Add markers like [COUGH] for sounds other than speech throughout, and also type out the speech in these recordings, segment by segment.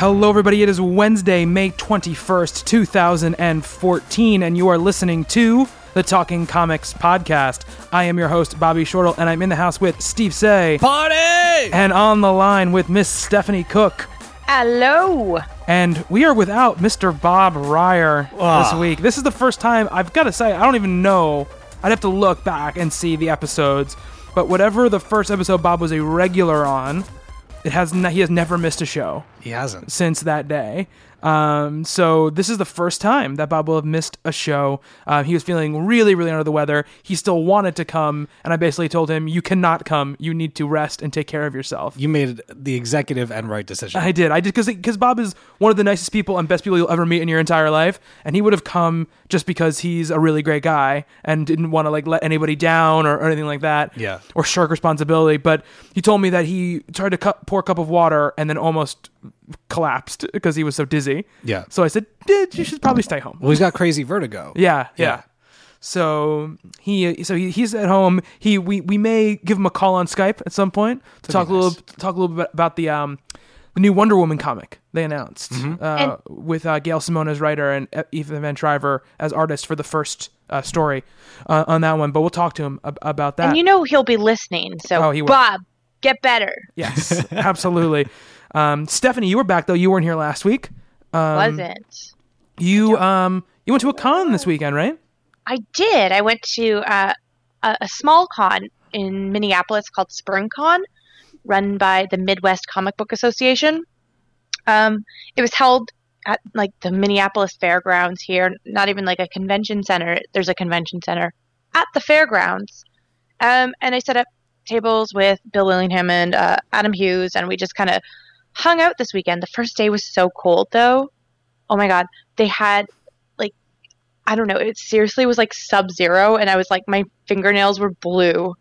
Hello, everybody. It is Wednesday, May 21st, 2014, and you are listening to the Talking Comics Podcast. I am your host, Bobby Shortle, and I'm in the house with Steve Seigh. Party! And on the line with Miss Stephanie Cook. Hello. And we are without Mr. Bob Reyer this Ah. week. This is the first time, I've got to say, I don't even know. I'd have to look back and see the episodes. But whatever the first episode Bob was a regular on, it has ne- he has never missed a show He hasn't. since that day. Um, so this is the first time that Bob will have missed a show. Uh, he was feeling really, really under the weather. He still wanted to come, and I basically told him, "You cannot come. You need to rest and take care of yourself." You made the executive and right decision. I did. I did because because Bob is one of the nicest people and best people you'll ever meet in your entire life, and he would have come just because he's a really great guy and didn't want to like let anybody down or, or anything like that. Yeah. Or shirk responsibility. But he told me that he tried to cup, pour a cup of water and then almost collapsed because he was so dizzy. Yeah. So I said, "Dude, you should probably stay home. well, he's got crazy vertigo. [LAUGHS] Yeah, yeah. Yeah. So he so he, he's at home. He we, we may give him a call on Skype at some point to talk be a little talk a little bit about the um the new Wonder Woman comic they announced Mm-hmm. uh, And- with uh, Gail Simone as writer and E- Ethan Van Sciver as artist for the first uh, story uh, on that one. But we'll talk to him ab- about that. And you know he'll be listening. So, Oh, he will. Bob, get better. yes, [LAUGHS] absolutely. Um, Stephanie, you were back though. You weren't here last week. Um, Wasn't. You um you went to a con this weekend, right? I did. I went to uh, a, a small con in Minneapolis called SpringCon, run by the Midwest Comic Book Association. Um, it was held at like the Minneapolis Fairgrounds here, not even like a convention center. There's a convention center at the fairgrounds. Um, and I set up tables with Bill Willingham and uh, Adam Hughes, and we just kind of hung out this weekend. The first day was so cold, though. Oh my God. They had like, I don't know, it seriously was like sub zero, and I was like, my fingernails were blue.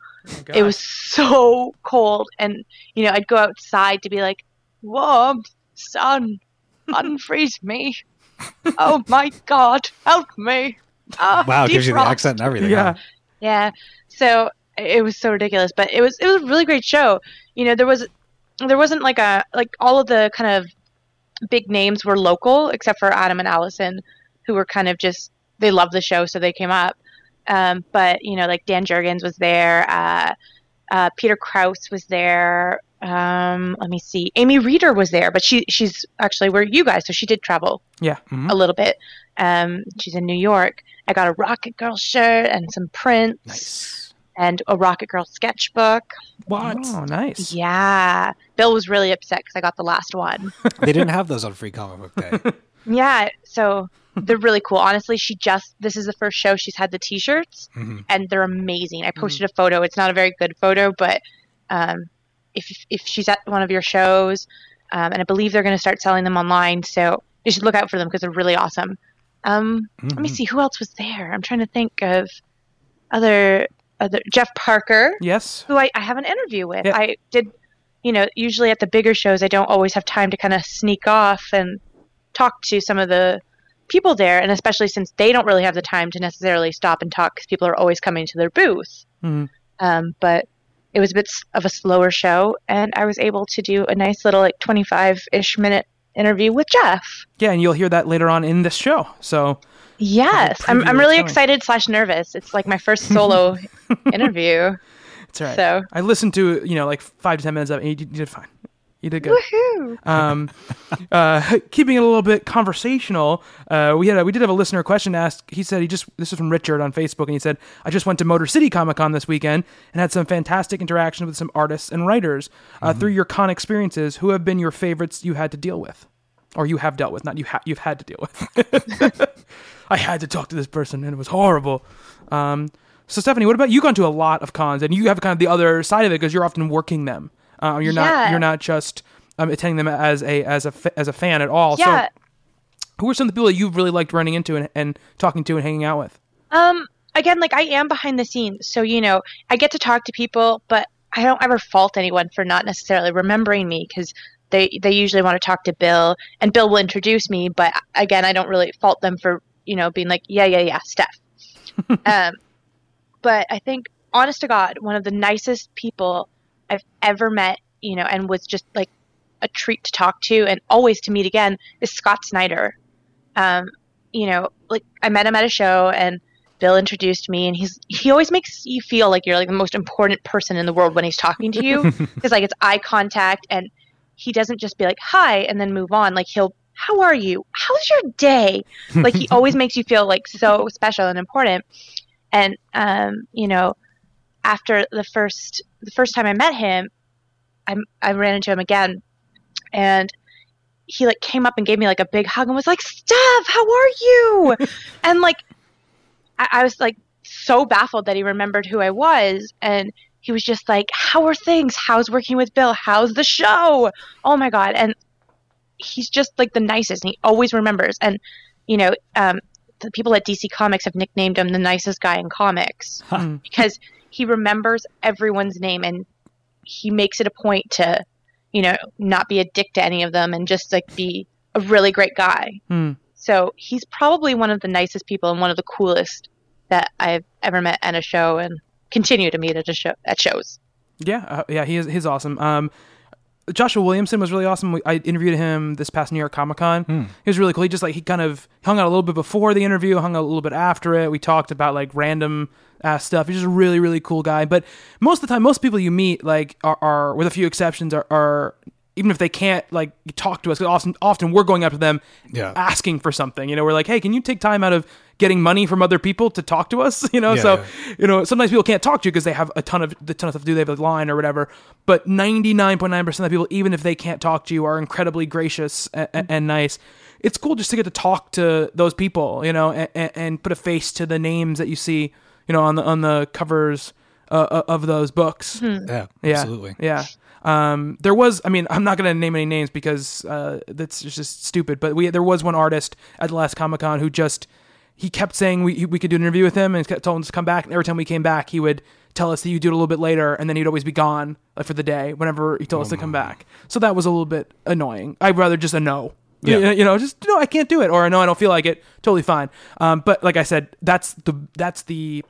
It was so cold. And, you know, I'd go outside to be like, warm, sun, [LAUGHS] unfreeze me. Oh my God, help me. Ah, Wow, gives you the accent and everything. yeah. huh? Yeah. So it was so ridiculous, but it was it was a really great show. You know, there was there wasn't like a like all of the kind of big names were local except for Adam and Allison, who were kind of just they loved the show, so they came up. Um, but you know, like Dan Jurgens was there, uh, uh, Peter Krause was there. Um, let me see, Amy Reeder was there, but she she's actually where you guys, so she did travel Yeah. a little bit. Um, she's in New York. I got a Rocket Girl shirt and some prints Nice. And a Rocket Girl sketchbook. What? Oh, nice. Yeah. Bill was really upset because I got the last one. [LAUGHS] they didn't have those on Free Comic Book Day. [LAUGHS] yeah. So they're really cool. Honestly, she just, this is the first show she's had the t shirts Mhm. and they're amazing. I posted a photo. It's not a very good photo, but um, if, if she's at one of your shows, um, and I believe they're going to start selling them online. So you should look out for them because they're really awesome. Um, Let me Mhm. see who else was there. I'm trying to think of other other Jeff Parker, Yes. who I, I have an interview with. Yeah. I did, you know, usually at the bigger shows, I don't always have time to kind of sneak off and talk to some of the people there, and especially since they don't really have the time to necessarily stop and talk because people are always coming to their booth. Mhm. Um, but it was a bit of a slower show, and I was able to do a nice little like 25 ish minute interview with Jeff. Yeah, and you'll hear that later on in this show. So Yes, I'm, I'm really coming. excited slash nervous. It's like my first solo [LAUGHS] interview. it's all right. So- I listened to you know like five to ten minutes of it. And you, you did fine. You did good. Woohoo! Um, [LAUGHS] uh, keeping it a little bit conversational, uh, we had a, we did have a listener question asked. He said he just this is from Richard on Facebook, and he said I just went to Motor City Comic Con this weekend and had some fantastic interaction with some artists and writers. Uh, Through your con experiences, who have been your favorites you had to deal with, or you have dealt with? Not you ha- you've had to deal with. [LAUGHS] I had to talk to this person, and it was horrible. Um, so Stephanie, what about you? Gone to a lot of cons, and you have kind of the other side of it because you're often working them. Uh, you're not you're not just um, attending them as a as a as a fan at all. Yeah. So, who are some of the people that you've really liked running into and, and talking to and hanging out with? Um, again, like I am behind the scenes, so you know, I get to talk to people, but I don't ever fault anyone for not necessarily remembering me because they they usually want to talk to Bill, and Bill will introduce me. But again, I don't really fault them for you know being like, yeah, yeah, yeah, Steph. [LAUGHS] um, but I think, honest to God, one of the nicest people I've ever met, you know, and was just like a treat to talk to and always to meet again is Scott Snyder. Um, you know, like I met him at a show and Bill introduced me and he's he always makes you feel like you're like the most important person in the world when he's talking to you [LAUGHS] because like it's eye contact and he doesn't just be like hi and then move on like he'll how are you how's your day like he always [LAUGHS] makes you feel like so special and important and um you know after the first the first time I met him I I ran into him again and he like came up and gave me like a big hug and was like, Steph, how are you? [LAUGHS] and like, I, I was like so baffled that he remembered who I was. And he was just like, How are things? How's working with Bill? How's the show? Oh my God. And he's just like the nicest and he always remembers. And, you know, um, the people at DC Comics have nicknamed him the nicest guy in comics because he remembers everyone's name and he makes it a point to, you know, not be a dick to any of them and just like be a really great guy. Hmm. So he's probably one of the nicest people and one of the coolest that I've ever met at a show and continue to meet at a show at shows. Yeah, uh, yeah, he is he's awesome. Um, Joshua Williamson was really awesome. We, I interviewed him this past New York Comic Con. Hmm. He was really cool. He just like he kind of hung out a little bit before the interview, hung out a little bit after it. We talked about like random ass stuff. He's just a really really cool guy. But most of the time, most people you meet like are, are with a few exceptions are. are even if they can't like talk to us, 'cause often often we're going up to them Yeah. asking for something. You know, we're like, hey, can you take time out of getting money from other people to talk to us? [LAUGHS] You know, Yeah, so yeah. you know sometimes people can't talk to you because they have a ton of the ton of stuff to do. They have a line or whatever. But ninety nine point nine percent of the people, even if they can't talk to you, are incredibly gracious and, and nice. It's cool just to get to talk to those people, you know, and, and put a face to the names that you see, you know, on the on the covers uh, of those books. Yeah, Yeah, absolutely. Yeah. Um, there was, I mean, I'm not going to name any names because uh, that's just stupid. But we there was one artist at the last Comic Con who just he kept saying we we could do an interview with him and told telling us to come back. And every time we came back, he would tell us that you do it a little bit later, and then he'd always be gone like, for the day whenever he told us to come back. So that was a little bit annoying. I'd rather just a no. Yeah. You- You know, just no, I can't do it, or no, I don't feel like it. Totally fine. Um, but like I said, that's the that's the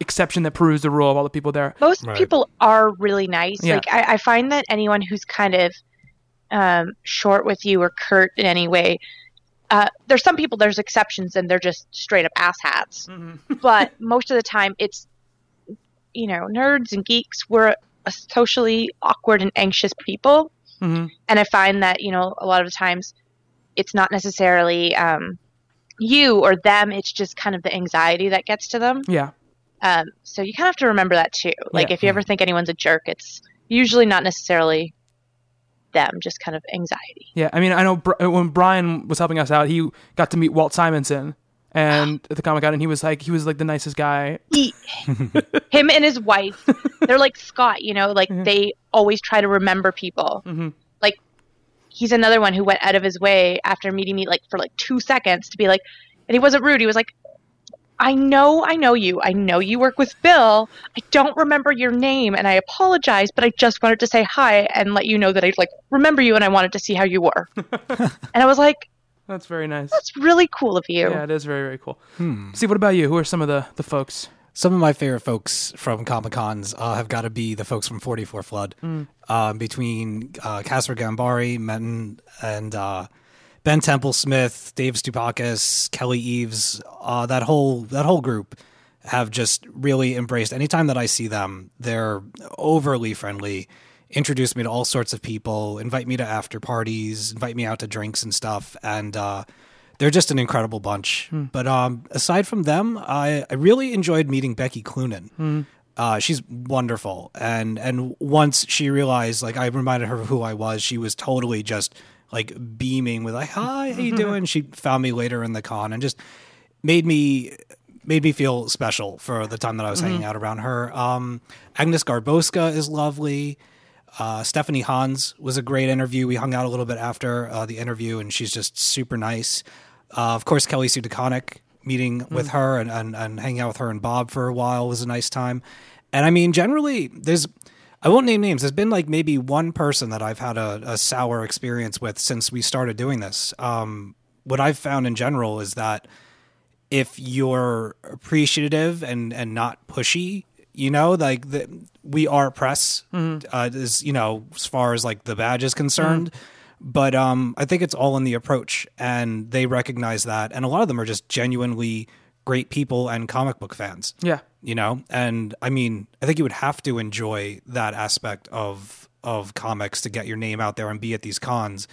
exception that proves the rule of all the people there. Most Right. people are really nice. Yeah. Like I, I find that anyone who's kind of um, short with you or curt in any way, uh, there's some people. There's exceptions, and they're just straight up asshats. [LAUGHS] but most of the time, it's you know nerds and geeks. We're a socially awkward and anxious people, Mhm. and I find that you know a lot of the times it's not necessarily um, you or them. It's just kind of the anxiety that gets to them. Yeah. Um, so you kind of have to remember that too. Like Yeah. if you ever think anyone's a jerk, it's usually not necessarily them, just kind of anxiety. Yeah, I mean, I know Br- when Brian was helping us out, he got to meet Walt Simonson and at [GASPS] the Comic Con, and he was like, he was like the nicest guy. He, [LAUGHS] him and his wife, they're like Scott, you know, like they always try to remember people. Mhm. Like he's another one who went out of his way after meeting me like for like two seconds to be like, and he wasn't rude. He was like, I know, I know you. I know you work with Bill. I don't remember your name, and I apologize, but I just wanted to say hi and let you know that I like remember you, and I wanted to see how you were. [LAUGHS] and I was like, That's very nice. that's really cool of you. Yeah, it is very very cool. See, what about you? Who are some of the the folks? Some of my favorite folks from Comic Cons uh, have got to be the folks from 44 Flood. Um, between uh, Kasra Ghanbari, Menton, and uh, Ben Templesmith, Dave Stupakis, Kelly Eves, uh, that whole that whole group have just really embraced. Anytime that I see them, they're overly friendly introduce me to all sorts of people, invite me to after parties, invite me out to drinks and stuff, and uh, they're just an incredible bunch. But um, aside from them, I, I really enjoyed meeting Becky Cloonan. Uh, she's wonderful, and and once she realized, like I reminded her of who I was, she was totally just like beaming with like, "Hi, how you [LAUGHS] doing?" she found me later in the con and just made me made me feel special for the time that I was hanging out around her. Um, Agnes Garbowska is lovely. Uh, Stephanie Hans was a great interview. We hung out a little bit after uh, the interview, and she's just super nice. Uh, of course, Kelly Sue DeConnick, meeting with her and, and, and hanging out with her and Bob for a while was a nice time. And I mean, generally, there's, I won't name names. There's been like maybe one person that I've had a, a sour experience with since we started doing this. Um, what I've found in general is that if you're appreciative and and not pushy you know like the, we are press uh, is you know as far as like the badge is concerned but um i think it's all in the approach and they recognize that and a lot of them are just genuinely great people and comic book fans Yeah. you know and i mean i think you would have to enjoy that aspect of of comics to get your name out there and be at these cons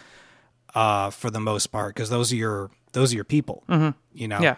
uh for the most part because those are your those are your people you know Yeah.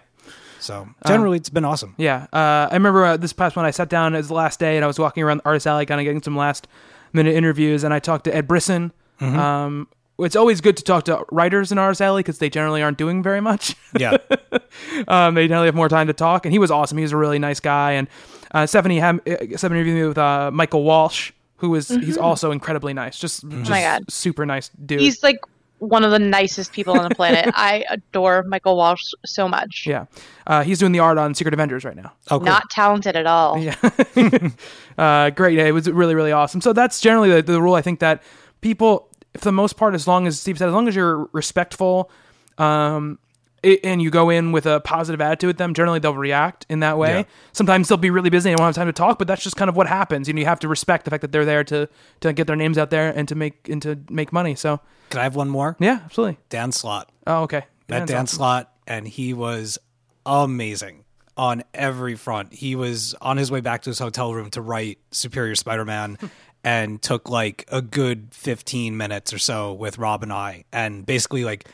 so generally it's been awesome Yeah, uh, I remember uh, this past one. I sat down as the last day, and I was walking around the artist alley, kind of getting some last minute interviews, and I talked to Ed Brisson. Mm-hmm. Um, it's always good to talk to writers in artist alley because they generally aren't doing very much. yeah [LAUGHS] um, they generally have more time to talk, and he was awesome. He was a really nice guy, and uh, Stephanie had uh, Stephanie interviewed me with uh, Michael Walsh, who was he's also incredibly nice, just, just Mm-hmm. my God. super nice dude. He's like one of the nicest people on the planet. [LAUGHS] I adore Michael Walsh so much. yeah, uh, he's doing the art on Secret Avengers right now. oh cool. Not talented at all. Yeah. [LAUGHS] uh, great. Yeah, it was really, really awesome. So that's generally the, the rule. I think that people, for the most part, as long as Steve said, as long as you're respectful, um, i and you go in with a positive attitude with them, generally they'll react in that way. Yeah. Sometimes they'll be really busy and won't have time to talk, but that's just kind of what happens. You know, you have to respect the fact that they're there to to get their names out there and to make and to make money. So can i have one more yeah, absolutely. dan slott Oh, okay. met Dan's Dan awesome. Slott, and he was amazing on every front. He was on his way back to his hotel room to write Superior Spider-Man, [LAUGHS] and took like a good fifteen minutes or so with Rob and I, and basically like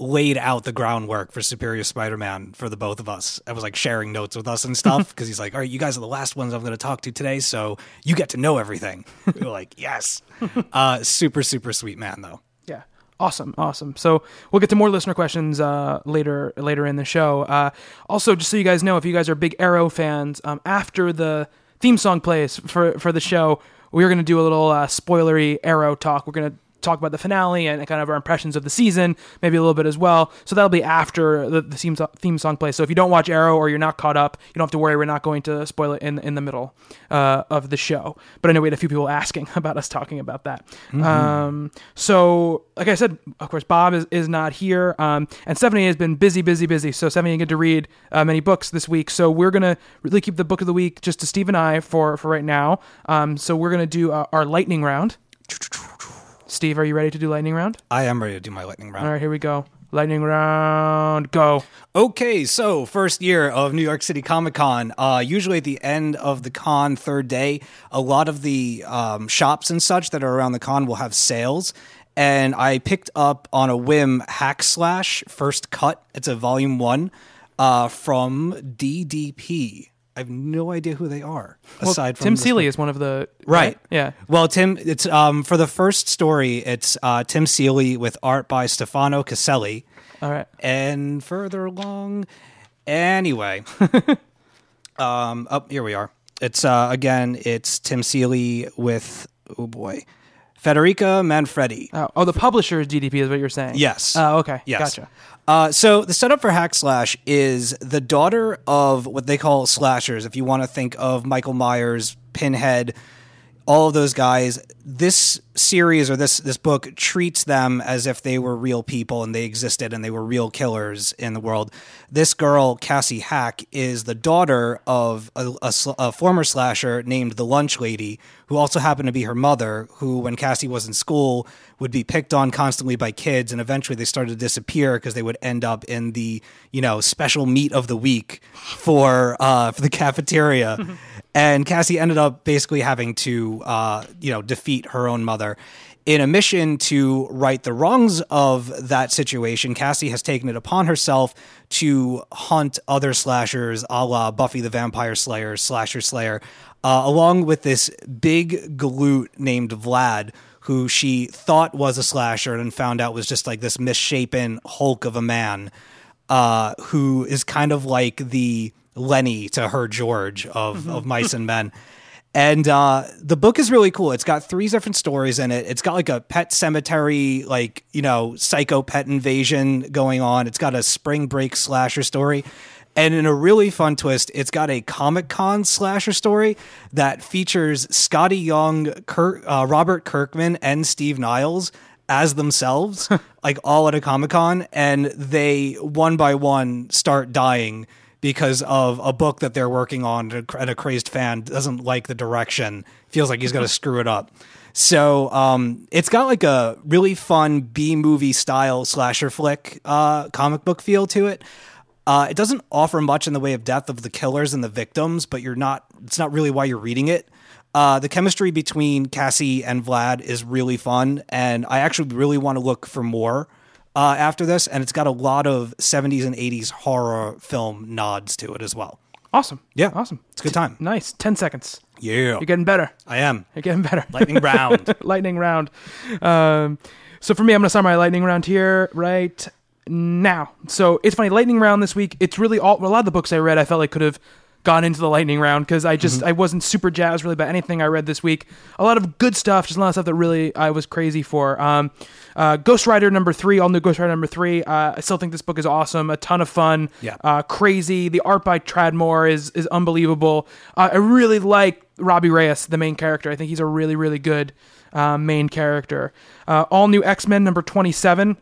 laid out the groundwork for Superior Spider-Man for the both of us. I was like sharing notes with us and [LAUGHS] stuff because he's like, "All right, you guys are the last ones I'm going to talk to today, so you get to know everything." [LAUGHS] we were like, "Yes." [LAUGHS] Uh, super, super sweet man though. Yeah. Awesome, awesome. So we'll get to more listener questions uh, later later in the show. Uh, also, just so you guys know, if you guys are big Arrow fans, um, after the theme song plays for for the show, we're going to do a little uh, spoilery Arrow talk. We're going to talk about the finale and kind of our impressions of the season, maybe a little bit as well. So that'll be after the, the theme, theme song plays. So if you don't watch Arrow or you're not caught up, you don't have to worry. We're not going to spoil it in in the middle uh, of the show. But I know we had a few people asking [LAUGHS] about us talking about that. Um, so like I said, of course, Bob is, is not here, um, and Stephanie has been busy, busy, busy. So Stephanie didn't get to read uh, many books this week. So we're gonna really keep the book of the week just to Steve and I for for right now. Um, so we're gonna do uh, our lightning round. Steve, are you ready to do lightning round? I am ready to do my lightning round. All right, here we go. Lightning round, go. Okay, so first year of New York City Comic Con. Uh, usually at the end of the con, third day, a lot of the um, shops and such that are around the con will have sales. And I picked up on a whim Hack Slash First Cut. It's a volume one uh, from DDP. I have no idea who they are. Well, aside from Tim Seeley is one of the Right. Yeah. Well, Tim, it's um for the first story, it's uh, Tim Seeley with art by Stefano Caselli. All right. And further along, anyway, [LAUGHS] um, oh, here we are. It's uh, again, it's Tim Seeley with oh boy, Federica Manfredi. Oh, oh, the publisher is DDP, is what you're saying. Yes. Oh, okay. Yes. Gotcha. Uh, so the setup for Hack Slash is the daughter of what they call slashers. If you want to think of Michael Myers, Pinhead, all of those guys, this series or this this book treats them as if they were real people and they existed and they were real killers in the world. This girl, Cassie Hack, is the daughter of a, a a former slasher named the Lunch Lady, who also happened to be her mother. Who, when Cassie was in school, would be picked on constantly by kids, and eventually they started to disappear because they would end up in the you know special meat of the week for uh, for the [LAUGHS] cafeteria. [LAUGHS] and Cassie ended up basically having to, uh, you know, defeat her own mother. In a mission to right the wrongs of that situation, Cassie has taken it upon herself to hunt other slashers, a la Buffy the Vampire Slayer, Slasher Slayer, uh, along with this big galoot named Vlad, who she thought was a slasher and found out was just like this misshapen hulk of a man, uh, who is kind of like the Lenny to her George of, of Mice and Men. And uh, the book is really cool. It's got three different stories in it. It's got like a pet cemetery, like, you know, psycho pet invasion going on. It's got a spring break slasher story. And in a really fun twist, it's got a Comic Con slasher story that features Skottie Young, Kirk, uh, Robert Kirkman, and Steve Niles as themselves, like all at a Comic Con. And they, one by one, start dying because of a book that they're working on and a crazed fan doesn't like the direction. Feels like he's going to screw it up. So um, it's got like a really fun b movie style slasher flick uh, comic book feel to it uh, it doesn't offer much in the way of death of the killers and the victims but you're not it's not really why you're reading it uh, the chemistry between cassie and vlad is really fun and i actually really want to look for more uh, after this, and it's got a lot of 70s and 80s horror film nods to it as well. Awesome. Yeah. Awesome. It's a good time. Nice. 10 seconds. Yeah. You're getting better. I am. You're getting better. Lightning round. [LAUGHS] lightning round. Um, so for me, I'm going to start my lightning round here right now. So it's funny, lightning round this week. It's really all a lot of the books I read. I felt like could have gone into the lightning round because I just I wasn't super jazzed really about anything I read this week. A lot of good stuff, just a lot of stuff that really I was crazy for. Um, uh, Ghost Rider number three, all new Ghost Rider number three. Uh, I still think this book is awesome, a ton of fun. Yeah. Uh, crazy. The art by Tradd Moore is is unbelievable. Uh, I really like Robbie Reyes, the main character. I think he's a really really good uh, main character. Uh, all new X Men number twenty seven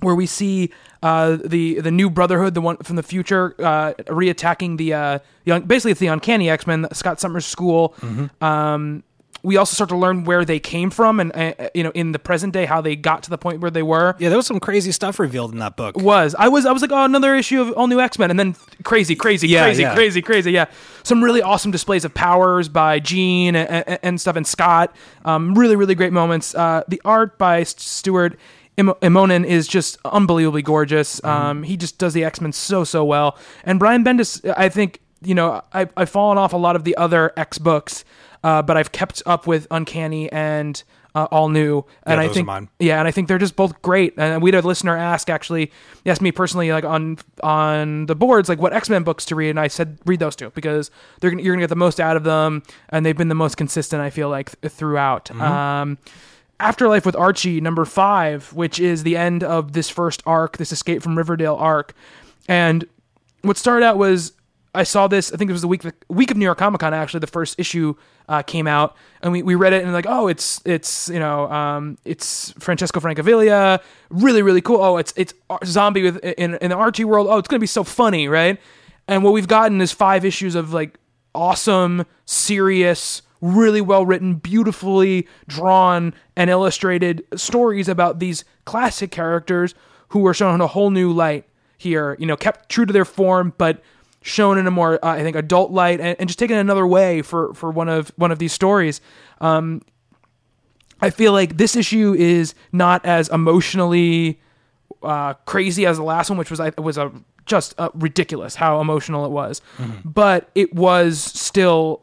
where we see uh, the the new Brotherhood, the one from the future, uh, reattacking the, uh, the basically it's the Uncanny X Men, Scott Summers' school. Um, we also start to learn where they came from, and uh, you know, in the present day, how they got to the point where they were. Yeah, there was some crazy stuff revealed in that book. Was I was I was like, oh, another issue of all new X Men, and then crazy, crazy, Yeah, crazy, yeah. crazy, crazy. Yeah, some really awesome displays of powers by Jean and, and, and stuff, and Scott. Um, really, really great moments. Uh, the art by St- Stuart Im- Immonen is just unbelievably gorgeous. Mm-hmm. Um, he just does the X Men so so well, and Brian Bendis, I think you know, I, I've fallen off a lot of the other X books, uh, but I've kept up with Uncanny and. Uh, all new, and I those are think mine. yeah, and I think they're just both great. And we had a listener ask actually, he asked me personally, like on on the boards, like what X Men books to read, and I said read those two because they're gonna, you're gonna get the most out of them, and they've been the most consistent. I feel like th- throughout. Um, Afterlife with Archie, number five, which is the end of this first arc, this Escape from Riverdale arc, and what started out was I saw this. I think it was the week the week of New York Comic Con. Actually, the first issue uh, came out, and we, we read it and like, oh, it's it's you know um, it's Francesco Francavilla, really really cool. Oh, it's it's zombie with in in the Archie world. Oh, it's gonna be so funny, right? And what we've gotten is five issues of like awesome, serious, really well written, beautifully drawn and illustrated stories about these classic characters who were shown in a whole new light here. You know, kept true to their form, but shown in a more, uh, I think, adult light, and, and just taken another way for for one of one of these stories. Um, I feel like this issue is not as emotionally uh, crazy as the last one, which was I was a just uh, ridiculous how emotional it was, but it was still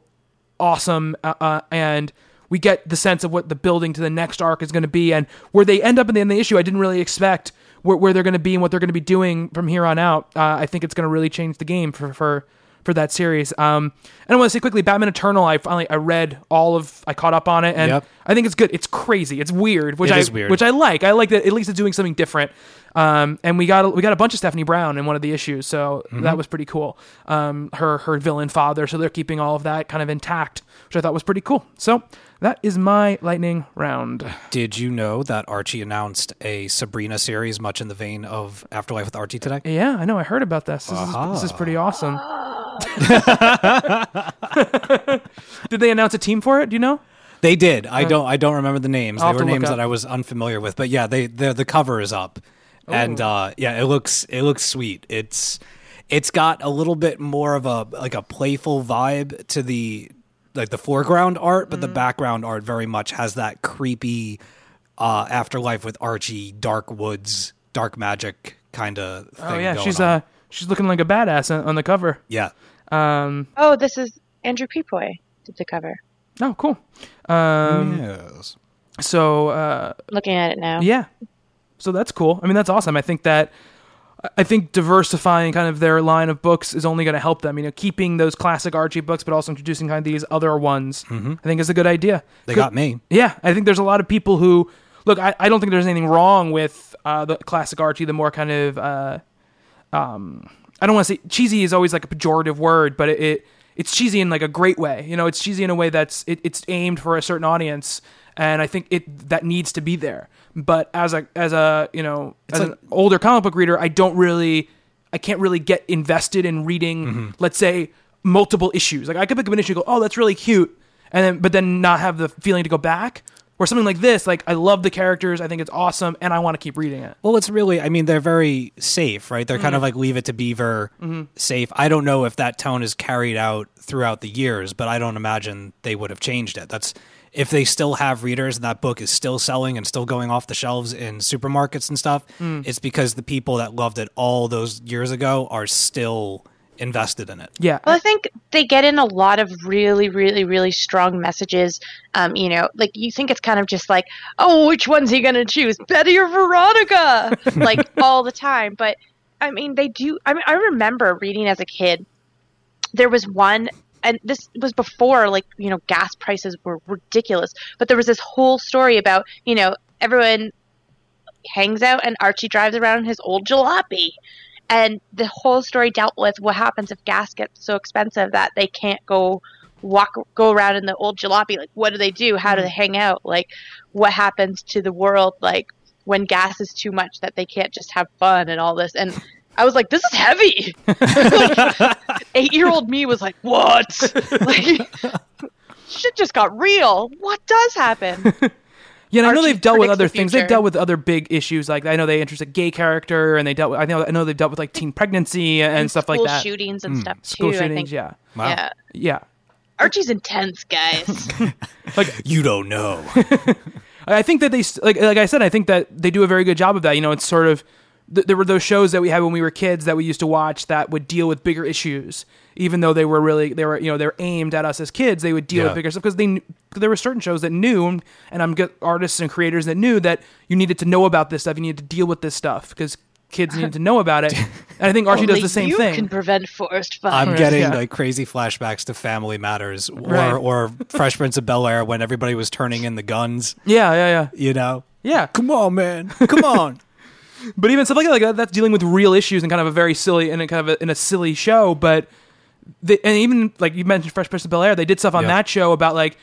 awesome, uh, uh, and we get the sense of what the building to the next arc is going to be, and where they end up in the, in the issue. I didn't really expect where, where they're going to be and what they're going to be doing from here on out. Uh, I think it's going to really change the game for for for that series. Um, and I want to say quickly, Batman Eternal. I finally I read all of, I caught up on it, and Yep. I think it's good. It's crazy. It's weird, which It I weird. which I like. I like that at least it's doing something different. Um, and we got a, we got a bunch of Stephanie Brown in one of the issues, so Mm-hmm. that was pretty cool. Um, her her villain father, so they're keeping all of that kind of intact, which I thought was pretty cool. So that is my lightning round. Did you know that Archie announced a Sabrina series, much in the vein of Afterlife with Archie today? Yeah, I know. I heard about this. This, is, this is pretty awesome. [LAUGHS] Did they announce a team for it? Do you know? They did. I don't. I don't remember the names. I'll They were names that I was unfamiliar with. But yeah, they the the cover is up, and uh, yeah, it looks it looks sweet. It's it's got a little bit more of a like a playful vibe to the like the foreground art, but the background art very much has that creepy uh, afterlife with Archie, dark woods, dark magic kind of thing. Oh yeah, going she's on. uh she's looking like a badass on, on the cover. yeah. Um, Oh, this is Andrew Pepoy did the cover. oh cool. Um, yes. so uh, Looking at it now. Yeah. So that's cool. I mean, that's awesome. I think that I think diversifying kind of their line of books is only going to help them. You know, keeping those classic Archie books, but also introducing kind of these other ones. I think is a good idea. They Good- got me. Yeah, I think there's a lot of people who look. I, I don't think there's anything wrong with uh, the classic Archie. The more kind of uh, um, I don't want to say cheesy is always like a pejorative word, but it, it it's cheesy in like a great way. You know, it's cheesy in a way that's it, it's aimed for a certain audience, and I think it that needs to be there. But as a as a you know as like- an older comic book reader, I don't really I can't really get invested in reading. Mm-hmm. Let's say multiple issues. Like I could pick up an issue, and go, oh, that's really cute, and then but then not have the feeling to go back. Or something like this, like I love the characters, I think it's awesome, and I want to keep reading it. Well, it's really, I mean, they're very safe, right? They're Mm-hmm. kind of like leave it to beaver safe. I don't know if that tone is carried out throughout the years, but I don't imagine they would have changed it. That's if they still have readers and that book is still selling and still going off the shelves in supermarkets and stuff, Mm. it's because the people that loved it all those years ago are still invested in it. Yeah, Well, I think they get in a lot of really, really, really strong messages. Um, you know, like you think it's kind of just like, oh, which one's he gonna choose, Betty or Veronica? [LAUGHS] like all the time. But I mean, they do. I mean, I remember reading as a kid. There was one, and this was before like you know gas prices were ridiculous. But there was this whole story about you know everyone hangs out and Archie drives around in his old jalopy. And the whole story dealt with what happens if gas gets so expensive that they can't go walk go around in the old jalopy. Like what do they do? How do they mm-hmm. hang out? Like what happens to the world like when gas is too much that they can't just have fun and all this and I was like, this is heavy. [LAUGHS] like, Eight year old me was like, what? [LAUGHS] like, shit just got real. What does happen? Yeah, and I know Archie they've dealt with other the things. They've dealt with other big issues. Like I know they introduced a gay character, and they dealt with. I know I know they've dealt with like teen pregnancy and, stuff like School that. shootings and hmm. stuff too. School I shootings, think. yeah, Wow. Yeah. yeah. Archie's intense, guys. [LAUGHS] Like you don't know. I think that they like like I said, I think that they do a very good job of that. You know, it's sort of th- there were those shows that we had when we were kids that we used to watch that would deal with bigger issues, even though they were really they were you know they were aimed at us as kids. They would deal Yeah. with bigger stuff because they kn- 'cause there were certain shows that knew, and I'm good artists and creators that knew that you needed to know about this stuff. You needed to deal with this stuff because kids needed to know about it. [LAUGHS] And I think Archie does the same you thing. can prevent forest fires. I'm getting yeah. like crazy flashbacks to Family Matters or Right. or [LAUGHS] Fresh Prince of Bel Air when everybody was turning in the guns. yeah, yeah, yeah, You know, yeah. come on, man, come on. [LAUGHS] But even stuff like that, like that, that's dealing with real issues and kind of a very silly and kind of a, in a silly show. But they, and even like you mentioned, Fresh Prince of Bel Air, they did stuff on Yeah. that show about like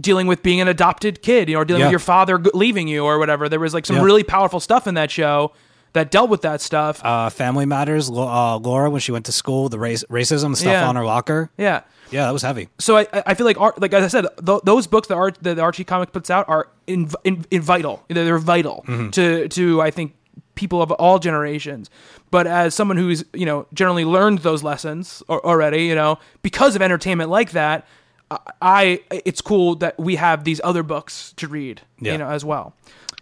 dealing with being an adopted kid, you know, or dealing Yeah. with your father leaving you or whatever. There was like some Yeah. really powerful stuff in that show that dealt with that stuff. Uh, Family Matters. Uh, Laura, when she went to school, the race, racism stuff Yeah. on her locker. yeah. Yeah, that was heavy. So I, I feel like art, like as I said, th- those books that, Ar- that Archie comic puts out are in, in, in vital. They're, they're vital to to I think people of all generations. But as someone who's you know generally learned those lessons already, you know, because of entertainment like that, I, I it's cool that we have these other books to read, Yeah. you know, as well.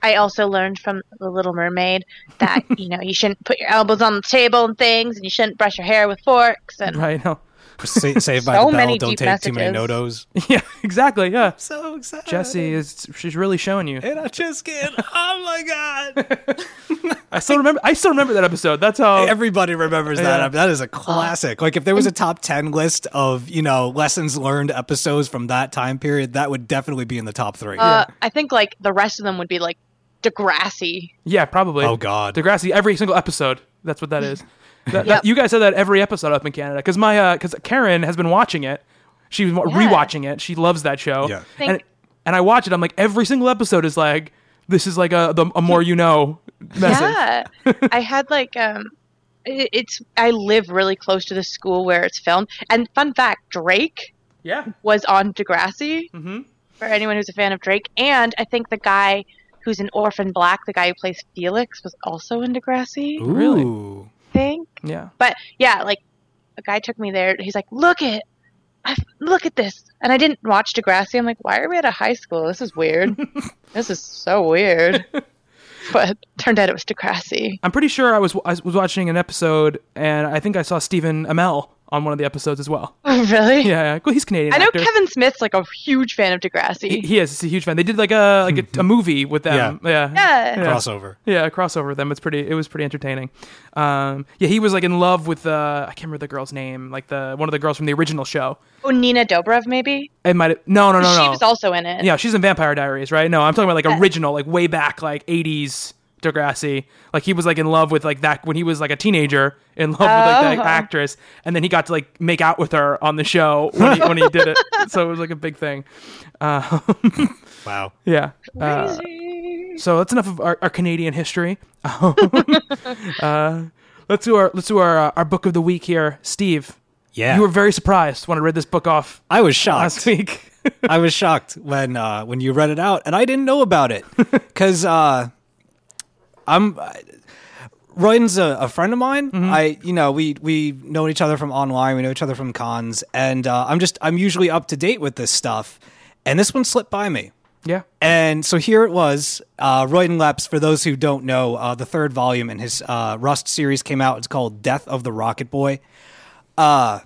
I also learned from The Little Mermaid that [LAUGHS] you know you shouldn't put your elbows on the table and things, and you shouldn't brush your hair with forks. And [LAUGHS] Right? No. [LAUGHS] Sa- saved by So the bell. many Don't deep take too many messages. notos. [LAUGHS] yeah, exactly. Yeah. So excited. Jesse is she's really showing you. And I just get. Oh my god! [LAUGHS] I still remember. I still remember that episode. That's how. Everybody remembers that. That is a classic. Like if there was a top ten list of you know lessons learned episodes from that time period, that would definitely be in the top three. uh, I think like the rest of them would be like Degrassi. Yeah, probably. Oh, God. Degrassi every single episode. That's what that is. That, that- Yep. you guys said that every episode up in Canada because my because Karen has been watching it. She was rewatching it. She loves that show. Yeah. Think- And, and I watch it. I'm like every single episode is like this is like a the, a more you know message. Yeah, [LAUGHS] I had like um, it, it's I live really close to the school where it's filmed. And fun fact, Drake Yeah. was on Degrassi. Mhm. For anyone who's a fan of Drake, and I think the guy who's an orphan black, the guy who plays Felix, was also in Degrassi. Really? Ooh. I think. Yeah. But yeah, like a guy took me there. He's like, "Look at, I, look at this," and I didn't watch Degrassi. I'm like, "Why are we at a high school? This is weird. [LAUGHS] this is so weird." [LAUGHS] but turned out it was Degrassi. I'm pretty sure I was I was watching an episode and I think I saw Stephen Amell on one of the episodes as well. Oh, [LAUGHS] really? Yeah, yeah. Well, he's Canadian. I know actor. Kevin Smith's like a huge fan of Degrassi. He, he is. He's a huge fan. They did like a like a, a movie with them. Yeah. yeah. Crossover. Yeah, a crossover with them. It's pretty. It was pretty entertaining. Um, yeah, he was like in love with uh, I can't remember the girl's name, like the one of the girls from the original show. Oh, Nina Dobrev, maybe. It might. have No, no, no, she was also in it. yeah, she's in Vampire Diaries, right? No, I'm talking about like Yeah. original, like way back, like '80s Degrassi. Like he was like in love with like that when he was like a teenager, in love with like that Oh. actress, and then he got to like make out with her on the show when he, when he did it. [LAUGHS] So it was like a big thing. Uh, Wow. yeah. Uh, so that's enough of our, our Canadian history. [LAUGHS] uh, let's do our let's do our uh, our book of the week here, Steve. Yeah. You were very surprised when I read this book off I was shocked last shocked. week. [LAUGHS] I was shocked when uh, when you read it out, and I didn't know about it because uh, I'm Royden's a, a friend of mine. I you know we we know each other from online. We know each other from cons, and uh, I'm just I'm usually up to date with this stuff, and this one slipped by me. yeah. And so here it was. Uh, Royden Lepp's, for those who don't know, uh, the third volume in his uh, Rust series came out. It's called Death of the Rocket Boy. Uh,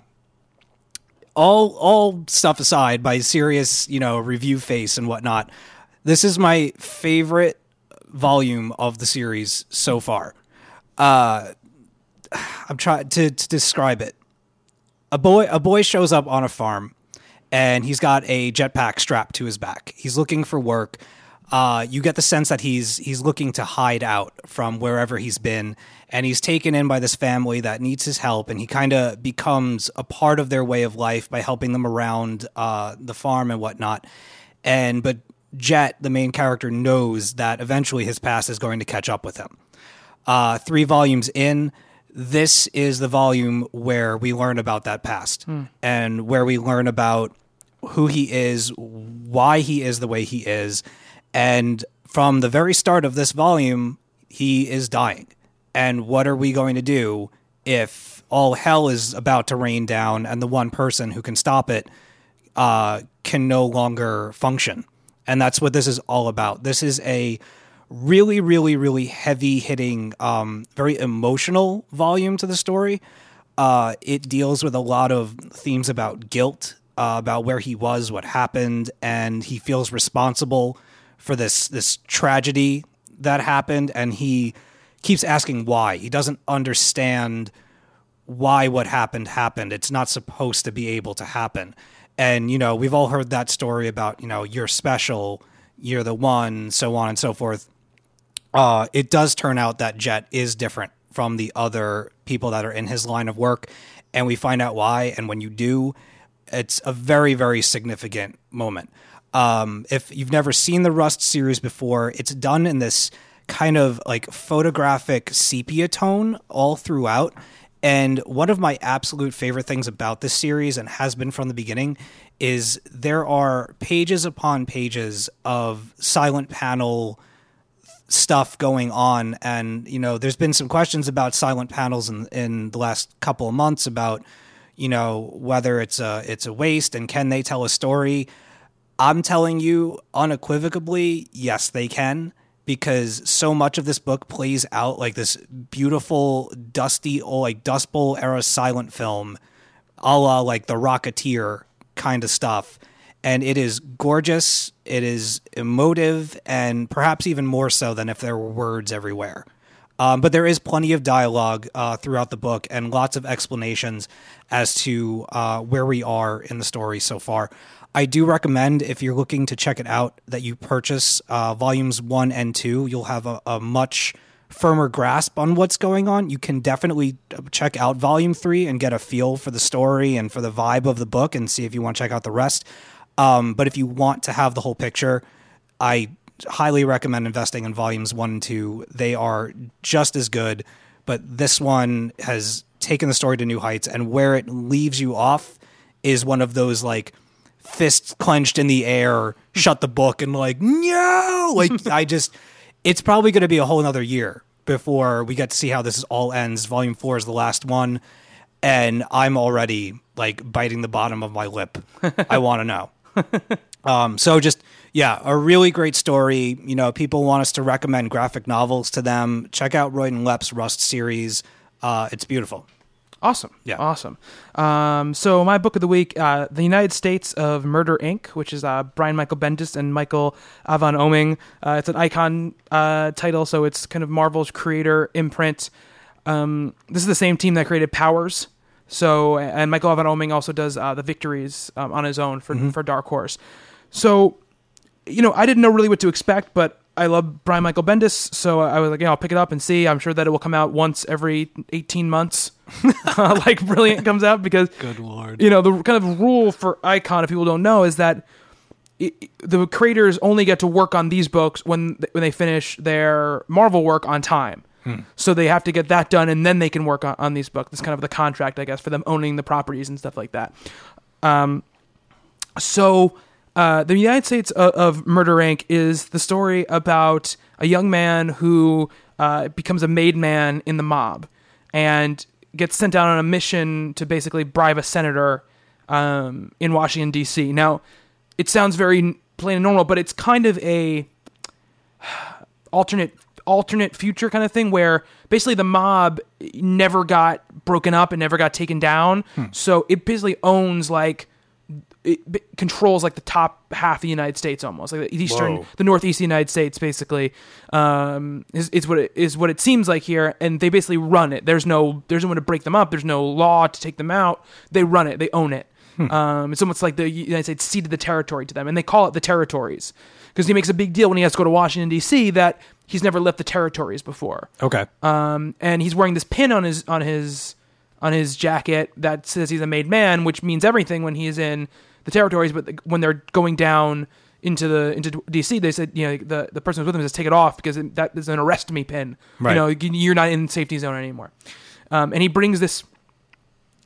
all all stuff aside, by serious you know review face and whatnot, this is my favorite volume of the series so far. Uh, I'm trying to, to describe it. A boy a boy shows up on a farm and he's got a jetpack strapped to his back. He's looking for work. Uh, you get the sense that he's he's looking to hide out from wherever he's been, and he's taken in by this family that needs his help, and he kind of becomes a part of their way of life by helping them around uh, the farm and whatnot. And but Jet, the main character, knows that eventually his past is going to catch up with him uh, three volumes in, this is the volume where we learn about that past and where we learn about who he is, why he is the way he is. And from the very start of this volume, he is dying. And what are we going to do if all hell is about to rain down and the one person who can stop it uh, can no longer function. And that's what this is all about. This is a really, really, really heavy hitting, um, very emotional volume to the story. Uh, it deals with a lot of themes about guilt, uh, about where he was, what happened, and he feels responsible for this this tragedy that happened, and he keeps asking why. He doesn't understand why what happened happened. It's not supposed to be able to happen. And, you know, we've all heard that story about, you know, you're special, you're the one, so on and so forth. Uh, it does turn out that Jet is different from the other people that are in his line of work. And we find out why. And when you do, it's a very, very significant moment. Um, if you've never seen the Rust series before, it's done in this kind of like photographic sepia tone all throughout. And one of my absolute favorite things about this series, and has been from the beginning, is there are pages upon pages of silent panel stuff going on. And you know there's been some questions about silent panels in in the last couple of months about you know whether it's a it's a waste and can they tell a story. I'm telling you unequivocally yes they can because so much of this book plays out like this beautiful dusty old like dust bowl era silent film a la like the rocketeer kind of stuff and it is gorgeous it is emotive and perhaps even more so than if there were words everywhere um, but there is plenty of dialogue uh, throughout the book and lots of explanations as to uh, where we are in the story so far. I do recommend if you're looking to check it out that you purchase uh, volumes one and two. You'll have a, a much firmer grasp on what's going on. You can definitely check out volume three and get a feel for the story and for the vibe of the book and see if you want to check out the rest. Um, but if you want to have the whole picture, I highly recommend investing in volumes one and two. They are just as good, but this one has taken the story to new heights, and where it leaves you off is one of those like fists clenched in the air, shut the book, and like no, like [LAUGHS] I just, it's probably going to be a whole another year before we get to see how this is all ends. Volume four is the last one, and I'm already like biting the bottom of my lip. [LAUGHS] I want to know. Um, so just yeah, a really great story. You know, people want us to recommend graphic novels to them. Check out Royden Lepp's Rust series. Uh, it's beautiful. Awesome. Yeah. Awesome. Um, so my book of the week, uh, The United States of Murder Inc., which is uh, Brian Michael Bendis and Michael Avon Oeming. Uh, it's an icon uh, title, so it's kind of Marvel's creator imprint. Um, this is the same team that created Powers. So and Michael Avon Oeming also does uh, the victories um, on his own for for Dark Horse. So you know, I didn't know really what to expect, but I love Brian Michael Bendis, so I was like, yeah, I'll pick it up and see. I'm sure that it will come out once every 18 months, [LAUGHS] like Brilliant comes out, because Good lord. you know the kind of rule for Icon, if people don't know, is that it, the creators only get to work on these books when when they finish their Marvel work on time. So they have to get that done, and then they can work on, on these books. It's kind of the contract, I guess, for them owning the properties and stuff like that. Um, so uh, the United States of, of Murder Inc. is the story about a young man who uh, becomes a made man in the mob and gets sent out on a mission to basically bribe a senator um, in Washington D.C. Now, it sounds very plain and normal, but it's kind of a [SIGHS] alternate alternate future kind of thing where basically the mob never got broken up and never got taken down. So it basically owns like it b- controls like the top half of the United States almost like the eastern Whoa. the northeast of the United States basically um is, is what it is what it seems like here and they basically run it there's no there's no one to break them up there's no law to take them out they run it they own it um it's almost like the United States ceded the territory to them and they call it the territories because he makes a big deal when he has to go to Washington D.C. that he's never left the territories before Okay. um, and he's wearing this pin on his on his on his jacket that says he's a made man, which means everything when he's in the territories. But the, when they're going down into the into DC, they said you know the the person who's with him says take it off because it, that is an arrest me pin. Right. You know you're not in safety zone anymore. Um, and he brings this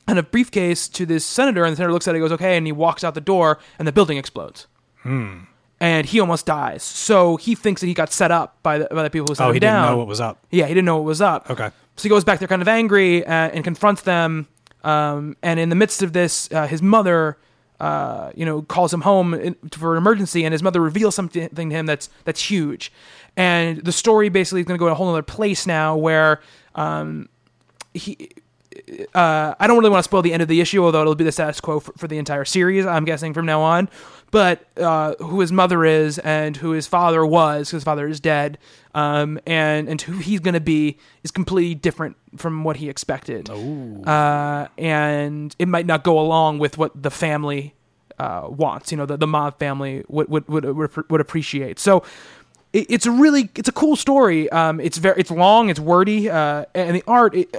kind of briefcase to this senator, and the senator looks at it, goes okay, and he walks out the door, and the building explodes. Hmm. And he almost dies. So he thinks that he got set up by the, by the people who set oh, him he down. didn't know what was up. Yeah, he didn't know what was up. Okay. So he goes back there kind of angry uh, and confronts them. Um, and in the midst of this, uh, his mother, uh, you know, calls him home for an emergency, and his mother reveals something to him that's that's huge. And the story basically is going to go in a whole other place now, where um, he. Uh, I don't really want to spoil the end of the issue, although it'll be the status quo for, for the entire series. I'm guessing from now on. But uh, who his mother is and who his father was, because his father is dead, um, and and who he's going to be is completely different from what he expected. Uh, and it might not go along with what the family uh, wants. You know, the the mob family would would would, would appreciate. So it, it's a really it's a cool story. Um, it's very it's long, it's wordy, uh, and the art. It,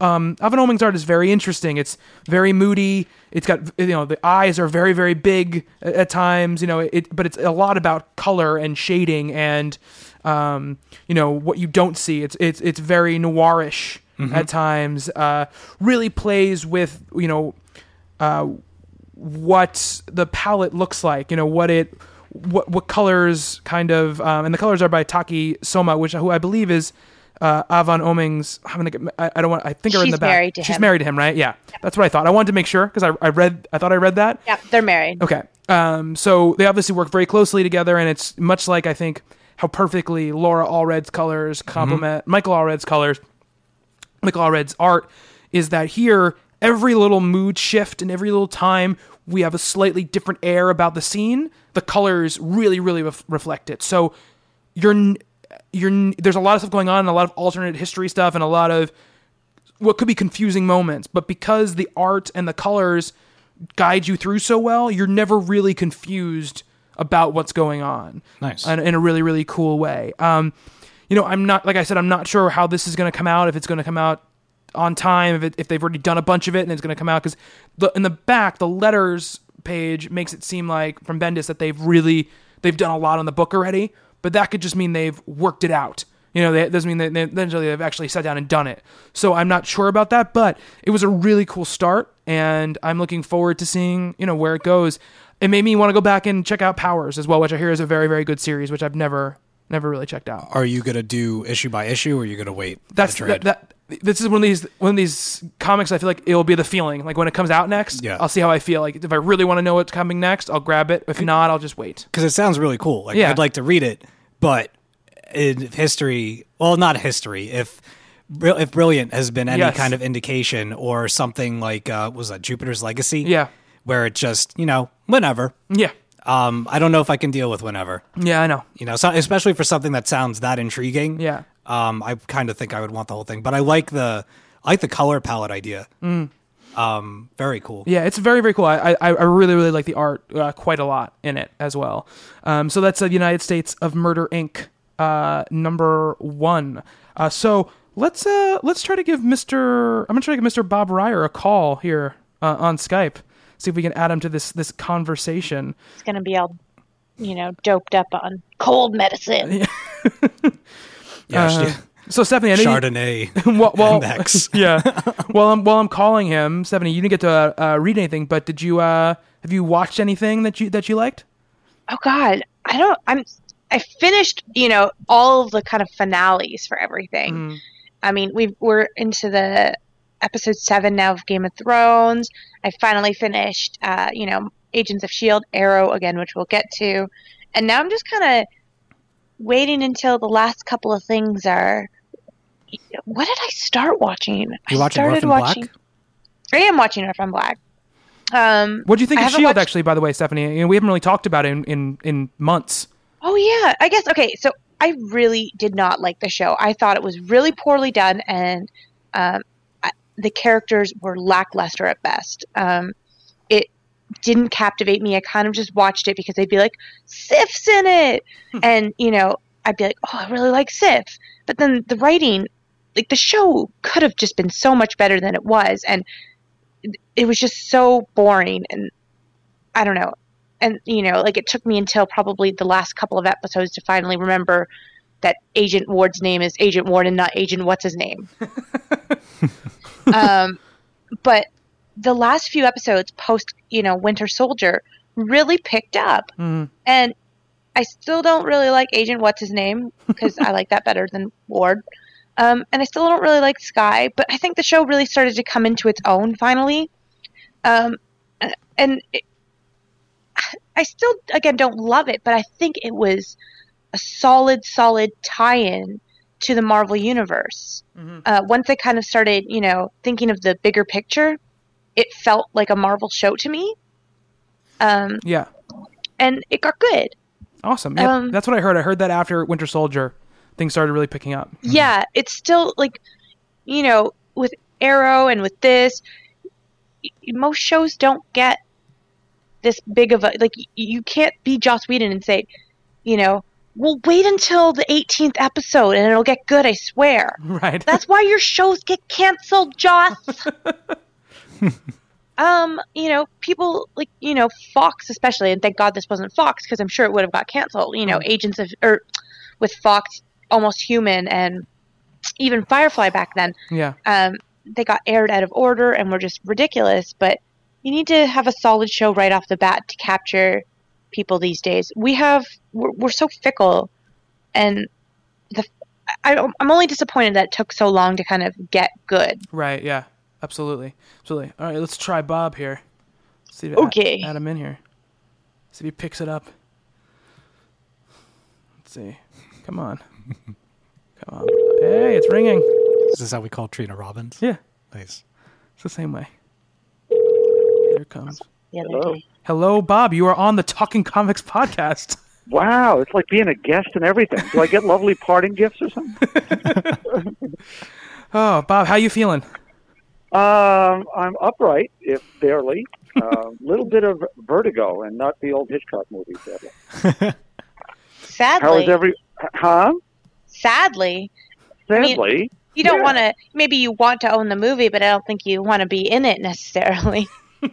um, Avon Oeming's art is very interesting. It's very moody. It's got you know the eyes are very very big at, at times. You know it, but it's a lot about color and shading and um, you know what you don't see. It's it's it's very noirish at times. Uh, really plays with you know uh, what the palette looks like. You know what it what what colors kind of um, and the colors are by Taki Soma, which who I believe is uh, Avon Oeming's. I'm gonna get, I, I don't want. I think I read in the back. She's married to She's him. married to him, right? Yeah, that's what I thought. I wanted to make sure because I, I read. I thought I read that. Yeah, they're married. Okay. Um, so they obviously work very closely together, and it's much like I think how perfectly Laura Allred's colors complement mm-hmm. Michael Allred's colors. Michael Allred's art is that here every little mood shift and every little time we have a slightly different air about the scene. The colors really, really ref- reflect it. So you're you're there's a lot of stuff going on, and a lot of alternate history stuff, and a lot of what could be confusing moments. But because the art and the colors guide you through so well, you're never really confused about what's going on. Nice. In, in a really, really cool way. Um, you know, I'm not, like I said, I'm not sure how this is going to come out, if it's going to come out on time, if, it, if they've already done a bunch of it and it's going to come out. Because the, in the back, the letters page makes it seem like from Bendis that they've really, they've done a lot on the book already. But that could just mean they've worked it out. You know, that doesn't mean that they, they've actually sat down and done it. So I'm not sure about that, but it was a really cool start, and I'm looking forward to seeing you know where it goes. It made me want to go back and check out Powers as well, which I hear is a very very good series, which I've never Never really checked out. Are you gonna do issue by issue, or are you gonna wait? That's that, that. This is one of these one of these comics. I feel like it'll be the feeling. Like when it comes out next, Yeah. I'll see how I feel. Like if I really want to know what's coming next, I'll grab it. If not, I'll just wait. because it sounds really cool. Like Yeah. I'd like to read it, but in history, well, not history. If if Brilliant has been any Yes. kind of indication, or something like uh, was that Jupiter's Legacy? Yeah. where it just you know whenever. Yeah, Um, I don't know if I can deal with whenever. yeah, I know. You know, so, especially for something that sounds that intriguing. Yeah. Um, I kind of think I would want the whole thing, but I like the I like the color palette idea. Um, very cool. Mm. Yeah, it's very very cool. I I, I really really like the art uh, quite a lot in it as well. Um, so that's the United States of Murder Inc. Uh, number one. Uh, so let's uh let's try to give Mr. I'm gonna try to give Mr. Bob Reyer a call here uh, on Skype. See if we can add him to this this conversation. It's gonna be all, you know, doped up on cold medicine. Yeah, [LAUGHS] Uh, she- so Stephanie, I know you- Chardonnay. [LAUGHS] well, well and X. [LAUGHS] yeah. While I'm while I'm calling him, Stephanie, you didn't get to uh, uh, read anything, but did you uh have you watched anything that you that you liked? oh God, I don't. I'm. I finished, you know, all of the kind of finales for everything. Mm. I mean, we we're into the episode seven now of Game of Thrones. I finally finished, uh, you know, Agents of Shield, Arrow again, which we'll get to, and now I'm just kind of waiting until the last couple of things are. What did I start watching? You I watching started Orphan Black? watching. I am watching Orphan Black. Um, What do you think I of Shield? watched- Actually, by the way, Stephanie, you know, we haven't really talked about it in in, in months. Oh yeah, I guess okay. So I really did not like the show. I thought it was really poorly done, and um, the characters were lackluster at best. Um, it didn't captivate me. I kind of just watched it because they'd be like, "Sif's in it," and you know, I'd be like, "Oh, I really like Sif," but then the writing, like the show, could have just been so much better than it was, and it- it was just so boring and I don't know. And you know like it took me until probably the last couple of episodes to finally remember that agent ward's name is agent ward and not agent what's his name [LAUGHS] um, but the last few episodes post you know winter soldier really picked up. Mhm. and i still don't really like agent what's his name because i like that better than ward. Um, and i still don't really like Skye but i think the show really started to come into its own finally. Um, and it, I still again don't love it, but I think it was a solid, solid tie-in to the Marvel universe. Uh, once I kind of started, you know, thinking of the bigger picture, it felt like a Marvel show to me, um, Yeah, and it got good. awesome. Yeah, Um, that's what I heard. I heard that after Winter Soldier, things started really picking up. Yeah, it's still like, you know, with Arrow and with this, most shows don't get this big of a like. You can't be Joss Whedon and say, you know, well, wait until the 18th episode and it'll get good. I swear. [LAUGHS] Right. That's why your shows get canceled, Joss. [LAUGHS] um, you know, people like you know Fox especially, and thank God this wasn't Fox because I'm sure it would have got canceled. You know, Agents of or with Fox, Almost Human, and even Firefly back then. yeah. Um, they got aired out of order and were just ridiculous. But you need to have a solid show right off the bat to capture people these days. We have we're, we're so fickle, and the I, I'm only disappointed that it took so long to kind of get good. Right. Yeah. Absolutely. Absolutely. All right. Let's try Bob here. See if Okay. Add, add him in here. See if he picks it up. Let's see. Come on. [LAUGHS] Come on. Hey, it's ringing. This is this how we call Trina Robbins? Yeah. Nice. It's the same way. Here it comes. The other Hello. day. Hello, Bob. You are on the Talking Comics podcast. Wow, it's like being a guest and everything. Do I get lovely parting gifts or something? [LAUGHS] Oh, Bob, how you feeling? Um, I'm upright, if barely. A little bit of vertigo, and not the old Hitchcock movie. sadly. Sadly, How is every? Huh? sadly, mean- Sadly, you don't Yeah. want to. Maybe you want to own the movie, but I don't think you want to be in it necessarily. [LAUGHS]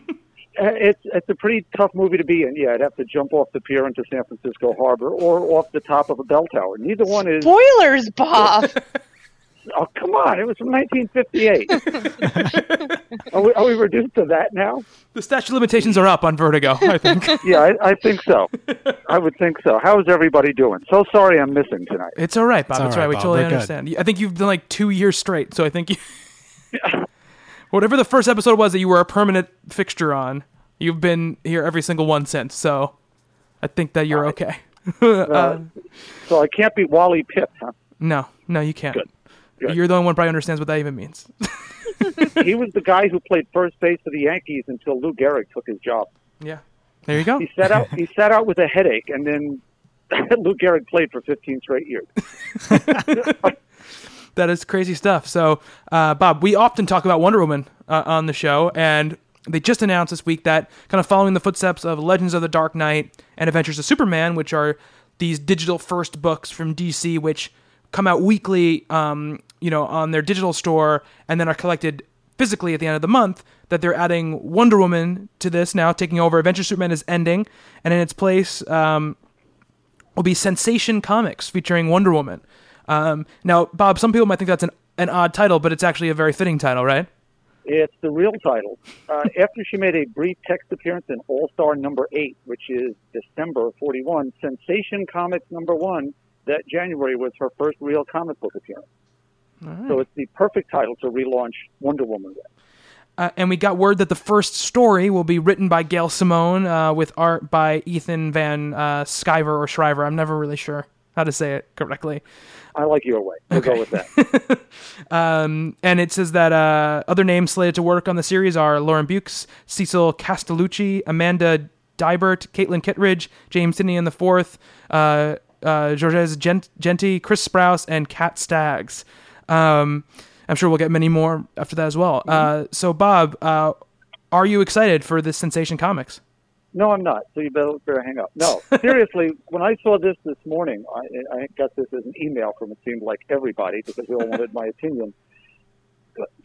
uh, it's it's a pretty tough movie to be in. Yeah, I'd have to jump off the pier into San Francisco Harbor or off the top of a bell tower. Neither one is. Spoilers, Bob. [LAUGHS] Oh, come on! It was from 1958. [LAUGHS] are, we, are we reduced to that now? The statute of limitations are up on Vertigo, I think. [LAUGHS] Yeah, I, I think so. I would think so. How is everybody doing? So sorry I'm missing tonight. It's all right, Bob. all It's right, all right. We Bob. totally We're good. understand. I think you've done like two years straight, so I think you. Whatever the first episode was that you were a permanent fixture on, you've been here every single one since. So, I think that you're okay. [LAUGHS] Uh, so I can't be Wally Pipp, huh? No, no, you can't. Good. Good. You're the only one who probably understands what that even means. [LAUGHS] he was the guy who played first base for the Yankees until Lou Gehrig took his job. yeah. There you go. He sat out. He [LAUGHS] sat out with a headache, and then Lou Gehrig played for 15 straight years. That is crazy stuff. So, uh, Bob, we often talk about Wonder Woman uh, on the show, and they just announced this week that kind of following the footsteps of Legends of the Dark Knight and Adventures of Superman, which are these digital first books from DC, which come out weekly, um, you know, on their digital store, and then are collected physically at the end of the month. That they're adding Wonder Woman to this now, taking over. Adventure Superman is ending, and in its place, um, will be Sensation Comics featuring Wonder Woman. Um, now, Bob, some people might think that's an, an odd title, but it's actually a very fitting title, right? It's the real title. Uh, after she made a brief text appearance in All Star number eight, which is December 41, Sensation Comics number one, that January was her first real comic book appearance. So it's the perfect title to relaunch Wonder Woman with. Uh, and we got word that the first story will be written by Gail Simone uh, with art by Ethan Van uh, Sciver or Shriver. I'm never really sure how to say it correctly. I like your way. We'll go with that. [LAUGHS] Um, and it says that uh, other names slated to work on the series are Lauren Beukes, Cecil Castellucci, Amanda Deibert, Caitlin Kittredge, James Tynion the Fourth, uh, uh, Georges Gent- Jeanty, Chris Sprouse, and Kat Staggs. Um, I'm sure we'll get many more after that as well. Uh, so, Bob, uh, are you excited for this Sensation Comics? No, I'm not. So you better, better hang up. No, [LAUGHS] seriously. when I saw this this morning, I, I got this as an email from it seemed like everybody because they all wanted my opinion.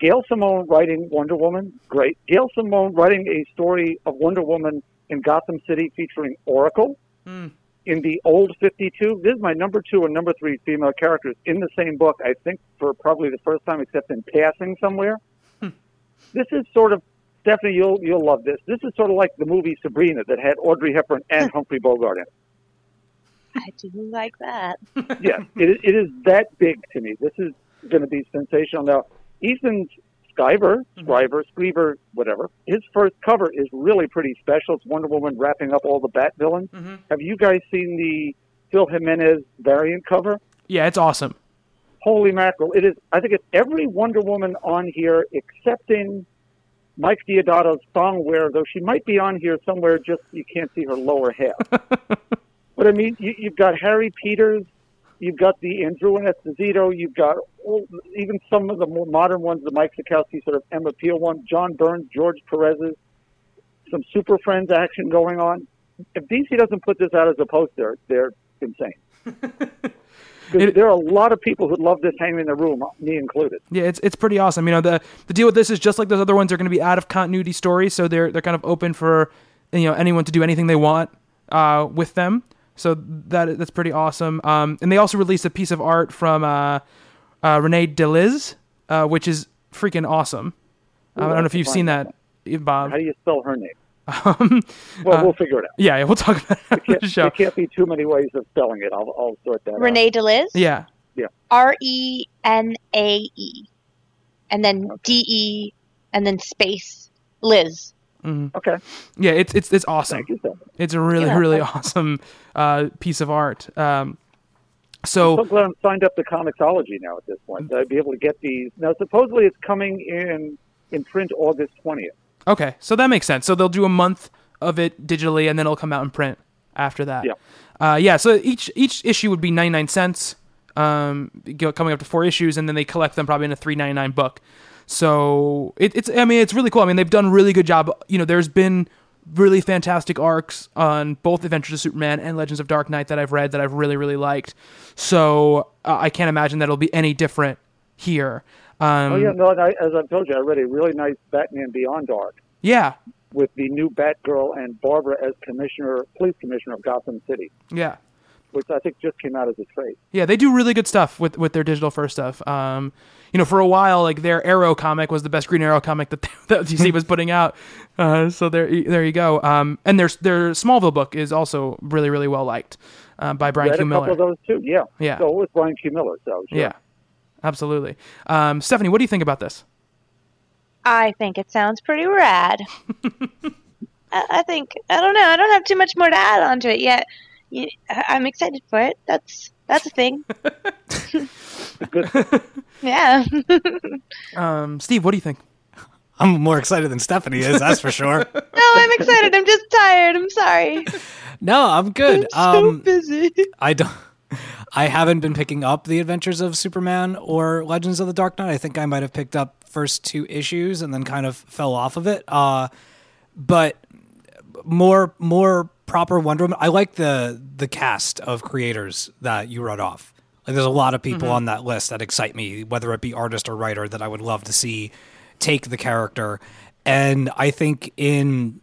Gail Simone writing Wonder Woman, great. Gail Simone writing a story of Wonder Woman in Gotham City featuring Oracle hmm. in the old 52. This is my number two and number three female characters in the same book. I think for probably the first time, except in passing somewhere. Hmm. This is sort of Stephanie. You'll you'll love this. This is sort of like the movie Sabrina that had Audrey Hepburn and [LAUGHS] Humphrey Bogart in it. I do like that. [LAUGHS] yeah, it, is- it is that big to me. This is going to be sensational. Now, Ethan mm-hmm. Scriver, Scriver, Scriver, whatever, his first cover is really pretty special. It's Wonder Woman wrapping up all the Bat villains. Mm-hmm. Have you guys seen the Phil Jimenez variant cover? Yeah, it's awesome. Holy mackerel! It is. I think it's every Wonder Woman on here, excepting Mike Deodato's song where, though she might be on here somewhere. Just you can't see her lower half. [LAUGHS] but I mean, you, you've got Harry Peters, you've got the Andru and Esposito, you've got all, even some of the more modern ones, the Mike Sekowsky sort of Emma Peel one, John Burns, George Perez's, some Super Friends action going on. If DC doesn't put this out as a poster, they're insane. [LAUGHS] It- there are a lot of people who love this hanging in the room, me included. Yeah, it's it's pretty awesome. You know, the the deal with this is just like those other ones, they're going to be out of continuity stories, so they're they're kind of open for you know anyone to do anything they want uh, with them. So that that's pretty awesome. Um, and they also released a piece of art from uh, uh, Renae De Liz, uh, which is freaking awesome. I don't know if you've seen that, Bob. How do you spell her name? Um, Well, uh, we'll figure it out. yeah, yeah, we'll talk about it after Can't, the show. There can't be too many ways of spelling it. I'll, I'll sort that out. Renae De Liz. Yeah, Yeah. R E N A E, and then D E, and then space Liz. Okay. yeah, it's it's it's awesome. Thank you, Stephanie. It's a really Yeah, really thanks. awesome uh, piece of art. Um, So so glad I'm signed up to Comixology now at this point. I'd be able to get these. Now, supposedly it's coming in in print August 20th. Okay, so that makes sense. So they'll do a month of it digitally, and then it'll come out in print after that. Yeah. Uh, yeah. So each each issue would be ninety nine cents, um, coming up to four issues, and then they collect them probably in a three ninety nine book. So it, it's I mean it's really cool. I mean they've done a really good job. You know, there's been really fantastic arcs on both Adventures of Superman and Legends of Dark Knight that I've read that I've really really liked. So uh, I can't imagine that it'll be any different here. Um, Oh, yeah. No, and I, as I've told you, I read a really nice Batman Beyond arc yeah. with the new Batgirl and Barbara as commissioner, police commissioner of Gotham City. Yeah. which I think just came out as a trade. Yeah, they do really good stuff with with their digital first stuff. Um, you know, for a while, like their Arrow comic was the best Green Arrow comic that [LAUGHS] that DC was putting out. Uh, so there, there you go. Um, and their their Smallville book is also really really well liked uh, by Brian Read Q. a couple of those too. Yeah. Yeah. So it was Brian Q. Miller. So sure. Yeah, absolutely. Um, Stephanie, what do you think about this? I think it sounds pretty rad. [LAUGHS] I, I think I don't know. I don't have too much more to add onto it yet. You, I- I'm excited for it. That's that's a thing. [LAUGHS] [LAUGHS] yeah. Um, Steve, what do you think? I'm more excited than Stephanie is, that's for sure. no, I'm excited. I'm just tired. I'm sorry. No, I'm good. I'm so Um, busy. I don't. I haven't been picking up the Adventures of Superman or Legends of the Dark Knight. I think I might have picked up first two issues and then kind of fell off of it. Uh, but more more proper Wonder Woman. I like the the cast of creators that you wrote off. Like there's a lot of people on that list that excite me, whether it be artist or writer, that I would love to see take the character. And I think in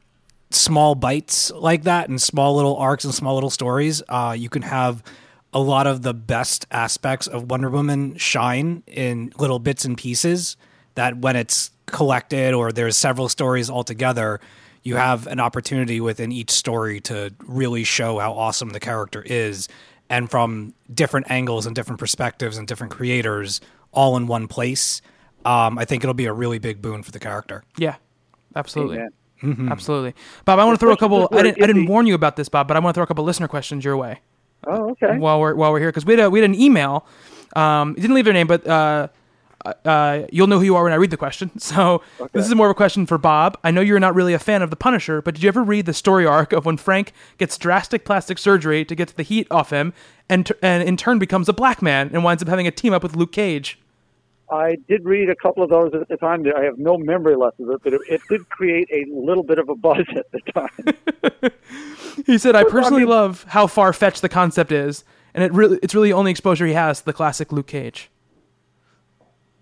small bites like that and small little arcs and small little stories, uh, you can have a lot of the best aspects of Wonder Woman shine in little bits and pieces that when it's collected or there's several stories all together, you have an opportunity within each story to really show how awesome the character is and from different angles and different perspectives and different creators all in one place. Um, I think it'll be a really big boon for the character. Yeah, absolutely. Amen. Absolutely, Bob. I want to throw a couple. I didn't. I didn't warn you about this, Bob, but I want to throw a couple listener questions your way. Oh, okay. while we're while we're here because we had a, we had an email. Um, it didn't leave their name, but uh, uh, you'll know who you are when I read the question. [LAUGHS] So this is more of a question for Bob. I know you're not really a fan of the Punisher, but did you ever read the story arc of when Frank gets drastic plastic surgery to get the heat off him, and t- and in turn becomes a black man and winds up having a team up with Luke Cage? I did read a couple of those at the time. I have no memory left of it, but it, it did create a little bit of a buzz [LAUGHS] at the time. [LAUGHS] [LAUGHS] He said, "I personally love how far fetched the concept is, and it really it's really only exposure he has to the classic Luke Cage."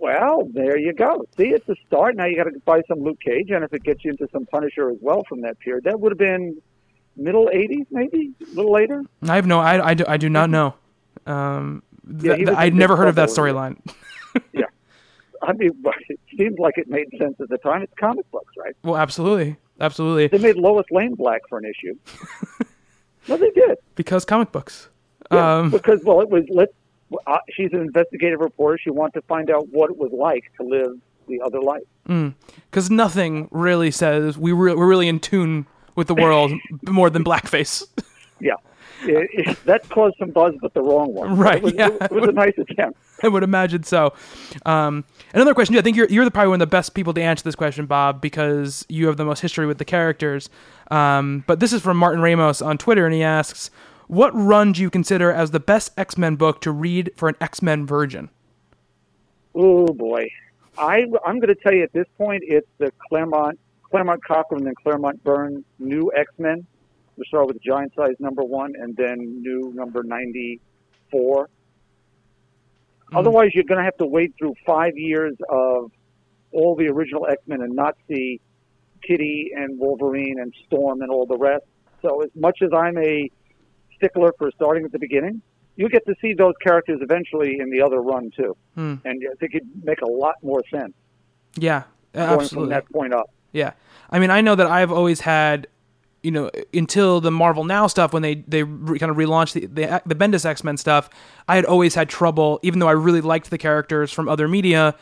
well, there you go. See, it's a start. Now you got to buy some Luke Cage, and if it gets you into some Punisher as well from that period, that would have been middle '80s, maybe a little later. I have no, I, I, do, I do not know. Um, Yeah, th- I'd never heard of that storyline. [LAUGHS] Yeah. I mean, [LAUGHS] it seemed like it made sense at the time. It's comic books, right? Well, absolutely, absolutely, They made Lois Lane black for an issue. [LAUGHS] no, they did. because comic books. Yeah, Um, because well, it was let's. Uh, she's an investigative reporter. She wanted to find out what it was like to live the other life. because nothing really says we re- we're really in tune with the world [LAUGHS] more than blackface. Yeah, it, it, that caused some buzz, but the wrong one. Right, It was, yeah. it was a nice attempt. [LAUGHS] I would imagine so. Um, another question. I think you're you're the, probably one of the best people to answer this question, Bob, because you have the most history with the characters. Um, but this is from Martin Ramos on Twitter, and he asks, "What run do you consider as the best X Men book to read for an X Men virgin?" Oh boy, I I'm going to tell you at this point, it's the Claremont Claremont Cockrum and Claremont Burns new X Men. We start with Giant Size number one, and then new number ninety four. Otherwise, you're going to have to wade through five years of all the original X Men and not see Kitty and Wolverine and Storm and all the rest. So, as much as I'm a stickler for starting at the beginning, you get to see those characters eventually in the other run too, Hmm. and I think it'd make a lot more sense Yeah, going absolutely. from that point up. Yeah, I mean, I know that I've always had, you know, until the Marvel Now stuff when they they re- kind of relaunched the the, the Bendis X Men stuff, I had always had trouble, even though I really liked the characters from other media,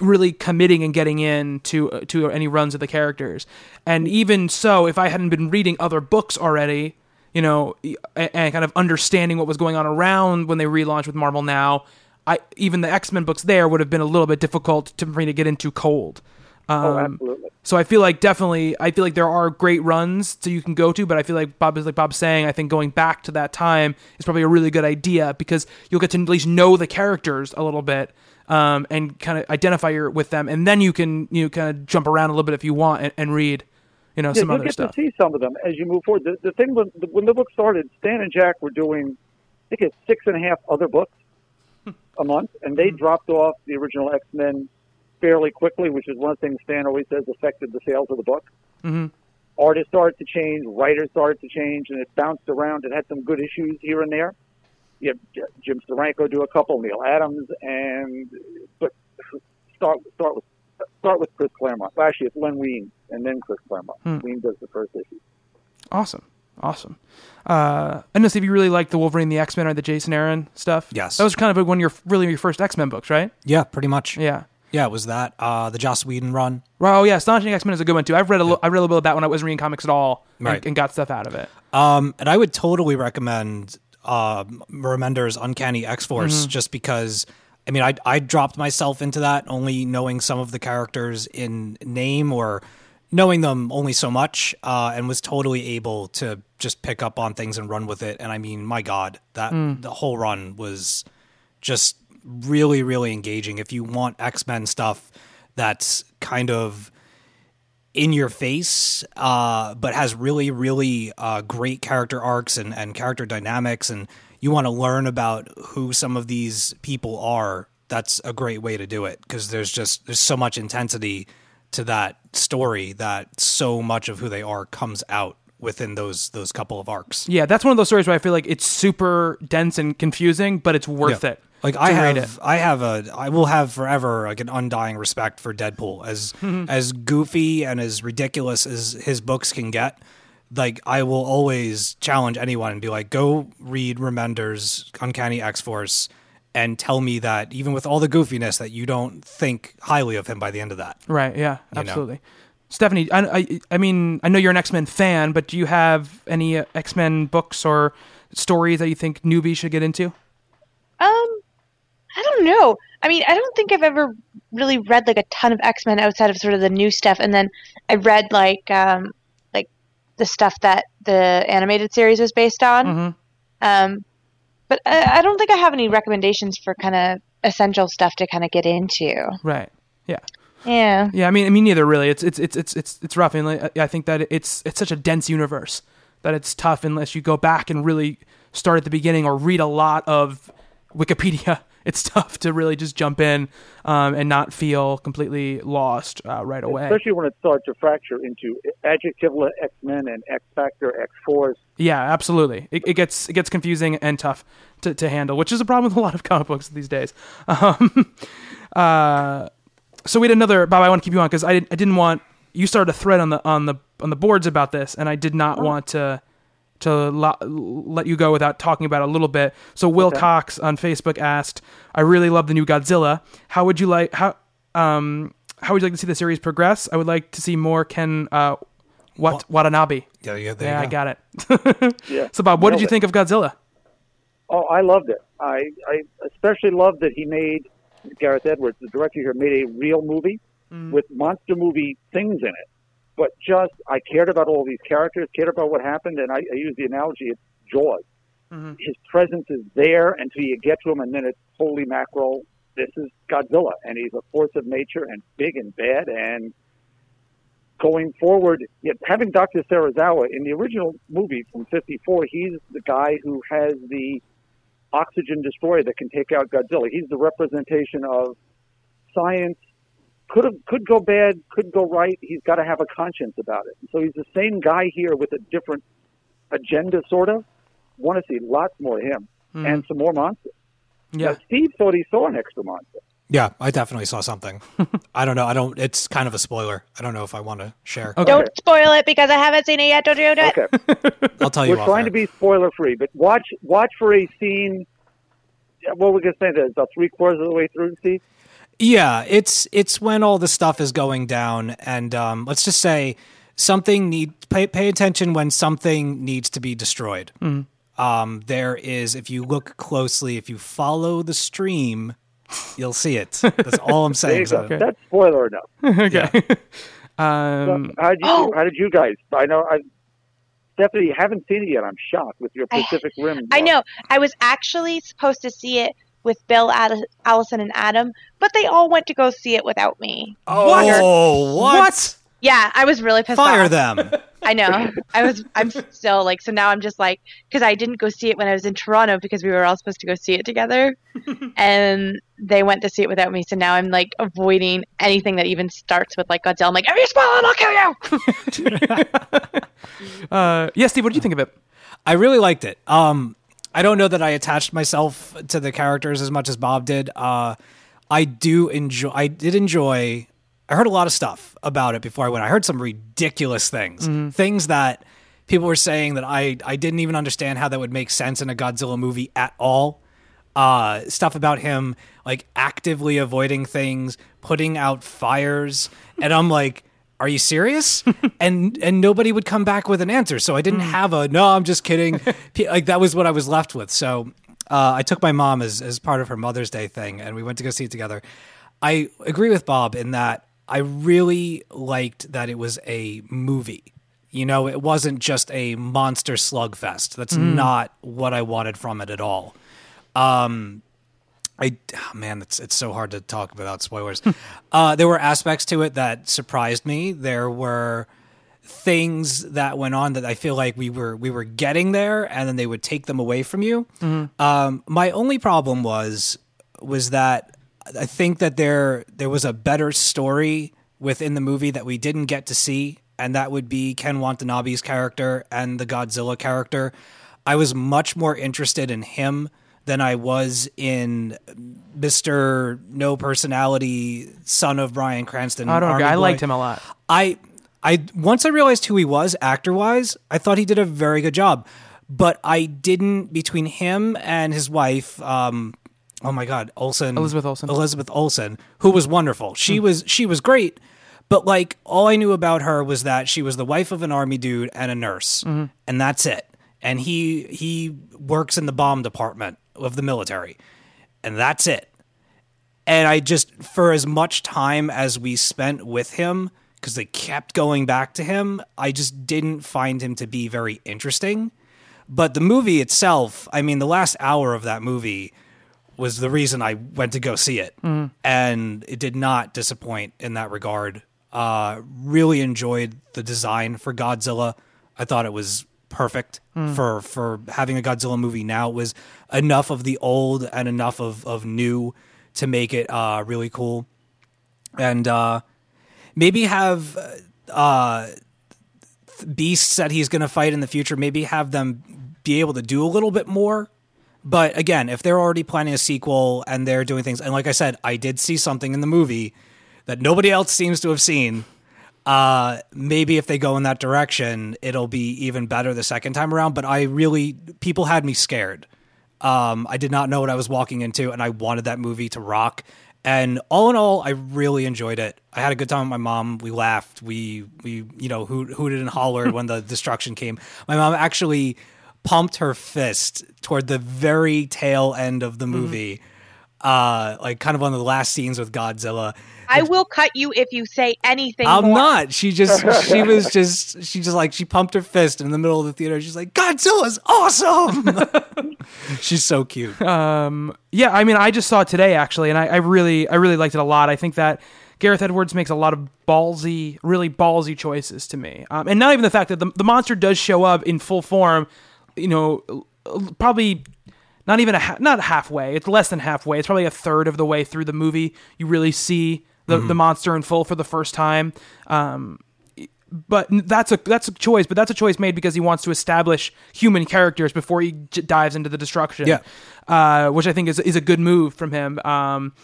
really committing and getting in to uh, to any runs of the characters. And even so, if I hadn't been reading other books already, you know, and, and kind of understanding what was going on around when they relaunched with Marvel Now. I even the X Men books there would have been a little bit difficult to for me to get into cold. Oh, Um, absolutely. so I feel like definitely, I feel like there are great runs that you can go to, but I feel like Bob is like Bob's saying. I think going back to that time is probably a really good idea because you'll get to at least know the characters a little bit um, and kind of identify your, with them, and then you can you know, kind of jump around a little bit if you want and, and read, you know, Yeah, some you'll other get stuff. to see some of them as you move forward. The, the thing when, when the book started, Stan and Jack were doing, I think it's six and a half other books [LAUGHS] a month, and they dropped off the original X Men fairly quickly, which is one of the things Stan always says affected the sales of the book. Mhm. Artists started to change, writers started to change, and it bounced around. It had some good issues here and there, you have Jim Steranko do a couple, Neal Adams, and but start start with start with Chris Claremont. Well, actually, it's Len Wein and then Chris Claremont. Hmm. Wein does the first issue. Awesome. Awesome. Uh, I know, Steve, you really like the Wolverine, the X Men, or the Jason Aaron stuff. Yes. That was kind of one of your really your first X Men books, right? Yeah, pretty much. Yeah. Yeah, it was that. Uh, the Joss Whedon run. Oh, yeah, Astonishing X Men is a good one too. I've read a li- I read a little bit that when I wasn't reading comics at all, and, Right. and got stuff out of it. Um, and I would totally recommend uh, Remender's Uncanny X Force just because. I mean, I I dropped myself into that only knowing some of the characters in name or knowing them only so much, uh, and was totally able to just pick up on things and run with it. And I mean, my God, that the whole run was just really, really engaging. If you want X Men stuff that's kind of in your face, uh, but has really, really uh, great character arcs and, and character dynamics, and you want to learn about who some of these people are, that's a great way to do it because there's just there's so much intensity to that story that so much of who they are comes out within those those couple of arcs. Yeah, that's one of those stories where I feel like it's super dense and confusing, but it's worth Yeah. it. Like I read have, I have a, I will have forever like an undying respect for Deadpool as Mm-hmm. [LAUGHS] as goofy and as ridiculous as his books can get. Like I will always challenge anyone and be like, go read Remender's Uncanny X Force and tell me that even with all the goofiness that you don't think highly of him by the end of that. Right. Yeah. know. Absolutely. Stephanie, I, I, I mean, I know you're an X Men fan, but do you have any uh, X Men books or stories that you think newbies should get into? Um, I don't know. I mean, I don't think I've ever really read like a ton of X Men outside of sort of the new stuff, and then I read like um like the stuff that the animated series was based on. Mhm. Um, but I, I don't think I have any recommendations for kind of essential stuff to kind of get into. Right. Yeah. Yeah. Yeah. I mean, I mean, neither really. It's it's it's it's it's it's rough, and like, I think that it's it's such a dense universe that it's tough unless you go back and really start at the beginning or read a lot of Wikipedia. [LAUGHS] It's [LAUGHS] tough to really just jump in um, and not feel completely lost uh, right away. Especially when it starts to fracture into adjectiveless X Men and X Factor, X Force. Yeah, absolutely. It, it gets it gets confusing and tough to, to handle, which is a problem with a lot of comic books these days. [LAUGHS] Um, uh, so we had another Bob. I want to keep you on because I, did, I didn't want you started a thread on the on the on the boards about this, and I did not want to to lo- let you go without talking about it a little bit. So Will Cox on Facebook asked, "I really love the new Godzilla. How would you like how um how would you like to see the series progress? I would like to see more Ken uh, what Watanabe." Yeah, yeah, there Yeah, you I got it. [LAUGHS] Yeah. So, Bob, what did Nailed you it. think of Godzilla? Oh, I loved it. I, I especially loved that he made Gareth Edwards, the director here, made a real movie with monster movie things in it. But just I cared about all these characters, cared about what happened, and I, I use the analogy it's Jaws. Mm-hmm. His presence is there until you get to him, and then it's holy mackerel. This is Godzilla, and he's a force of nature and big and bad. And going forward, yeah, having Dr. Serizawa in the original movie from '54, he's the guy who has the oxygen destroyer that can take out Godzilla. He's the representation of science. Could have, could go bad, could go right. He's got to have a conscience about it. So he's the same guy here with a different agenda, sort of. Want to see lots more of him hmm. and some more monsters. Yeah. Now, Steve thought he saw an extra monster. Yeah, I definitely saw something. [LAUGHS] I don't know. I don't. It's kind of a spoiler. I don't know if I want to share. Okay. Don't spoil it because I haven't seen it yet. Don't you do it? Okay, [LAUGHS] I'll tell you. we're trying air. to be spoiler free, but watch watch for a scene. What we're gonna say that about three quarters of the way through, Steve. Yeah, it's it's when all the stuff is going down, and um, let's just say something need pay, pay attention when something needs to be destroyed. Um, there is, if you look closely, if you follow the stream, you'll see it. That's all I'm saying. you go. So- That's spoiler enough. [LAUGHS] okay. [LAUGHS] um, how did you Oh. how did you guys? I know I Stephanie, you haven't seen it yet. I'm shocked with your I- Pacific Rim. I know. I was actually supposed to see it with Bill, Ad- Allison, and Adam, but they all went to go see it without me. Oh, what? Yeah, I was really pissed Fire off. them. [LAUGHS] I know. I was. I'm still like. So now I'm just like because I didn't go see it when I was in Toronto because we were all supposed to go see it together, [LAUGHS] and they went to see it without me. So now I'm like avoiding anything that even starts with like Godzilla. I'm like, if you spoil it, I'll kill you. [LAUGHS] uh, yeah, Steve, what did you think of it? I really liked it. Um, I don't know that I attached myself to the characters as much as Bob did. Uh, I do enjoy. I did enjoy. I heard a lot of stuff about it before I went. I heard some ridiculous things, things that people were saying that I I didn't even understand how that would make sense in a Godzilla movie at all. Uh, stuff about him like actively avoiding things, putting out fires, and I'm like. Are you serious? [LAUGHS] and and nobody would come back with an answer. So I didn't have a no. I'm just kidding. [LAUGHS] Like that was what I was left with. So uh, I took my mom as as part of her Mother's Day thing, and we went to go see it together. I agree with Bob in that I really liked that it was a movie. You know, it wasn't just a monster slugfest. That's not what I wanted from it at all. Um, I oh, man, it's it's so hard to talk without spoilers. [LAUGHS] uh, there were aspects to it that surprised me. There were things that went on that I feel like we were we were getting there, and then they would take them away from you. Um, my only problem was was that I think that there there was a better story within the movie that we didn't get to see, and that would be Ken Watanabe's character and the Godzilla character. I was much more interested in him than I was in Mister No Personality, son of Bryan Cranston. I don't know. I Boy. liked him a lot. I I once I realized who he was actor wise, I thought he did a very good job. But I didn't between him and his wife, um, oh my god, Olsen Elizabeth Olsen. Elizabeth Olsen, who was wonderful. She was she was great. But like all I knew about her was that she was the wife of an army dude and a nurse. And that's it. And he he works in the bomb department of the military. And that's it and I just for as much time as we spent with him because they kept going back to him, I just didn't find him to be very interesting. But the movie itself, I mean, the last hour of that movie was the reason I went to go see it, and it did not disappoint in that regard. Uh, really enjoyed the design for Godzilla. I thought it was perfect for for having a Godzilla movie. Now it was enough of the old and enough of of new to make it uh, really cool, and uh, maybe have uh, beasts that he's going to fight in the future. Maybe have them be able to do a little bit more. But again, if they're already planning a sequel and they're doing things, and like I said, I did see something in the movie that nobody else seems to have seen. Uh, maybe if they go in that direction, it'll be even better the second time around. But I really, people had me scared. Um, I did not know what I was walking into, and I wanted that movie to rock. And all in all, I really enjoyed it. I had a good time with my mom. We laughed. We we you know hoot, hooted and hollered when the [LAUGHS] destruction came. My mom actually pumped her fist toward the very tail end of the movie, uh, like kind of one of the last scenes with Godzilla. I will cut you if you say anything I'm more. not. She just [LAUGHS] she was just she just like she pumped her fist in the middle of the theater. She's like, Godzilla's awesome. [LAUGHS] She's so cute. Um, yeah, I mean, I just saw it today actually, and I, I really, I really liked it a lot. I think that Gareth Edwards makes a lot of ballsy, really ballsy choices to me, um, and not even the fact that the, the monster does show up in full form. You know, probably not even a ha- not halfway. It's less than halfway. It's probably a third of the way through the movie. You really see the, the monster in full for the first time. Um, but that's a that's a choice. But that's a choice made because he wants to establish human characters before he j- dives into the destruction. Yeah. uh, which I think is is a good move from him. Um,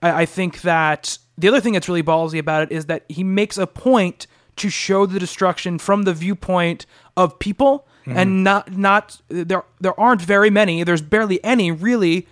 I, I think that the other thing that's really ballsy about it is that he makes a point to show the destruction from the viewpoint of people, and not not there. There aren't very many. There's barely any really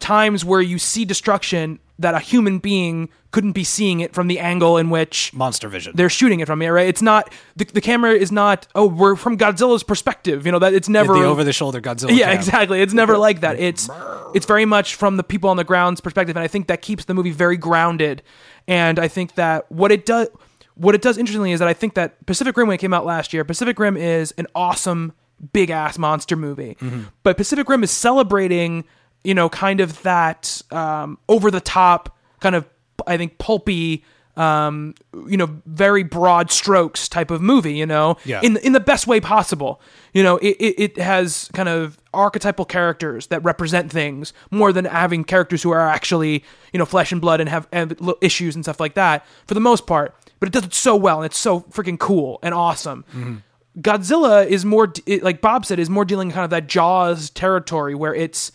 times where you see destruction that a human being couldn't be seeing it from the angle in which Monster Vision. they're shooting it from here, right? It's not the, the camera is not oh we're from Godzilla's perspective, you know that it's never the over the shoulder Godzilla. yeah, cam. exactly. It's never like that. It's it's very much from the people on the ground's perspective, and I think that keeps the movie very grounded. And I think that what it does, what it does interestingly is that I think that Pacific Rim when it came out last year, Pacific Rim is an awesome big ass monster movie, mm-hmm. but Pacific Rim is celebrating, you know, kind of that um, over the top kind of I think pulpy. Um, you know, very broad strokes type of movie. You know, Yeah. in in the best way possible. You know, it, it, it has kind of archetypal characters that represent things more than having characters who are actually, you know, flesh and blood and have, have issues and stuff like that for the most part. But it does it so well and it's so freaking cool and awesome. Godzilla is more like Bob said is more dealing kind of that Jaws territory where it's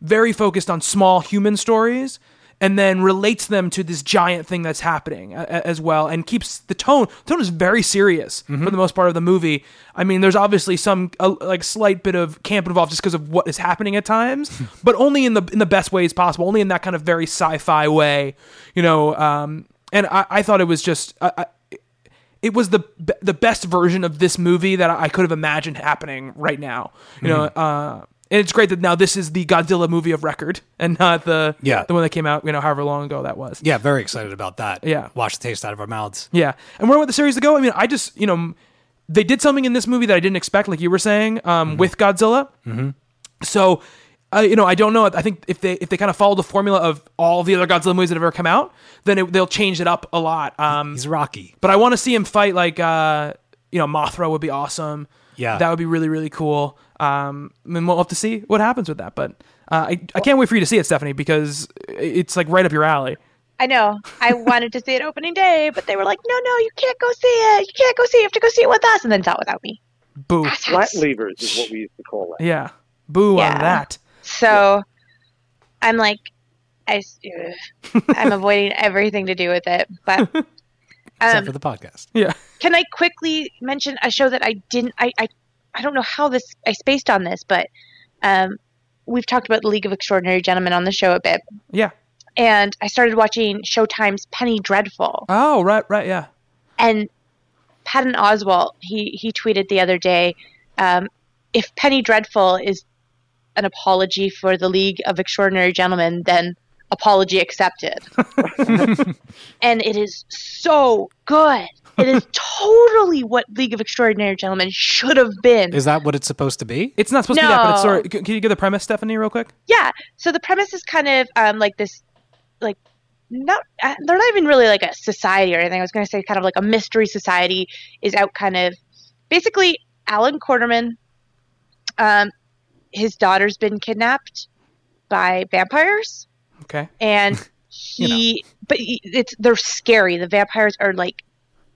very focused on small human stories and then relates them to this giant thing that's happening as well and keeps the tone the tone is very serious for the most part of the movie i mean there's obviously some uh, like slight bit of camp involved just because of what is happening at times [LAUGHS] but only in the in the best ways possible only in that kind of very sci-fi way you know um and i, I thought it was just I, I, it was the the best version of this movie that I could have imagined happening right now. You know, Mm-hmm. uh, and it's great that now this is the Godzilla movie of record and not the Yeah. the one that came out you know however long ago that was. Yeah, very excited about that. Yeah. Wash the taste out of our mouths. Yeah, and where want the series to go? I mean, I just you know they did something in this movie that I didn't expect, like you were saying, um, Mm-hmm. with Godzilla. Mm-hmm. So. Uh, you know, I don't know. I think if they if they kind of follow the formula of all the other Godzilla movies that have ever come out, then it, they'll change it up a lot. Um, He's Rocky. but I want to see him fight like uh, you know Mothra would be awesome. Yeah. that would be really really cool. Um, and we'll have to see what happens with that. But uh, I I can't wait for you to see it, Stephanie, because it's like right up your alley. I know. I [LAUGHS] wanted to see it opening day, but they were like, "No, no, you can't go see it. You can't go see it. You have to go see it with us." And then saw it without me. Boo. Flat levers is what we used to call it. Yeah. Boo Yeah. on that. So I'm like, I. I'm [LAUGHS] avoiding everything to do with it. But [LAUGHS] Except um, for the podcast. Yeah. can I quickly mention a show that I didn't? I I, I don't know how this I spaced on this, but um, we've talked about the League of Extraordinary Gentlemen on the show a bit, Yeah. and I started watching Showtime's Penny Dreadful. Oh, right, right, yeah. And Patton Oswalt, he he tweeted the other day, um, if Penny Dreadful is an apology for the League of Extraordinary Gentlemen, then apology accepted. [LAUGHS] and it is so good. It is [LAUGHS] totally what League of Extraordinary Gentlemen should have been. Is that what it's supposed to be? It's not supposed to be that, but it's No. sort of. Can can you give the premise, Stephanie, real quick? yeah. So the premise is kind of um, like this, like not uh, they're not even really like a society or anything. I was going to say kind of like a mystery society is out kind of basically Allan Quatermain. Um, his daughter's been kidnapped by vampires, Okay. and [LAUGHS] he but he, it's they're scary. The vampires are like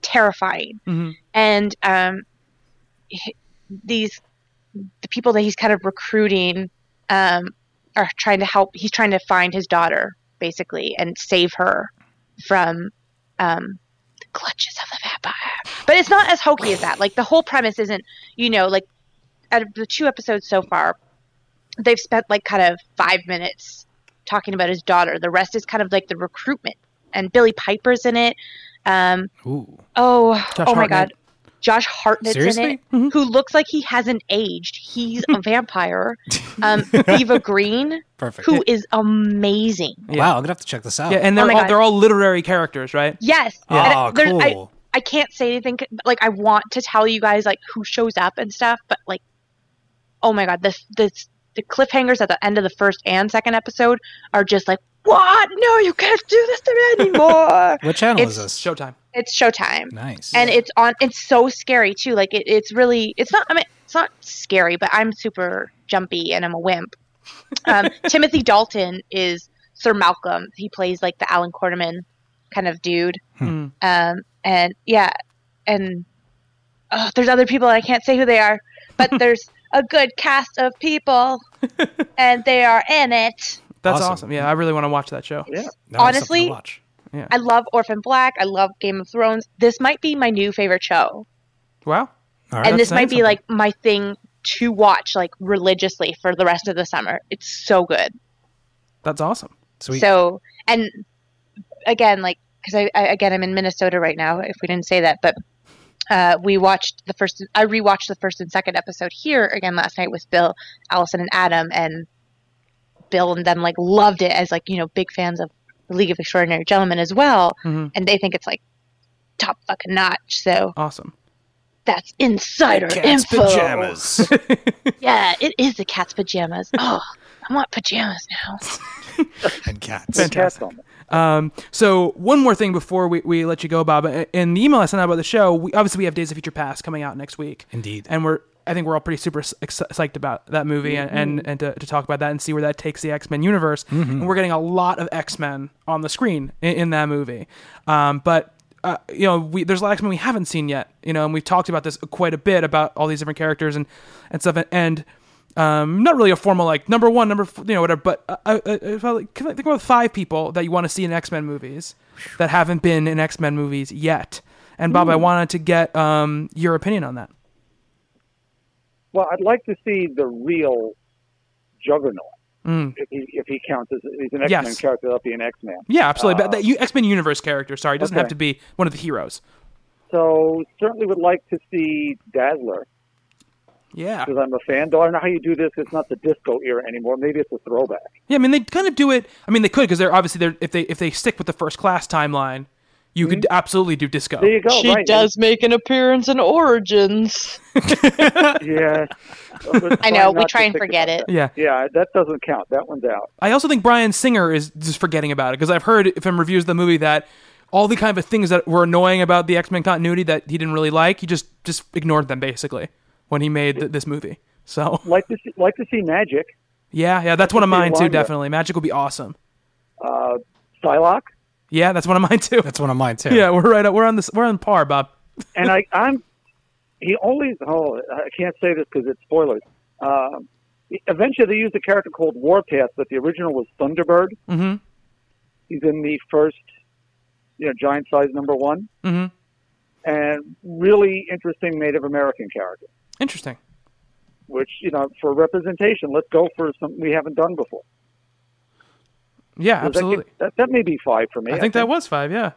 terrifying, Mhm. and um, these the people that he's kind of recruiting um, are trying to help. He's trying to find his daughter basically and save her from um, the clutches of the vampire. But it's not as hokey as that. Like the whole premise isn't, you know, like out of the two episodes so far, they've spent like kind of five minutes talking about his daughter. The rest is kind of like the recruitment, and Billie Piper's in it. Um, Ooh. oh, Josh oh my Hartnett. God. Josh Hartnett's in Seriously? it, who looks like he hasn't aged. He's a [LAUGHS] vampire. Um, [LAUGHS] Eva Green, Perfect. who is amazing. Yeah. Wow, I'm gonna have to check this out. Yeah, and Oh they're my all God. they're all literary characters, right? Yes. Oh, And there's- I- cool. I can't say anything. Like I want to tell you guys like who shows up and stuff, but like, oh my god, this this the cliffhangers at the end of the first and second episode are just like, what? No, you can't do this to me anymore. [LAUGHS] what channel it's- is this? Showtime. it's Showtime, nice. and it's on. It's so scary too. Like it, it's really. It's not. I mean, it's not scary, but I'm super jumpy and I'm a wimp. Um, [LAUGHS] Timothy Dalton is Sir Malcolm. He plays like the Allan Quatermain kind of dude. Hmm. Um, and yeah, and oh, there's other people I can't say who they are, but [LAUGHS] there's a good cast of people, and they are in it. That's Awesome. awesome. Yeah, I really want to watch that show. Yeah. Now I have something to honestly- watch. I love Orphan Black. I love Game of Thrones. This might be my new favorite show, Wow. All right. and this might be something. like my thing to watch like religiously for the rest of the summer. It's so good. That's awesome. Sweet. So, and again, like, because I, I again I'm in Minnesota right now. If we didn't say that, but uh, we watched the first. I rewatched the first and second episode here again last night with Bill, Allison, and Adam, and Bill and them like loved it as like you know big fans of the League of Extraordinary Gentlemen as well, Mhm. and they think it's like top fucking notch. So Awesome. that's insider Cat's info. pajamas. [LAUGHS] Yeah, it is the cat's pajamas. Oh, I want pajamas now. [LAUGHS] and cats. Cats Fantastic. on it. Um, so one more thing before we, we let you go, Bob. In the email I sent out about the show, we, obviously we have Days of Future Past coming out next week. Indeed. and we're I think we're all pretty super psyched about that movie and and, and to, to talk about that and see where that takes the X Men universe. And we're getting a lot of X Men on the screen in, in that movie. Um, but uh, you know, we there's a lot of X Men we haven't seen yet. You know, and we've talked about this quite a bit about all these different characters and and stuff. And um, not really a formal like number one, number f- you know whatever. But uh, uh, uh, I, can I think about five people that you want to see in X Men movies that haven't been in X Men movies yet. And Bob, I wanted to get um, your opinion on that. Well, I'd like to see the real Juggernaut. Mm. If he if he counts as he's an X Men Yes. character, that'll be an X Man. Yeah, absolutely. but that X Men universe character. Sorry, doesn't have to be one of the heroes. So certainly would like to see Dazzler Yeah, because I'm a fan. Though I don't know how you do this. It's not the disco era anymore. Maybe it's a throwback. yeah. I mean, they kind of do it. I mean, they could because they're obviously they're if they if they stick with the first class timeline, you could absolutely do disco. There you go. she right. does make an appearance in Origins. [LAUGHS] Yeah. I know, we try and forget it. Yeah. Yeah, that doesn't count. That one's out. I also think Bryan Singer is just forgetting about it because I've heard from reviews of the movie that all the kind of things that were annoying about the X Men continuity that he didn't really like, he just just ignored them basically when he made th- this movie. So Like to see, like to see Magik, yeah, yeah, that's one of mine too. Definitely, Magik will be awesome. uh, Psylocke, Yeah, that's one of mine too. That's one of mine too. Yeah, we're right. We're on this. We're on par, Bob. [LAUGHS] and I I'm he only oh I can't say this because it's spoilers. Um, eventually, they used a character called Warpath, but the original was Thunderbird. Mhm. He's in the first, you know, giant size number one, Mhm. and really interesting Native American character. Interesting. Which you know, for representation, let's go for something we haven't done before. Yeah, Does that get- absolutely. That, that, may be five for me. I think that was five. Yeah.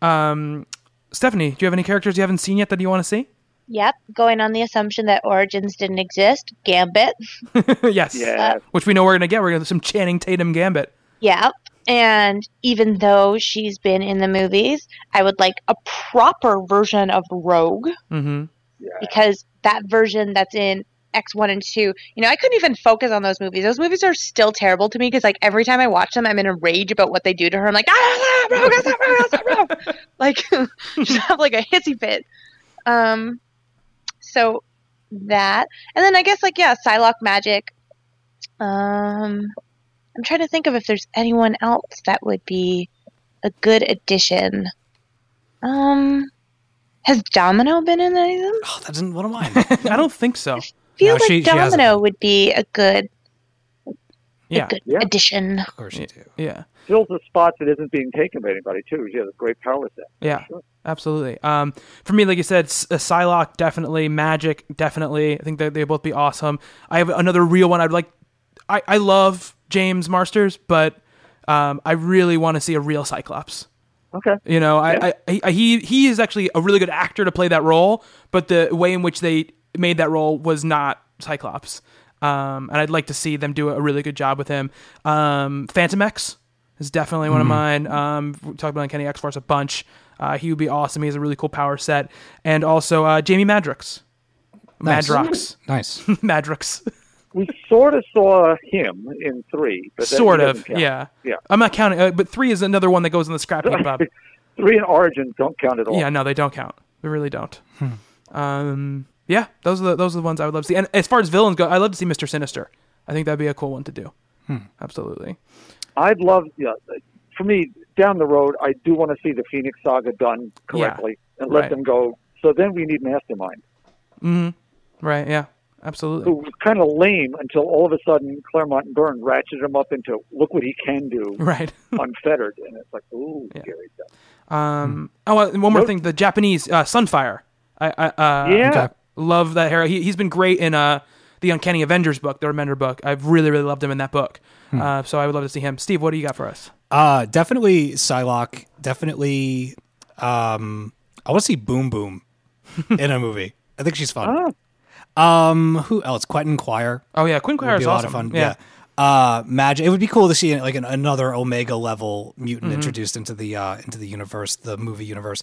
Um, Stephanie, do you have any characters you haven't seen yet that you want to see? Yep, going on the assumption that Origins didn't exist. Gambit. [LAUGHS] yes. Yeah. Which we know we're gonna get. We're gonna get some Channing Tatum Gambit. Yep. And even though she's been in the movies, I would like a proper version of Rogue Mm-hmm. because that version that's in X1 and 2, you know, I couldn't even focus on those movies. Those movies are still terrible to me because, like, every time I watch them, I'm in a rage about what they do to her. I'm like, ah, ah, ah, Rogue, Rogue, ah, Rogue. like, [LAUGHS] just have like a hissy fit. Um, so that, and then I guess, like, yeah, Psylocke Magik. Um, I'm trying to think of if there's anyone else that would be a good addition. Um, has Domino been in any of them? Oh, that isn't one of mine. I don't think so. [LAUGHS] feel No, like she- she Domino been. would be a good, Yeah. good Yeah. addition. of course you do. Yeah. fills a spot that isn't being taken by anybody too. She has a great power set. Yeah. Absolutely. Um, for me, like you said, S- uh, Psylocke definitely, Magik definitely. I think that they both be awesome. I have another real one. I'd like. I I love James Marsters, but um, I really want to see a real Cyclops. Okay. You know, I, I, I he he is actually a really good actor to play that role, but the way in which they made that role was not Cyclops. Um, and I'd like to see them do a really good job with him. Um, Fantomex is definitely one of mine. Um, we talked about Uncanny X Force a bunch. Uh, he would be awesome. He has a really cool power set, and also uh, Jamie Madrox. Nice. Madrox. Nice. [LAUGHS] Madrox. We sort of saw him in three, but sort of. Yeah. Yeah. I'm not counting, uh, but three is another one that goes in the scrap heap, Bob. [LAUGHS] Three and Origins don't count at all. Yeah, no, they don't count. They really don't. Um, yeah, those are the those are the ones I would love to see. And as far as villains go, I'd love to see Mister Sinister. I think that'd be a cool one to do. Absolutely. I'd love, yeah, for me, down the road, I do want to see the Phoenix Saga done correctly and let right. them go. So then we need Mastermind, Right. Yeah. Absolutely. who was kind of lame until all of a sudden Claremont and Byrne ratcheted him up into look what he can do, [LAUGHS] Right. unfettered, and it's like, ooh, scary stuff. Um. Oh, uh, and one more Nope. thing. The Japanese uh, Sunfire. I. I uh, Yeah. Okay. Love that hero. He, he's been great in uh the Uncanny Avengers book, the Remender book. I've really really loved him in that book. Uh, so I would love to see him. Steve, what do you got for us? Uh, definitely Psylocke. Definitely. Um, I want to see Boom Boom [LAUGHS] in a movie. I think she's fun. Um, who else? Quentin Quire. Oh yeah, would Quire be is a lot of fun. Yeah. Yeah. Uh, Magik. It would be cool to see like an, another Omega level mutant Mm-hmm. introduced into the uh, into the universe, the movie universe.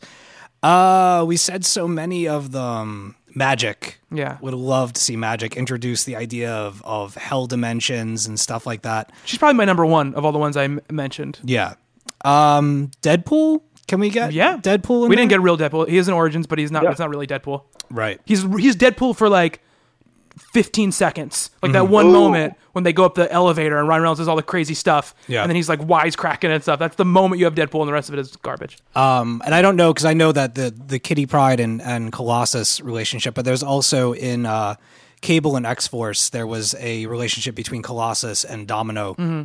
Uh, we said so many of them. Magik. Yeah. Would love to see Magik introduce the idea of of hell dimensions and stuff like that. She's probably my number one of all the ones I m- mentioned. Yeah. Um, Deadpool. Can we get Yeah, Deadpool? In we didn't get real Deadpool. He is in Origins, but he's not. Yeah. It's not really Deadpool. right. He's he's Deadpool for like 15 seconds. Like that one moment when they go up the elevator and Ryan Reynolds does all the crazy stuff. Yeah. And then he's like wisecracking and stuff. That's the moment you have Deadpool and the rest of it is garbage. Um, and I don't know because I know that the the Kitty Pryde and and Colossus relationship, but there's also in uh, Cable and X Force there was a relationship between Colossus and Domino. Mm-hmm.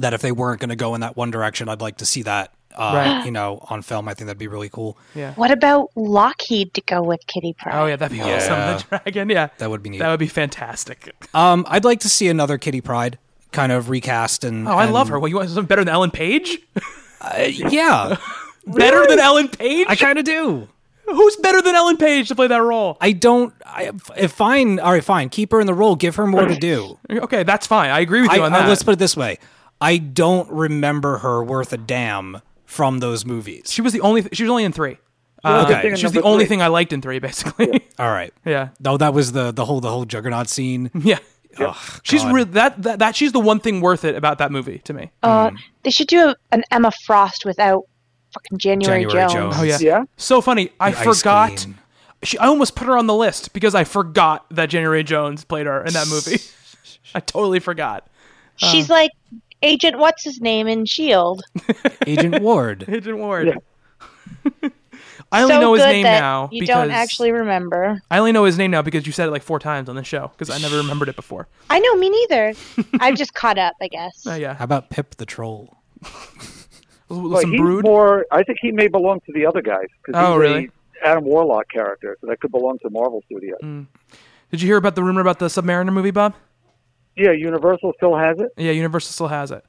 That if they weren't going to go in that one direction, I'd like to see that. Uh, Right. You know, on film, I think that'd be really cool. Yeah. What about Lockheed to go with Kitty Pryde? Oh yeah, that'd be Yeah. awesome. The dragon, yeah. That would be neat. That would be fantastic. Um, I'd like to see another Kitty Pryde kind of recast and. Oh, I and- love her. What you want something better than Ellen Page? [LAUGHS] Uh, yeah, [LAUGHS] better than Ellen Page? I kind of do. Who's better than Ellen Page to play that role? I don't. I fine. All right, fine. Keep her in the role. Give her more to do. [LAUGHS] Okay, that's fine. I agree with I, you on I- that. let's put it this way: I don't remember her worth a damn from those movies. she was the only. She was only in three. Uh, Okay. Thing She was the only three. thing I liked in three, basically. All right. yeah. No, that was the the whole the whole Juggernaut scene. [LAUGHS] Yeah. Ugh, She's God. re- that, that that she's the one thing worth it about that movie to me. Uh, Mm. they should do a, an Emma Frost without fucking January, January Jones. Jones. Oh yeah. Yeah? So funny. I The ice forgot. She, I almost put her on the list because I forgot that January Jones played her in that movie. [LAUGHS] I totally forgot. She's like Agent What's His Name in Shield. [LAUGHS] Agent Ward. [LAUGHS] Agent Ward. Yeah. I only so know his name that now you because don't actually remember. I only know his name now because you said it like four times on the show because I never remembered it before. I know, me neither. [LAUGHS] I've just caught up, I guess. Oh yeah. How about Pip the Troll? But Some he's brood. more. I think he may belong to the other guys because Oh, he's really? a Adam Warlock character, so that could belong to Marvel Studios. Mm. Did you hear about the rumor about the Submariner movie, Bob? Yeah, Universal still has it. Yeah, Universal still has it.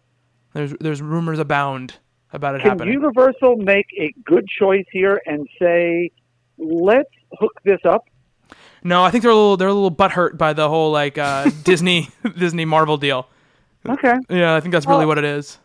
There's there's rumors abound about it Can happening. Universal make a good choice here and say, let's hook this up? No, I think they're a little they're a little butthurt by the whole like uh, [LAUGHS] Disney Disney Marvel deal. Okay, Yeah, I think that's really Well- what it is.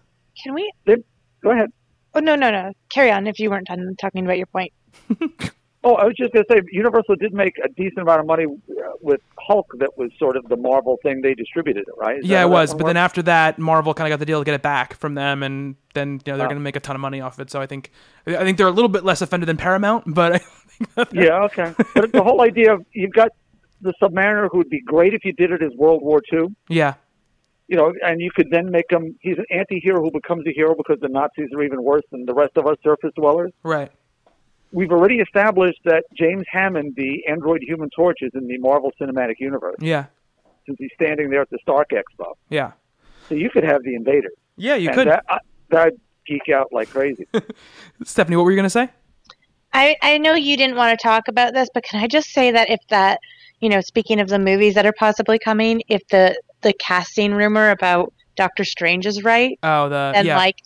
Can we? go ahead. Oh, no, no, no. Carry on if you weren't done talking about your point. [LAUGHS] Oh, I was just going to say, Universal did make a decent amount of money uh, with Hulk. That was sort of the Marvel thing. They distributed it, right? Is Yeah, it was. But then after that, Marvel kind of got the deal to get it back from them, and then you know they're Oh. going to make a ton of money off it. So I think I think they're a little bit less offended than Paramount, but [LAUGHS] I think that yeah, okay. But the whole idea of you've got the Submariner, who would be great if you did it as World War II. yeah, You know, and you could then make him. He's an anti-hero who becomes a hero because the Nazis are even worse than the rest of us surface dwellers. right. We've already established that James Hammond, the android Human Torch, is in the Marvel Cinematic Universe Yeah, since he's standing there at the Stark Expo. yeah, So you could have the Invaders. yeah. You and could, That, I, that'd geek out like crazy. [LAUGHS] Stephanie. What were you going to say? I, I know you didn't want to talk about this, but can I just say that if that, you know, speaking of the movies that are possibly coming, if the the casting rumor about Doctor Strange is right, Oh, the then yeah. like,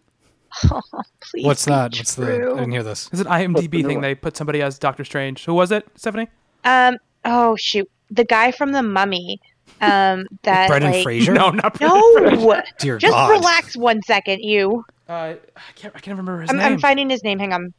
oh, [LAUGHS] please. What's be that? What's the? I didn't hear this. It's an What's the IMDb thing. one? They put somebody as Doctor Strange. Who was it, Stephanie? Um. Oh shoot, the guy from the Mummy. Um. [LAUGHS] That Brendan like, Fraser. No, not No. [LAUGHS] Dear Just God. relax one second, you. Uh, I can't. I can't remember his I'm, name. I'm finding his name. Hang on.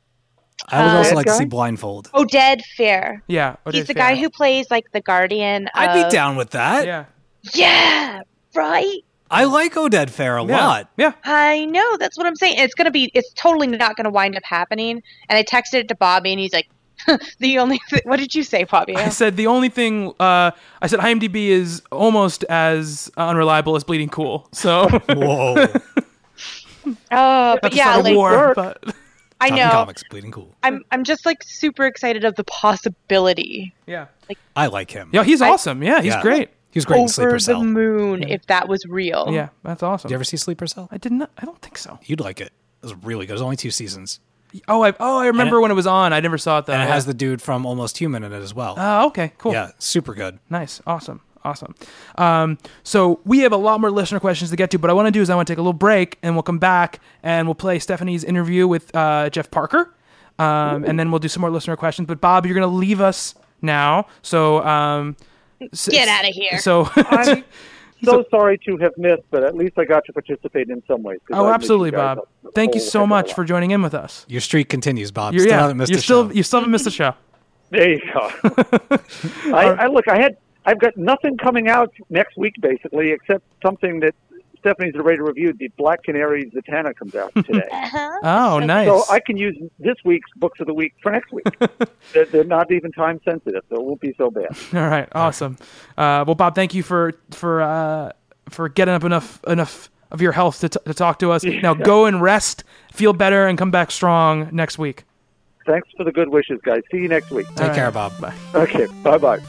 I would Uh, also That like to see Blindfold. Oded Fehr. yeah, He's Oded the guy who plays like the guardian. I'd be down with that. Yeah, Yeah. Right. I like Oded Fehr a yeah. lot. Yeah, I know. That's what I'm saying. It's gonna be. It's totally not gonna wind up happening. And I texted it to Bobby, and he's like, [LAUGHS] "The only. Th- what did you say, Bobby? I said the only thing. Uh, I said IMDb is almost as unreliable as Bleeding Cool. So [LAUGHS] Whoa. Oh, but yeah, not like war, but I know. Comics, bleeding cool. I'm. I'm just like super excited of the possibility. yeah, like I like him. yeah, he's I- awesome. Yeah, he's Yeah. great. He was great in Sleeper over Cell. the Did moon, if that was real. Yeah, that's awesome. Did you ever see Sleeper Cell? I didn't. I don't think so. You'd like it. It was really good. It was only two seasons, Oh, I oh I remember it- when it was on. I never saw it though. and it has the dude from Almost Human in it as well. Oh, okay, cool. Yeah, super good. Nice. Awesome. Awesome. Um, so we have a lot more listener questions to get to, but I want to do is I want to take a little break and we'll come back and we'll play Stephanie's interview with uh, Jeff Parker. Um, and then we'll do some more listener questions. But Bob, you're going to leave us now. So um, s- out of here. So [LAUGHS] I'm so sorry to have missed, but at least I got to participate in some ways. oh, I absolutely, Bob. a- a Thank you so heck of a much for joining in with us. Your streak continues, Bob. You're, still yeah, haven't missed you're a still show. you still haven't missed a show. [LAUGHS] There you go. [LAUGHS] I, I look. I had. I've got nothing coming out next week, basically, except something that Stephanie's ready to review, the Black Canary Zatanna comes out [LAUGHS] today. Oh, nice. So I can use this week's books of the week for next week. [LAUGHS] they're, they're not even time sensitive, so it won't be so bad. [LAUGHS] All right, awesome. Uh, well, Bob, thank you for for uh, for getting up enough enough of your health to, t- to talk to us. Now go and rest, feel better, and come back strong next week. Thanks for the good wishes, guys. See you next week. Take All care. Bob. Bye. Okay, bye bye.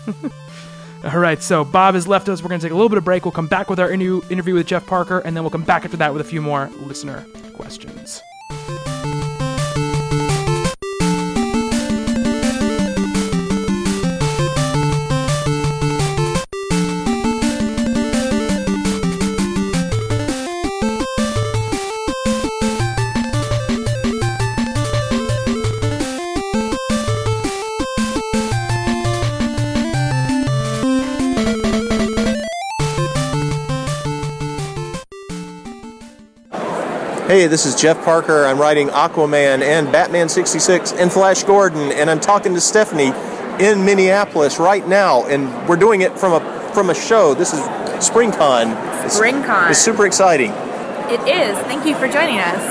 All right, so Bob has left us. We're going to take a little bit of break. We'll come back with our interview, interview with Jeff Parker, and then we'll come back after that with a few more listener questions. Hey, this is Jeff Parker. I'm writing Aquaman and Batman 66 and Flash Gordon, and I'm talking to Stephanie in Minneapolis right now, and we're doing it from a from a show. This is SpringCon. It's, SpringCon. It's super exciting. It is. Thank you for joining us.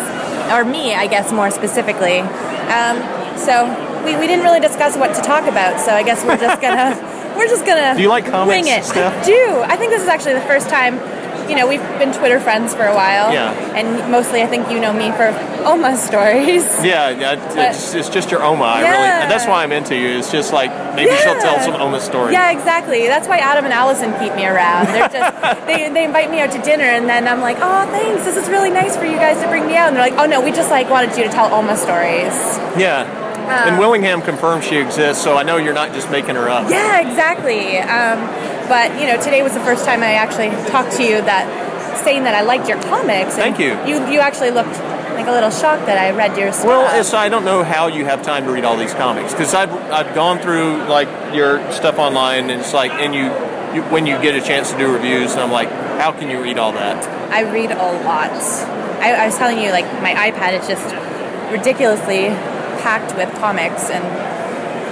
Or me, I guess, more specifically. Um, so we, we didn't really discuss what to talk about, so I guess we're just gonna [LAUGHS] we're just gonna Do you like comics, wing it. Steph? I do. I think this is actually the first time. You know, we've been Twitter friends for a while. Yeah. And mostly, I think you know me for Oma stories. [LAUGHS] Yeah, yeah, it's, it's just your Oma. I Yeah. really, that's why I'm into you. It's just like maybe she'll tell some Oma stories. Yeah, exactly. That's why Adam and Allison keep me around. They're just [LAUGHS] they, they invite me out to dinner, and then I'm like, oh, thanks. This is really nice for you guys to bring me out. And they're like, oh no, we just like wanted you to tell Oma stories. Yeah. Um, and Willingham confirms she exists, so I know you're not just making her up. Yeah, exactly. Um, but you know, today was the first time I actually talked to you that saying that I liked your comics. Thank you. You you actually looked like a little shocked that I read your stuff. Well, it's, I don't know how you have time to read all these comics because I've, I've gone through like your stuff online and it's like and you, you when you get a chance to do reviews and I'm like how can you read all that? I read a lot. I, I was telling you, like my iPad is just ridiculously packed with comics, and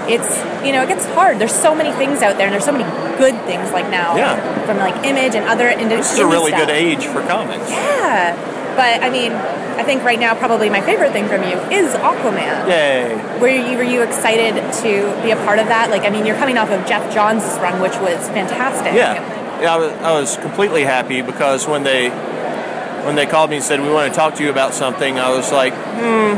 it's you know it gets hard. There's so many things out there, and there's so many good things like now Yeah. from like Image and other indie. This is a really good age for comics. Yeah, but I mean, I think right now probably my favorite thing from you is Aquaman. Yay! Were you were you excited to be a part of that? Like, I mean, you're coming off of Geoff Johns' run, which was fantastic. Yeah, yeah. I was, I was completely happy because when they when they called me and said we want to talk to you about something, I was like, hmm,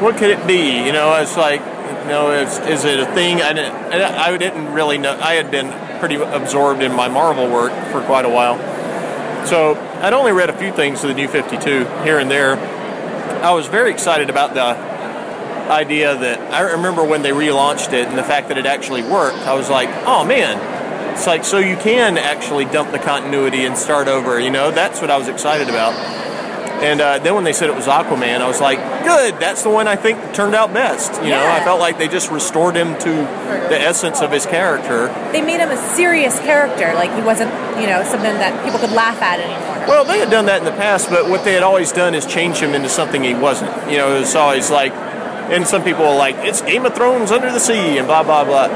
what could it be? You know, it's like, you know, is, is it a thing? I didn't, I didn't really know. I had been pretty absorbed in my Marvel work for quite a while, so I'd only read a few things of the New Fifty Two here and there. I was very excited about the idea that I remember when they relaunched it and the fact that it actually worked. I was like, oh man, it's like so you can actually dump the continuity and start over. You know, that's what I was excited about. And uh, then when they said it was Aquaman, I was like, good, that's the one I think turned out best. You know, I felt like they just restored him to the essence of his character. They made him a serious character. Like he wasn't, you know, something that people could laugh at anymore. Well, they had done that in the past, but what they had always done is change him into something he wasn't. You know, it was always like, and some people are like, it's Game of Thrones under the sea and blah, blah, blah,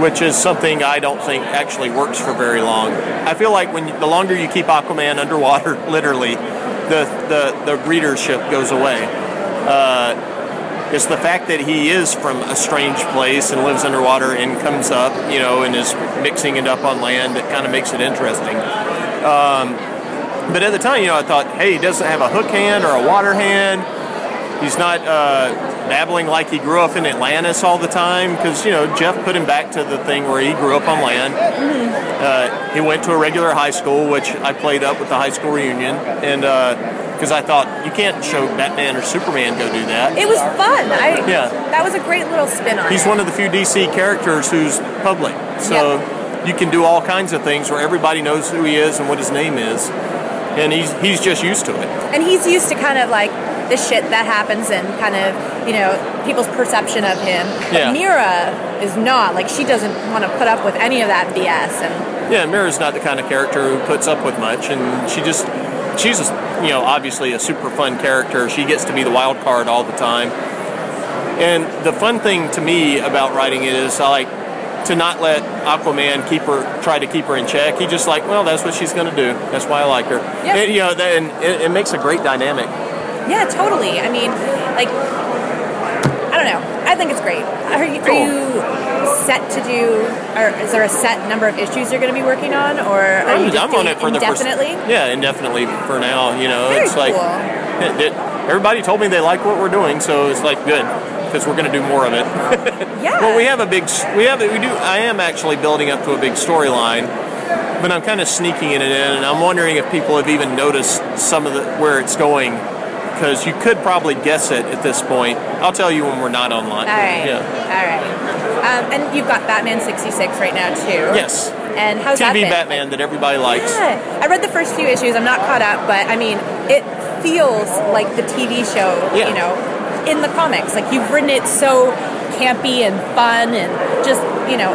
which is something I don't think actually works for very long. I feel like when you, the longer you keep Aquaman underwater, [LAUGHS] literally, the, the, the readership goes away. Uh, it's the fact that he is from a strange place and lives underwater and comes up, you know, and is mixing it up on land that kind of makes it interesting. Um, but at the time, you know, I thought, hey, he doesn't have a hook hand or a water hand. He's not uh, babbling like he grew up in Atlantis all the time because, you know, Jeff put him back to the thing where he grew up on land. Uh, he went to a regular high school, which I played up with the high school reunion. And because I thought, you can't show Batman or Superman go do that. It was fun. I Yeah. That was a great little spin on He's it. one of the few DC characters who's public. So you can do all kinds of things where everybody knows who he is and what his name is. And he's he's just used to it. and he's used to kind of like the shit that happens and kind of you know people's perception of him. But Mera is not like she doesn't want to put up with any of that BS. And Yeah, Mera's not the kind of character who puts up with much, and she just she's a, you know obviously a super fun character. She gets to be the wild card all the time. And the fun thing to me about writing it is I like to not let Aquaman keep her, try to keep her in check. He just like, well, that's what she's going to do. That's why I like her. Yeah. And, you know, that, and it, it makes a great dynamic. Yeah, totally. I mean, like, I don't know. I think it's great. Are you, Cool. are you set to do, or is there a set number of issues you're going to be working on, or are you I'm, just I'm on it for the first. Yeah, indefinitely for now. You know, Very it's like it, it- everybody told me they like what we're doing, so it's like good because we're going to do more of it. [LAUGHS] Yeah. Well, we have a big, we have, we do. I am actually building up to a big storyline, but I'm kind of sneaking it in, and I'm wondering if people have even noticed some of the where it's going, because you could probably guess it at this point. I'll tell you when we're not online. All right. Yeah. All right. Um, and you've got Batman 66 right now, too. Yes. And how's that TV been? Batman that everybody likes. Yeah. I read the first few issues. I'm not caught up, but I mean, it feels like the TV show, Yeah. you know, in the comics. Like you've written it so campy and fun and just, you know,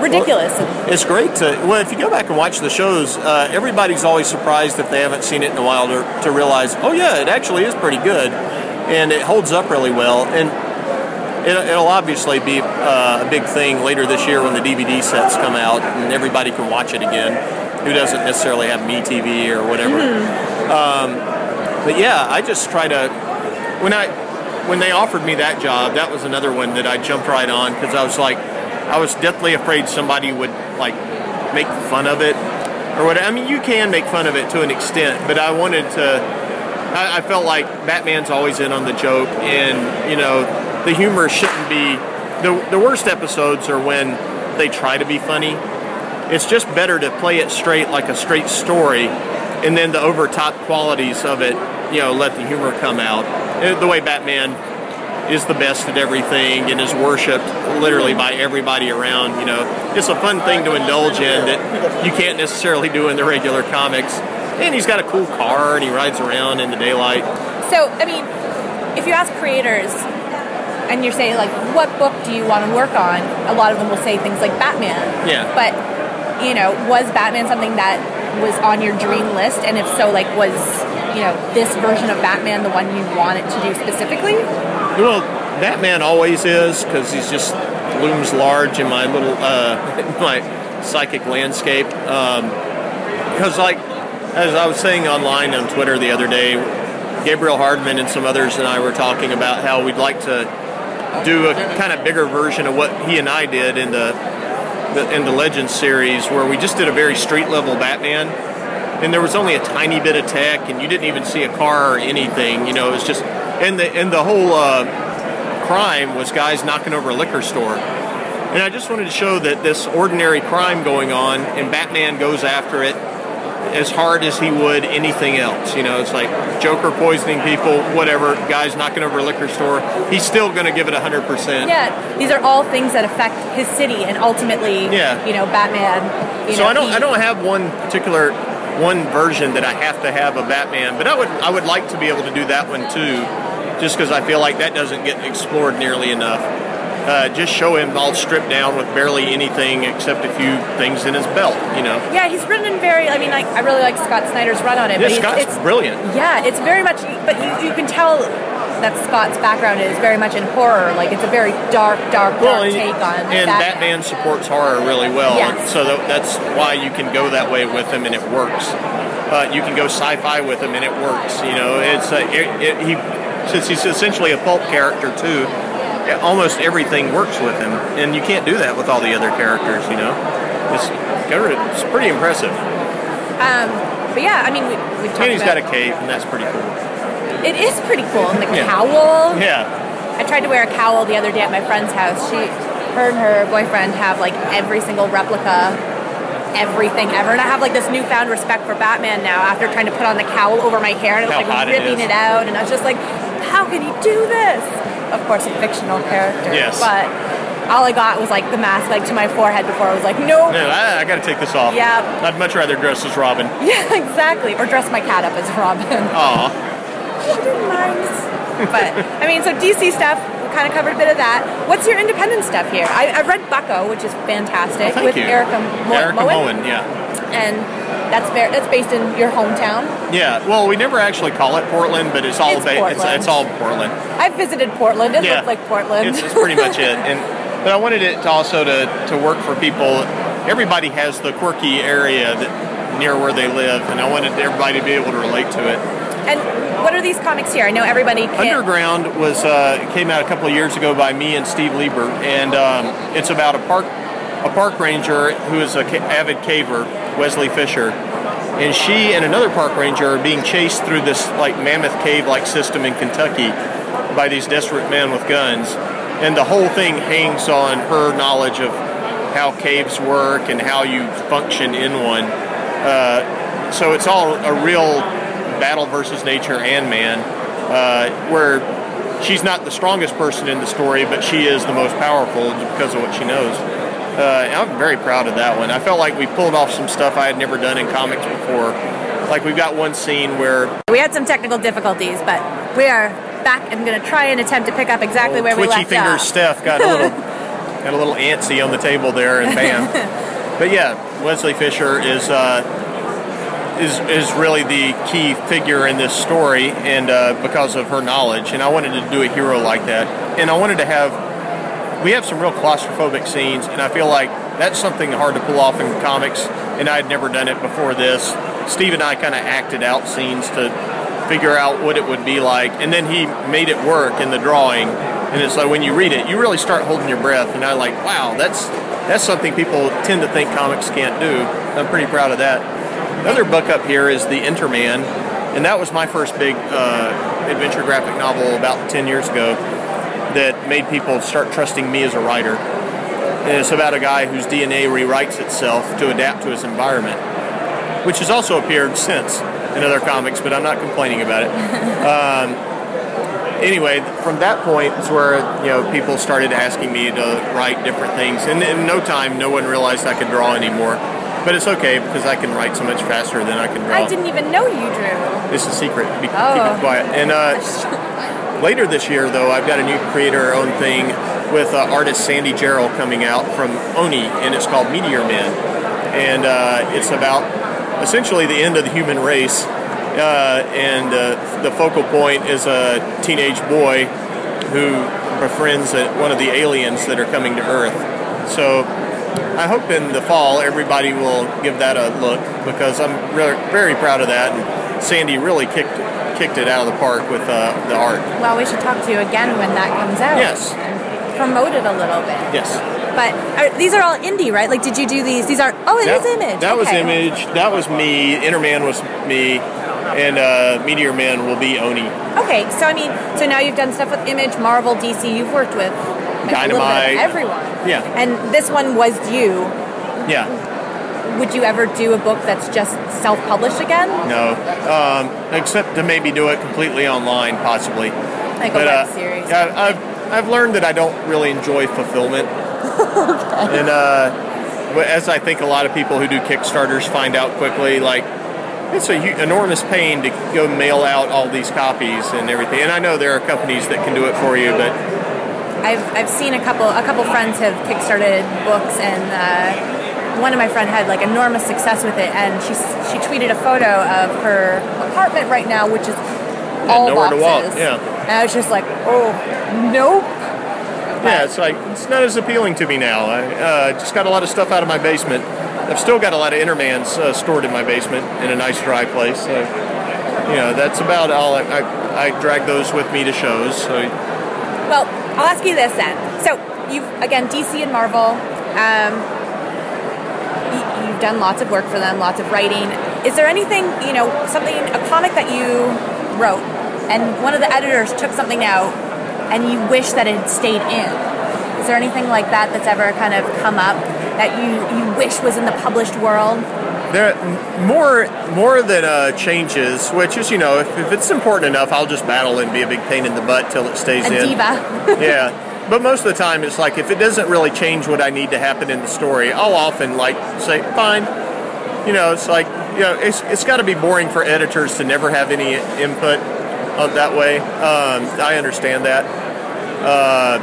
ridiculous. It's great to well if you go back and watch the shows. Uh, everybody's always surprised if they haven't seen it in a while to, to realize, oh yeah, it actually is pretty good, and it holds up really well. And it, it'll obviously be uh, a big thing later this year when the DVD sets come out and everybody can watch it again. Who doesn't necessarily have MeTV or whatever. Um, but yeah, I just try to when I when they offered me that job, that was another one that I jumped right on because I was like, I was deathly afraid somebody would like make fun of it or whatever. I mean, you can make fun of it to an extent, but I wanted to. I, I felt like Batman's always in on the joke, and you know, the humor shouldn't be. The the worst episodes are when they try to be funny. It's just better to play it straight, like a straight story, and then the overtop qualities of it, you know, let the humor come out. Uh, The way Batman is the best at everything and is worshipped literally by everybody around. You know, it's a fun thing to indulge in that you can't necessarily do in the regular comics. And he's got a cool car and he rides around in the daylight. So, I mean, if you ask creators and you're saying, like, what book do you want to work on? A lot of them will say things like Batman. Yeah. But, you know, was Batman something that was on your dream list? And if so, like, was, you know, this version of Batman the one you wanted to do specifically? Well, Batman always is because he's just looms large in my little uh, [LAUGHS] my psychic landscape. Because, like, as I was saying online on Twitter the other day, Gabriel Hardman and some others and I were talking about how we'd like to do a kind of bigger version of what he and I did in the, the in the Legends series, where we just did a very street level Batman. And there was only a tiny bit of tech, and you didn't even see a car or anything. You know, it was just, and the and the whole uh, crime was guys knocking over a liquor store. And I just wanted to show that this ordinary crime going on, and Batman goes after it as hard as he would anything else. You know, it's like Joker poisoning people, whatever, guys knocking over a liquor store. He's still going to give it 100%. Yeah, these are all things that affect his city and ultimately, Yeah. you know, Batman. You so know, I don't he- I don't have one particular one version that I have to have of Batman, but I would I would like to be able to do that one too, just because I feel like that doesn't get explored nearly enough. Uh, just show him all stripped down with barely anything except a few things in his belt, you know. Yeah, he's written very. I mean, like I really like Scott Snyder's run on it. Yeah, but Scott's it's, brilliant. Yeah, it's very much. But you, you can tell that Scott's background is very much in horror. Like it's a very dark, dark, dark Well, and, take on and Batman. Batman supports horror really well, Yes. so tha- that's why you can go that way with him and it works. Uh, you can go sci-fi with him and it works. You know, it's uh, it, it, he since he's essentially a pulp character too. Almost everything works with him, and you can't do that with all the other characters. You know, it's it's pretty impressive. Um, but yeah, I mean, we, we've talked And he's about got a cape, and that's pretty cool. It is pretty cool, and the Yeah. cowl. Yeah, I tried to wear a cowl the other day at my friend's house. She, her and her boyfriend have like every single replica, everything ever, and I have like this newfound respect for Batman now after trying to put on the cowl over my hair and it was How like hot it ripping it, out, and I was just like, how can he do this? Of course, a fictional character. Yes. But all I got was like the mask like to my forehead before I was like, no. no, I, I got to take this off. Yeah. I'd much rather dress as Robin. [LAUGHS] Yeah, exactly. Or dress my cat up as Robin. Aw. [LAUGHS] nice. But I mean, so DC stuff. Kind of covered a bit of that. What's your independent stuff here? I, I read Bucko, which is fantastic, Oh, with you. Erica, Mo- Erica Moen, Moen, yeah. and that's very, that's based in your hometown. Yeah, well, we never actually call it Portland, but it's all It's ba- it's, Portland. it's all Portland. I've visited Portland. It yeah, looked like Portland. It's, it's pretty much it. And but I wanted it to also to, to work for people. Everybody has the quirky area that near where they live, and I wanted everybody to be able to relate to it. And what are these comics here? I know everybody can Underground was uh, came out a couple of years ago by me and Steve Lieber, and um, it's about a park a park ranger who is a ca- avid caver, Wesley Fisher, and she and another park ranger are being chased through this like mammoth cave like system in Kentucky by these desperate men with guns, and the whole thing hangs on her knowledge of how caves work and how you function in one. Uh, so it's all a real battle versus nature and man, uh, where she's not the strongest person in the story, but she is the most powerful because of what she knows. Uh, I'm very proud of that one. I felt like we pulled off some stuff I had never done in comics before. Like we've got one scene where We had some technical difficulties, but we are back and going to try and attempt to pick up exactly where we left off. twitchy fingers. Steph got a little [LAUGHS] got a little antsy on the table there, and bam. [LAUGHS] but yeah, Wesley Fisher is uh, is is really the key figure in this story, and uh, because of her knowledge, and I wanted to do a hero like that, and I wanted to have. We have some real claustrophobic scenes, and I feel like that's something hard to pull off in comics, and I had never done it before this. Steve and I kind of acted out scenes to figure out what it would be like, and then he made it work in the drawing. And it's like when you read it, you really start holding your breath, and I like, wow, that's that's something people tend to think comics can't do. I'm pretty proud of that. Another book up here is The Interman, and that was my first big uh, adventure graphic novel about 10 years ago that made people start trusting me as a writer. And it's about a guy whose DNA rewrites itself to adapt to his environment, which has also appeared since in other comics, but I'm not complaining about it. [LAUGHS] Um, anyway, from that point is where you know people started asking me to write different things, and in no time, no one realized I could draw anymore. But it's okay because I can write so much faster than I can draw. I didn't even know you drew. This is secret. Be, Keep Oh. it quiet. And uh, [LAUGHS] later this year, though, I've got a new creator-owned thing with uh, artist Sandy Jarrell coming out from Oni, and it's called Meteor Men, and uh, it's about essentially the end of the human race. Uh, and uh, the focal point is a teenage boy who befriends one of the aliens that are coming to Earth. So I hope in the fall everybody will give that a look because I'm really, very proud of that. And Sandy really kicked kicked it out of the park with uh, the art. Well, we should talk to you again when that comes out. Yes. Promote it a little bit. Yes. But are, these are all indie, right? Like, did you do these? These aren't. Oh, it is that, Image. That was Image. That was me. Interman was me. And uh, Meteor Man will be Oni. Okay, so I mean, so now you've done stuff with Image, Marvel, DC. You've worked with like, a little bit Dynamite. everyone. Yeah. And this one was you. Yeah. Would you ever do a book that's just self-published again? No. Um, except to maybe do it completely online, possibly. Like but a web uh, series? yeah, I've I've learned that I don't really enjoy fulfillment, [LAUGHS] okay. and uh, as I think a lot of people who do Kickstarters find out quickly, like it's a enormous pain to go mail out all these copies and everything. And I know there are companies that can do it for you, but I've, I've seen a couple a couple friends have kickstarted books and uh, one of my friend had like enormous success with it and she she tweeted a photo of her apartment right now which is all nowhere to boxes. walk, yeah. And I was just like, oh nope. yeah, it's like it's not as appealing to me now. I uh, just got a lot of stuff out of my basement. I've still got a lot of Intermans uh, stored in my basement in a nice dry place. So, you know, that's about all. I, I, I drag those with me to shows. So Well, I'll ask you this then. So you've again DC and Marvel. Um, you, you've done lots of work for them, lots of writing. Is there anything you know, something a comic that you wrote, and one of the editors took something out, and you wish that it had stayed in? Is there anything like that that's ever kind of come up that you you wish was in the published world? There more more than uh, changes, which is you know, if, if it's important enough, I'll just battle and be a big pain in the butt till it stays A in. diva. [LAUGHS] yeah. But most of the time, it's like if it doesn't really change what I need to happen in the story, I'll often like say, fine. You know, it's like you know, it's it's got to be boring for editors to never have any input of that way. Um, I understand that. Uh,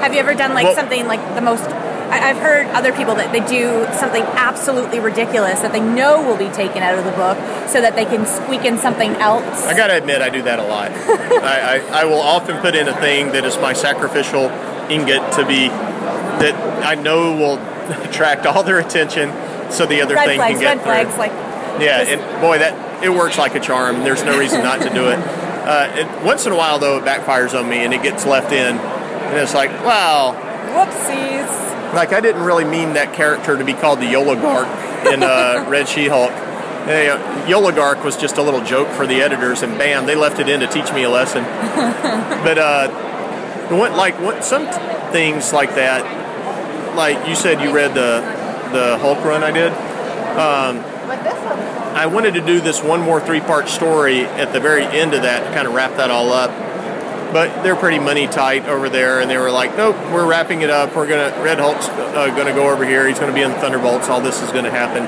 Have you ever done like Well- something like the most? I, I've heard other people that they do something absolutely ridiculous that they know will be taken out of the book, so that they can squeak in something else. I gotta admit, I do that a lot. [LAUGHS] I, I, I will often put in a thing that is my sacrificial ingot to be that I know will [LAUGHS] attract all their attention, so the other red thing flags, can get red through. flags. Like Yeah, Just- and boy, that it works like a charm. There's no reason not to do it. [LAUGHS] Uh, it. Once in a while, though, it backfires on me and it gets left in, and it's like, wow, whoopsies. Like I didn't really mean that character to be called the Yolagark in uh, [LAUGHS] Red She-Hulk. Hey, uh, Yolagark was just a little joke for the editors, and bam, they left it in to teach me a lesson. [LAUGHS] but uh, what, like what some t- things like that, like you said, you read the the Hulk run I did. Um, I wanted to do this one more three part story at the very end of that to kind of wrap that all up. But they're pretty money tight over there, and they were like, "Nope, we're wrapping it up. We're gonna Red Hulk's uh, gonna go over here. He's gonna be in Thunderbolts. All this is gonna happen."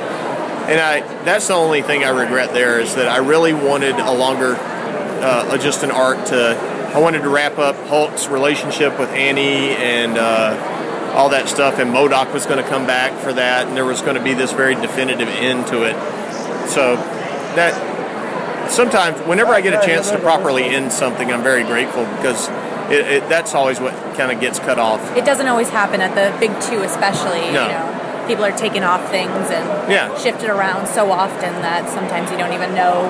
And I that's the only thing I regret there is that I really wanted a longer, uh, just an arc to. I wanted to wrap up Hulk's relationship with Annie and uh, all that stuff, and MODOK was going to come back for that, and there was going to be this very definitive end to it. So that sometimes, whenever I get a chance to properly end something, I'm very grateful because it, it, that's always what kind of gets cut off. It doesn't always happen at the big two, especially. No. You know, people are taking off things and Yeah. shifted around so often that sometimes you don't even know.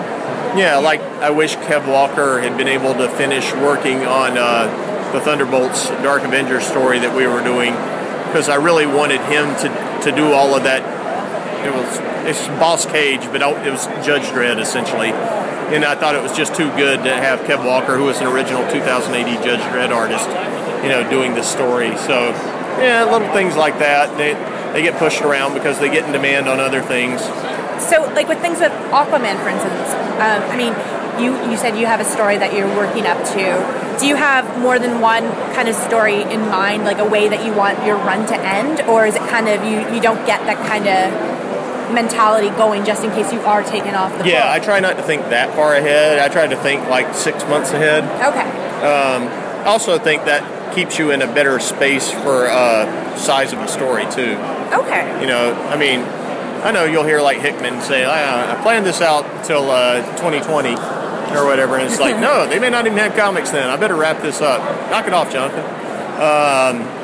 Yeah, like I wish Kev Walker had been able to finish working on uh, the Thunderbolts Dark Avengers story that we were doing because I really wanted him to, to do all of that. It was it's Boss Cage, but it was Judge Dredd essentially, and I thought it was just too good to have Kev Walker, who was an original 2000 AD Judge Dredd artist, you know, doing this story. So yeah, little things like that they they get pushed around because they get in demand on other things. So, like with things with Aquaman, for instance, um, I mean, you, you said you have a story that you're working up to. Do you have more than one kind of story in mind, like a way that you want your run to end? Or is it kind of you, you don't get that kind of mentality going just in case you are taken off the Yeah, I try not to think that far ahead. I try to think like six months ahead. Okay. Um, I also think that keeps you in a better space for uh, size of a story too. Okay. You know, I mean, I know you'll hear like Hickman say, "I, I planned this out until uh, 2020 or whatever," and it's like, [LAUGHS] no, they may not even have comics then. I better wrap this up. Knock it off, Jonathan. Um,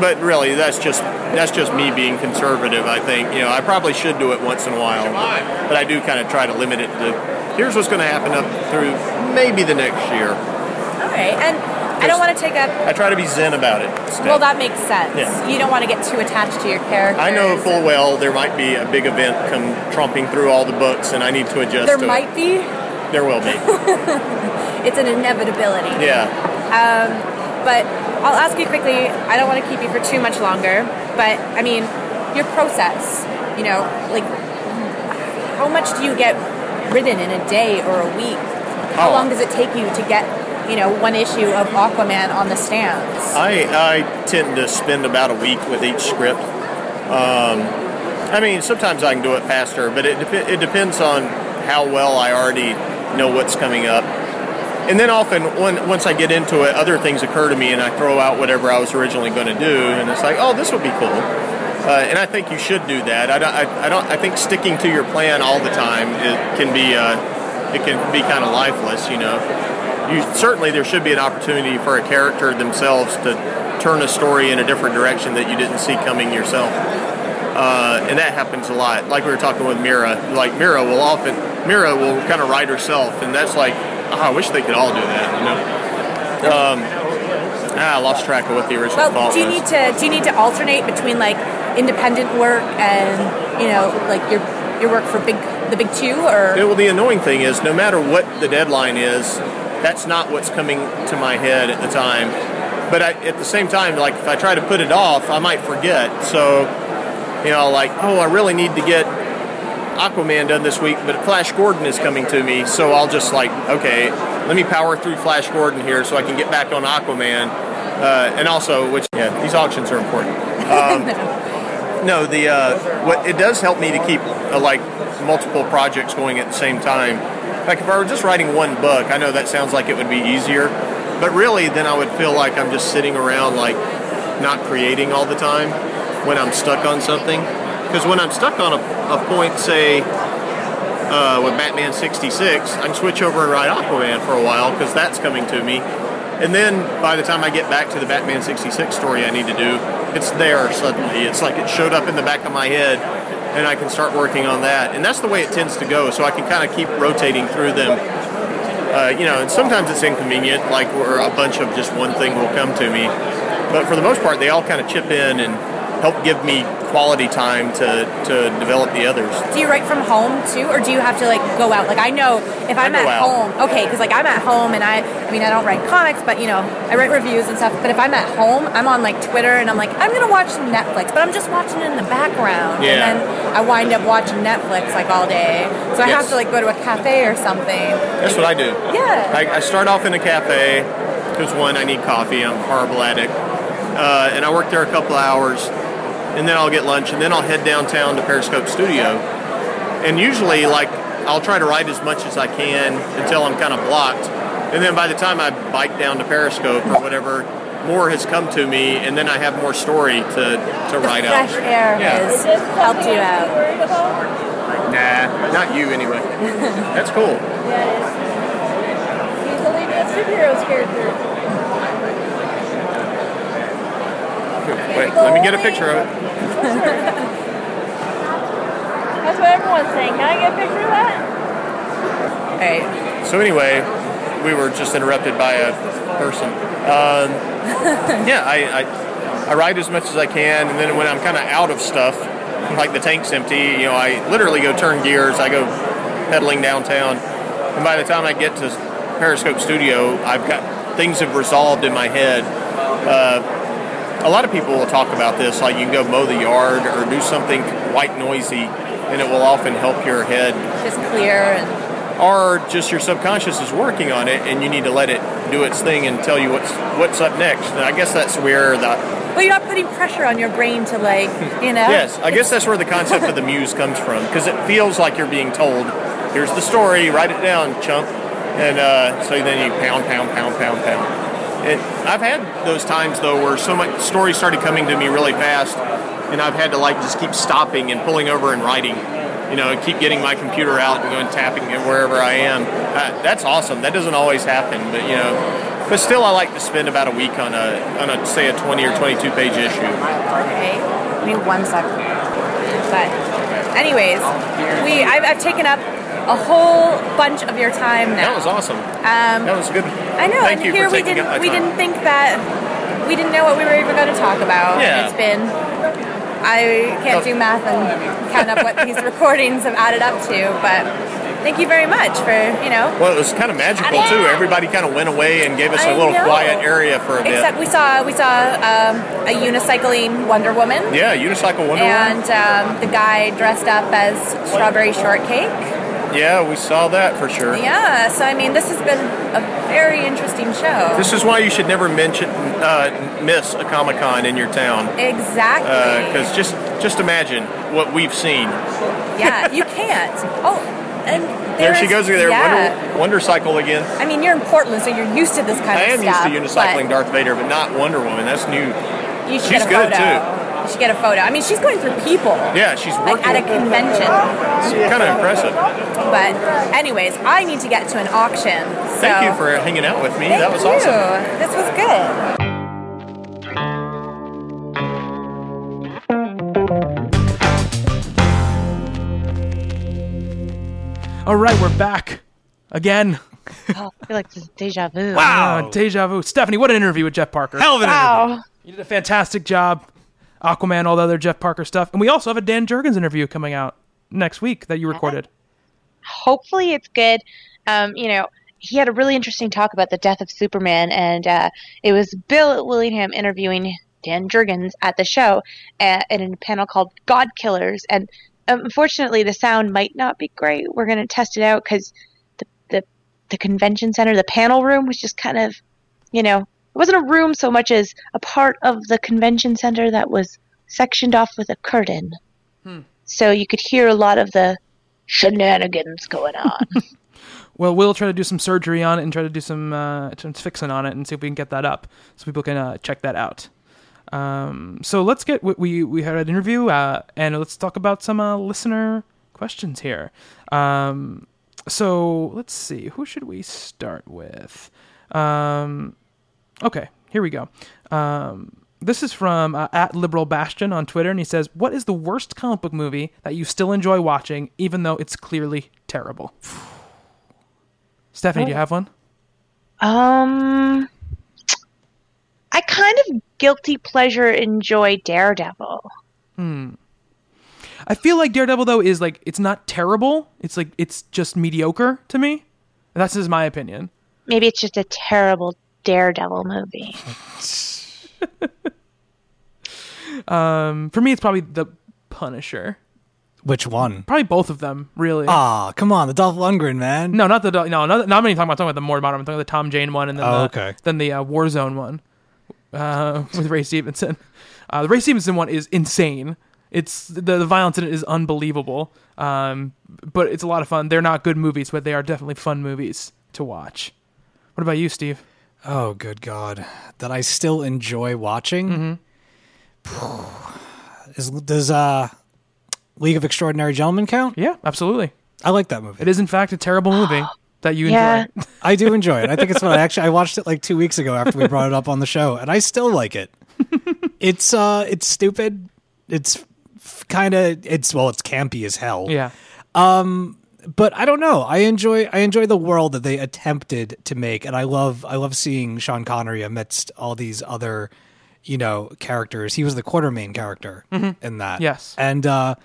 but really, that's just that's just me being conservative. I think you know I probably should do it once in a while, but, but I do kind of try to limit it to here's what's going to happen up through maybe the next year. All right. And I don't want to take up. I try to be zen about it. instead. Well, that makes sense. Yeah. You don't want to get too attached to your character. I know full well there might be a big event come trumping through all the books, and I need to adjust. There to might be. It. There will be. [LAUGHS] It's an inevitability. Yeah. Um, but I'll ask you quickly. I don't want to keep you for too much longer. But I mean, your process. You know, like how much do you get written in a day or a week? How Oh. long does it take you to get, you know, one issue of Aquaman on the stands? I I tend to spend about a week with each script. Um, I mean, sometimes I can do it faster, but it dep- it depends on how well I already know what's coming up. And then often, when, once I get into it, other things occur to me, and I throw out whatever I was originally going to do, and it's like, oh, this would be cool. Uh, and I think you should do that. I don't, I, I don't. I think sticking to your plan all the time it can be uh, it can be kind of lifeless. You know, you certainly there should be an opportunity for a character themselves to turn a story in a different direction that you didn't see coming yourself. Uh, and that happens a lot. Like we were talking with Mera, like Mera will often Mera will kind of write herself, and that's like, oh, I wish they could all do that. You know. Um, ah, I lost track of what the original Well, thought do you was. need to do you need to alternate between like independent work and you know like your your work for big the big two or Yeah, well, the annoying thing is, no matter what the deadline is, that's not what's coming to my head at the time. But I, at the same time, like if I try to put it off, I might forget. So, you know, like, oh, I really need to get Aquaman done this week, but Flash Gordon is coming to me, so I'll just like, okay, let me power through Flash Gordon here so I can get back on Aquaman. Uh, and also, which yeah, these auctions are important. Um, [LAUGHS] no, the uh, what it does help me to keep uh, like multiple projects going at the same time. Like if I were just writing one book, I know that sounds like it would be easier, but really then I would feel like I'm just sitting around like not creating all the time when I'm stuck on something. Because when I'm stuck on a, a point, say uh, with Batman 66, I can switch over and ride Aquaman for a while because that's coming to me. And then by the time I get back to the Batman 66 story I need to do, it's there suddenly. It's like it showed up in the back of my head, and I can start working on that. And that's the way it tends to go. So I can kind of keep rotating through them. Uh, you know, and sometimes it's inconvenient, like where a bunch of just one thing will come to me. But for the most part, they all kind of chip in and help give me quality time to, to develop the others. Do you write from home too, or do you have to like go out? Like I know if I'm at out. home, okay, because like I'm at home and I, I mean I don't write comics, but you know I write reviews and stuff. But if I'm at home, I'm on like Twitter and I'm like I'm gonna watch some Netflix, but I'm just watching it in the background, Yeah. and then I wind up watching Netflix like all day. So I have to like go to a cafe or something. That's what I do. Yeah. I, I start off in a cafe because one, I need coffee. I'm a horrible addict, uh, and I work there a couple hours, and then I'll get lunch, and then I'll head downtown to Periscope Studio, and usually like I'll try to write as much as I can until I'm kind of blocked, and then by the time I bike down to Periscope or whatever, more has come to me, and then I have more story to to write Fresh out. air Yeah. has helped you out. Nah, not you anyway. [LAUGHS] That's cool. He's the lead of superheroes character. Wait, let me get a picture of it. That's what everyone's saying. Can I get a picture of that? All right. So anyway, we were just interrupted by a person. Um, yeah, I, I I write as much as I can, and then when I'm kind of out of stuff, like the tank's empty, you know, I literally go turn gears. I go pedaling downtown, and by the time I get to Periscope Studio, I've got things have resolved in my head. Uh, a lot of people will talk about this, like you can go mow the yard or do something white noisy, and it will often help your head Just clear and or just your subconscious is working on it and you need to let it do its thing and tell you what's what's up next. And I guess that's where the well, you're not putting pressure on your brain to like, you know. yes, I guess that's where the concept of the [LAUGHS] muse comes from because it feels like you're being told, "Here's the story, write it down, chump," and uh, so then you pound, pound, pound, pound, pound. And I've had those times though where so much story started coming to me really fast, and I've had to like just keep stopping and pulling over and writing. You know, and keep getting my computer out and going tapping it wherever I am. Uh, that's awesome. That doesn't always happen, but you know, but still, I like to spend about a week on a on a say a twenty or twenty two page issue. Okay. Give one second. But, anyways, we I've, I've taken up a whole bunch of your time now. That was awesome. Um, That was good. I know, Thank and you here for we didn't we didn't think that we didn't know what we were even going to talk about. Yeah. It's been I can't do math and count up what [LAUGHS] these recordings have added up to, but thank you very much for you know. Well, it was kind of magical too. Everybody kind of went away and gave us a little quiet area for a bit. Except we saw we saw um, a unicycling Wonder Woman. yeah, unicycle Wonder and Woman. And um, the guy dressed up as strawberry shortcake. Yeah, we saw that for sure. Yeah, so I mean, this has been a very interesting show. This is why you should never mention uh, miss a Comic Con in your town. exactly. Because just just imagine what we've seen. yeah, you [LAUGHS] can't. Oh, and There she there's- goes there, Yeah. Wonder, Wonder Cycle again. I mean, you're in Portland, so you're used to this kind I of stuff. I am used to unicycling Darth Vader, but not Wonder Woman. That's new. You should She's get a good, photo. You should get a photo. I mean, she's going through people. Yeah, she's Like at a convention. It's kind of impressive. But, anyways, I need to get to an auction. So Thank you for hanging out with me. Thank that was you. awesome. This was good. All right, we're back again. Oh, I feel like this is deja vu. Wow, ah, deja vu. Stephanie, what an interview with Jeff Parker. Hell of an interview. Wow. You did a fantastic job. Aquaman, all the other Jeff Parker stuff, and we also have a Dan Jurgens interview coming out next week that you recorded. hopefully it's good. Um, you know, he had a really interesting talk about the death of Superman, and uh, it was Bill Willingham interviewing Dan Jurgens at the show uh, in a panel called God Killers. And unfortunately, the sound might not be great. We're going to test it out because the, the the convention center, the panel room, was just kind of, you know, it wasn't a room so much as a part of the convention center that was sectioned off with a curtain. So you could hear a lot of the shenanigans going on. [LAUGHS] Well, we'll try to do some surgery on it and try to do some, uh, some fixing on it and see if we can get that up so people can uh, check that out. Um, so let's get we we, we had an interview uh, and let's talk about some uh, listener questions here. Um, so let's see, who should we start with? Um, okay, here we go. Um, This is from uh, at Liberal Bastion on Twitter, and he says, "What is the worst comic book movie that you still enjoy watching, even though it's clearly terrible?" Stephanie, do you have one? Um, I kind of guilty pleasure enjoy Daredevil. hmm I feel like Daredevil though is like it's not terrible. It's like it's just mediocre to me. That's just my opinion. Maybe it's just a terrible Daredevil movie. [LAUGHS] Um, for me, it's probably the Punisher. Which one? Probably both of them, really. Ah, come on, the Dolph Lundgren man. no, not the no, not, not many talking about talking about the more modern. I'm talking about the Tom Jane one, and then Oh, the, okay. then the uh, Warzone one uh, [LAUGHS] with Ray Stevenson. Uh, the Ray Stevenson one is insane. It's the, the violence in it is unbelievable. Um, but it's a lot of fun. They're not good movies, but they are definitely fun movies to watch. What about you, Steve? Oh, good God. That I still enjoy watching. Mm-hmm. Is, does uh, League of Extraordinary Gentlemen count? Yeah, absolutely. I like that movie. It is in fact a terrible movie [GASPS] that you Yeah. enjoy. [LAUGHS] I do enjoy it. I think it's fun. I actually I watched it like two weeks ago after we brought it up on the show, and I still like it. [LAUGHS] it's uh, it's stupid. It's kind of it's well, it's campy as hell. Yeah. But I don't know. I enjoy I enjoy the world that they attempted to make, and I love I love seeing Sean Connery amidst all these other, you know, characters. He was the Quatermain character in that. Yes. and uh,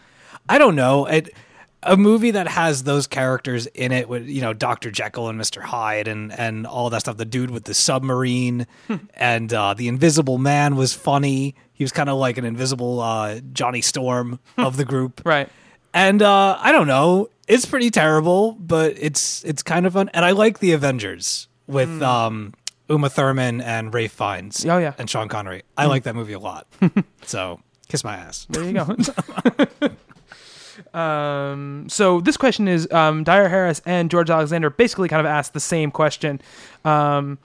I don't know it. A movie that has those characters in it, with you know Doctor Jekyll and Mister Hyde, and and all that stuff. The dude with the submarine, and uh, the Invisible Man was funny. He was kind of like an invisible uh, Johnny Storm of the group, Right. and uh, I don't know. It's pretty terrible, but it's it's kind of fun. And I like the Avengers with um, Uma Thurman and Ralph Fiennes. Oh, yeah. and Sean Connery. I like that movie a lot. [LAUGHS] so kiss my ass. There you go. [LAUGHS] um, so this question is um, Dyer Harris and George Alexander basically kind of asked the same question, um,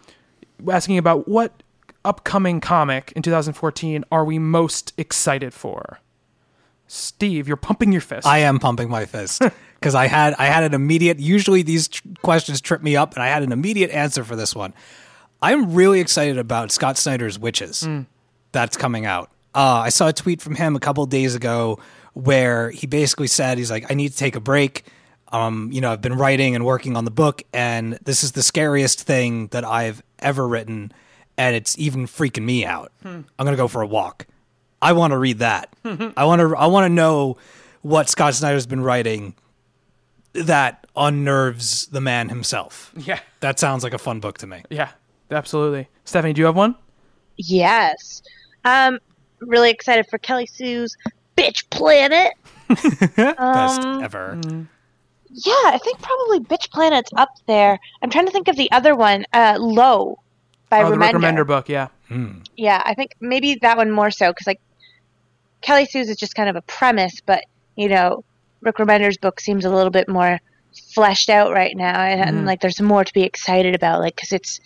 asking about what upcoming comic in 2014 are we most excited for? Steve, you're pumping your fist. I am pumping my fist [LAUGHS] because I had I had an immediate. Usually these tr- questions trip me up, and I had an immediate answer for this one. I'm really excited about Scott Snyder's Witches that's coming out. Uh, I saw a tweet from him a couple days ago where he basically said he's like, I need to take a break. Um, you know, I've been writing and working on the book, and this is the scariest thing that I've ever written, and it's even freaking me out. I'm gonna go for a walk. I want to read that. [LAUGHS] I want to. I want to know what Scott Snyder's been writing that unnerves the man himself. yeah, That sounds like a fun book to me. yeah, absolutely. Stephanie, do you have one? Yes. Um, really excited for Kelly Sue's Bitch Planet. [LAUGHS] Best Um, ever. Yeah, I think probably Bitch Planet's up there. I'm trying to think of the other one. Uh, Low by oh, the Rick Remender. Remender book. Yeah, Yeah, I think maybe that one more so because like Kelly Sue's is just kind of a premise, but you know Rick Remender's book seems a little bit more fleshed out right now, and, Mm-hmm. and like there's more to be excited about, like because it's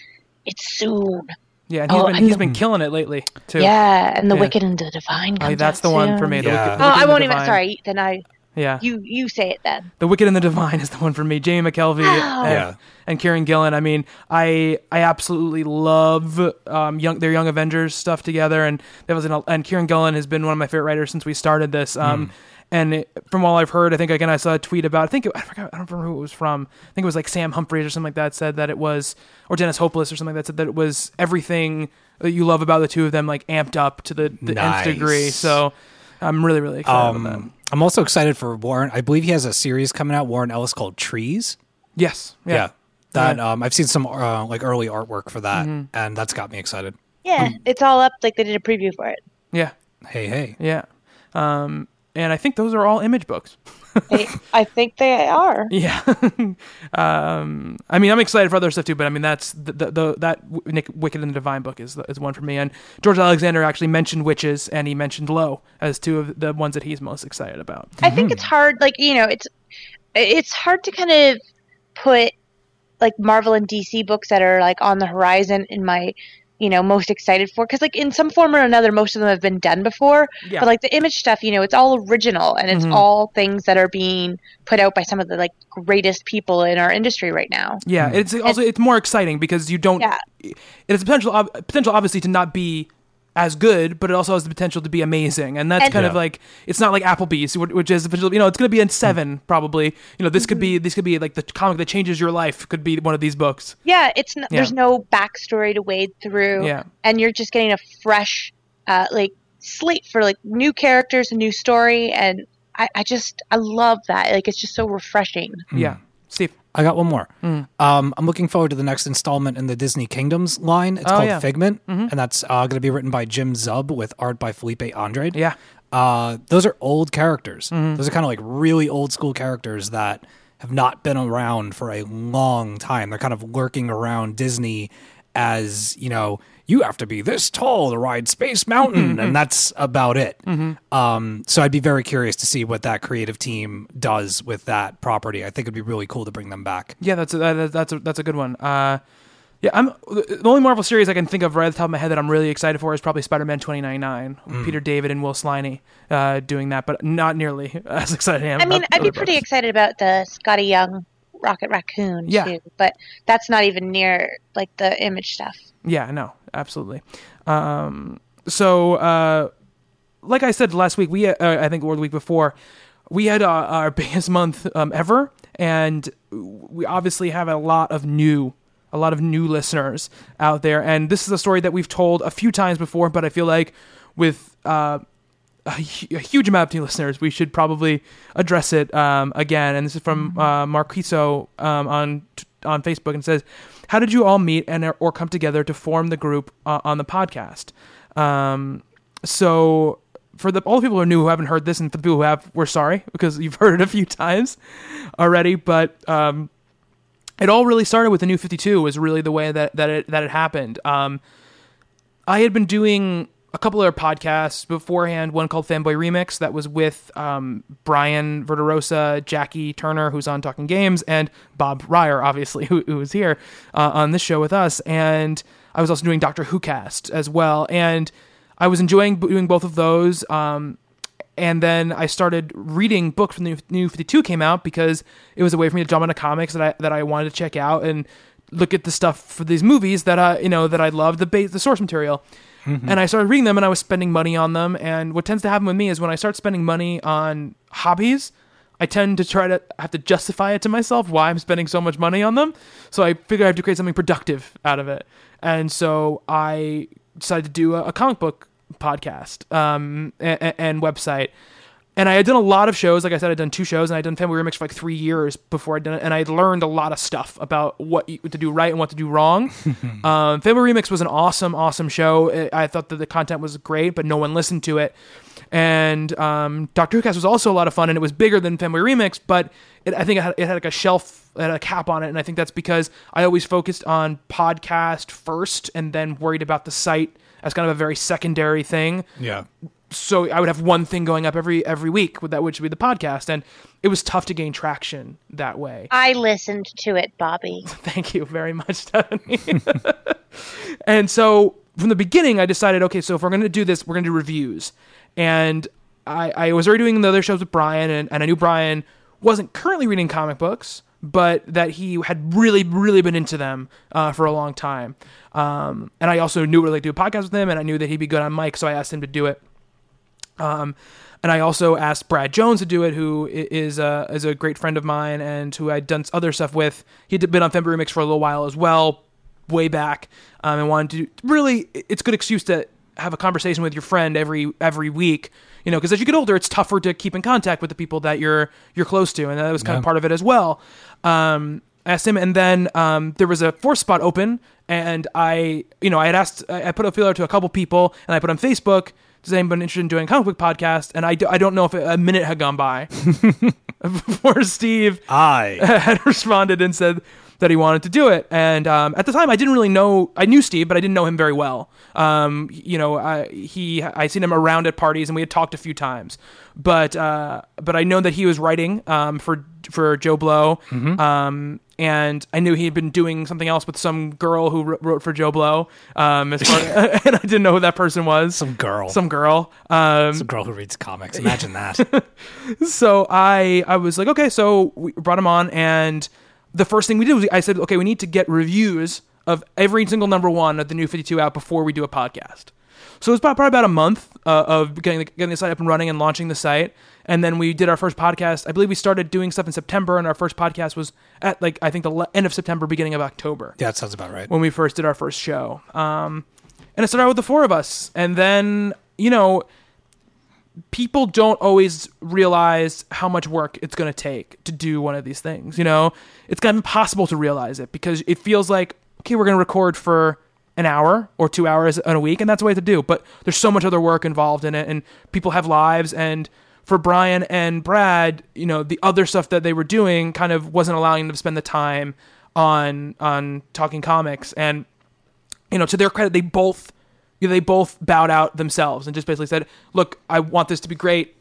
it's soon. yeah, and he's Oh, been and he's the- been killing it lately too. Yeah, and the Yeah. Wicked and the Divine. Oh, that's out the one for me. The Yeah. Wicked, the Oh, Wicked I won't even. Sorry, then I Yeah, you you say it then. The Wicked and the Divine is the one for me. Jamie McKelvie Wow. and, Yeah. and Kieron Gillen. I mean, I I absolutely love um, young their Young Avengers stuff together, and that was an, and Kieron Gillen has been one of my favorite writers since we started this. Um, And it, from all I've heard, I think again I saw a tweet about. I think it, I forgot. I don't remember who it was from. I think it was like Sam Humphries or something like that said that it was, or Dennis Hopeless or something like that said that it was everything that you love about the two of them like amped up to the, the nth degree. So I'm really really excited about that. Um, I'm also excited for Warren. I believe he has a series coming out, Warren Ellis, called Trees. Yes. Yeah. Yeah. That Yeah. um, I've seen some uh, like early artwork for that, and that's got me excited. Yeah, it's all up. Like they did a preview for it. Yeah. Hey, hey. Yeah. Um, and I think those are all image books. [LAUGHS] I think they are. Yeah. [LAUGHS] um, I mean, I'm excited for other stuff too, but I mean, that's the, the, the that Nick Wicked and the Divine book is is one for me. And George Alexander actually mentioned witches and he mentioned Low as two of the ones that he's most excited about. I think it's hard. Like you know, it's it's hard to kind of put like Marvel and DC books that are like on the horizon in my you know most excited for because like in some form or another most of them have been done before Yeah. but like the image stuff you know it's all original and it's mm-hmm. all things that are being put out by some of the like greatest people in our industry right now Yeah, mm-hmm. it's also it's more exciting because you don't. Yeah. It has potential potential obviously to not be as good, but it also has the potential to be amazing, and that's And- kind of like it's not like Applebee's, wh- which is you know it's going to be in seven probably. You know, this could be this could be like the comic that changes your life. Could be one of these books. Yeah, it's n- Yeah. there's no backstory to wade through. Yeah. and you're just getting a fresh, uh, like slate for like new characters, a new story, and I, I just I love that. Like it's just so refreshing. Yeah, Steve. I got one more. Mm. Um, I'm looking forward to the next installment in the Disney Kingdoms line. It's Oh, called yeah. Mm-hmm. Figment, and that's uh, going to be written by Jim Zub with art by Felipe Andrade. Yeah. Uh, those are old characters. Mm-hmm. Those are kind of like really old school characters that have not been around for a long time. They're kind of lurking around Disney as, you know, you have to be this tall to ride Space Mountain, and that's about it. Um, so I'd be very curious to see what that creative team does with that property. I think it'd be really cool to bring them back. Yeah, that's a, that, that's a, that's a good one. Uh, yeah, I'm the only Marvel series I can think of right at the top of my head that I'm really excited for is probably Spider-Man 2099, Mm. Peter David and Will Sliney uh, doing that, but not nearly [LAUGHS] as excited I am. I mean, I'd be other pretty books. excited about the Skottie Young Rocket Raccoon Yeah. too, but that's not even near like the image stuff. Yeah, no, absolutely. Um, so, uh, like I said last week, we uh, I think or the week before, we had uh, our [LAUGHS] biggest month um, ever, and we obviously have a lot of new, a lot of new listeners out there. And this is a story that we've told a few times before, but I feel like with uh, a, hu- a huge amount of new listeners, we should probably address it um, again. And this is from uh, Marquiso um, on on Facebook and says, "How did you all meet and or come together to form the group uh, on the podcast?" Um, so for the all the people who are new who haven't heard this, and for the people who have, we're sorry [LAUGHS] because you've heard it a few times already. But um, it all really started with the new 52 was really the way that that it that it happened. Um, I had been doing a couple other podcasts beforehand. One called Fanboy Remix that was with um, Brian Verderosa, Jackie Turner, who's on Talking Games, and Bob Reyer, obviously, [LAUGHS] who, who was here uh, on this show with us. And I was also doing Doctor Who cast as well, and I was enjoying doing both of those. Um, and then I started reading books when the new 52 came out because it was a way for me to jump into comics that I that I wanted to check out and look at the stuff for these movies that I you know that I loved the base the source material. And I started reading them and I was spending money on them. And what tends to happen with me is when I start spending money on hobbies, I tend to try to have to justify it to myself why I'm spending so much money on them. So I figure I have to create something productive out of it. And so I decided to do a, a comic book podcast um, and, and website. And I had done a lot of shows. Like I said, I'd done two shows, and I'd done Fanboy Remix for like three years before I'd done it. And I'd learned a lot of stuff about what to do right and what to do wrong. [LAUGHS] um, Fanboy Remix was an awesome, awesome show. I I thought that the content was great, but no one listened to it. And um, Doctor Who Cast was also a lot of fun, and it was bigger than Fanboy Remix, but it, I think it had, it had like a shelf, it had a cap on it, and I think that's because I always focused on podcast first, and then worried about the site as kind of a very secondary thing Yeah. So I would have one thing going up every every week with that which would be the podcast and it was tough to gain traction that way. I listened to it, Bobby. [LAUGHS] Thank you very much, [LAUGHS] Stephanie. [LAUGHS] and so from the beginning I decided okay, so if we're going to do this, we're going to do reviews. And I I was already doing the other shows with Brian and, and I knew Brian wasn't currently reading comic books, but that he had really, really been into them uh, for a long time. Um, and I also knew what I'd like to do a podcast with him, and I knew that he'd be good on mic, so I asked him to do it. Um, and I also asked Brad Jones to do it, who is is a is a great friend of mine and who I'd done other stuff with. He'd been on Fanboy Remix for a little while as well, way back, um, and wanted to really. It's a good excuse to have a conversation with your friend every every week. You know, because as you get older, it's tougher to keep in contact with the people that you're you're close to, and that was kind of part of it as well. Um, I asked him, and then um, there was a fourth spot open, and I, you know, I had asked, I I put a feeler to a couple people, and I put on Facebook. Does anybody interested in doing a comic book podcast? And I, do, I don't know if a minute had gone by [LAUGHS] before Steve I. [LAUGHS] had responded and said that he wanted to do it. And um, at the time, I didn't really know. I knew Steve, but I didn't know him very well. Um, you know, I, he I seen him around at parties, and we had talked a few times. But uh, but I know that he was writing um, for for Joe Blow. Um, and I knew he had been doing something else with some girl who wrote, wrote for Joe Blow. Um, as far, [LAUGHS] [LAUGHS] and I didn't know who that person was. Some girl. Some girl. Um, Some girl who reads comics. Imagine that. [LAUGHS] so I I was like, okay, so we brought him on, and the first thing we did was I said, okay, we need to get reviews of every single number one of the new 52 out before we do a podcast. So it was probably about a month uh, of getting the, getting the site up and running and launching the site. And then we did our first podcast. I believe we started doing stuff in September, and our first podcast was at like I think the le- end of September, beginning of October Yeah, that sounds about right. when we first did our first show. Um, and it started out with the four of us. And then, you know, people don't always realize how much work it's going to take to do one of these things. You know, it's kind of impossible to realize it because it feels like, okay, we're going to record for an hour or two hours in a week, and that's the way to do. But there's so much other work involved in it, and people have lives. And for Brian and Brad, you know, the other stuff that they were doing kind of wasn't allowing them to spend the time on on talking comics. And you know, to their credit, they both you know, they both bowed out themselves and just basically said, "Look, I want this to be great.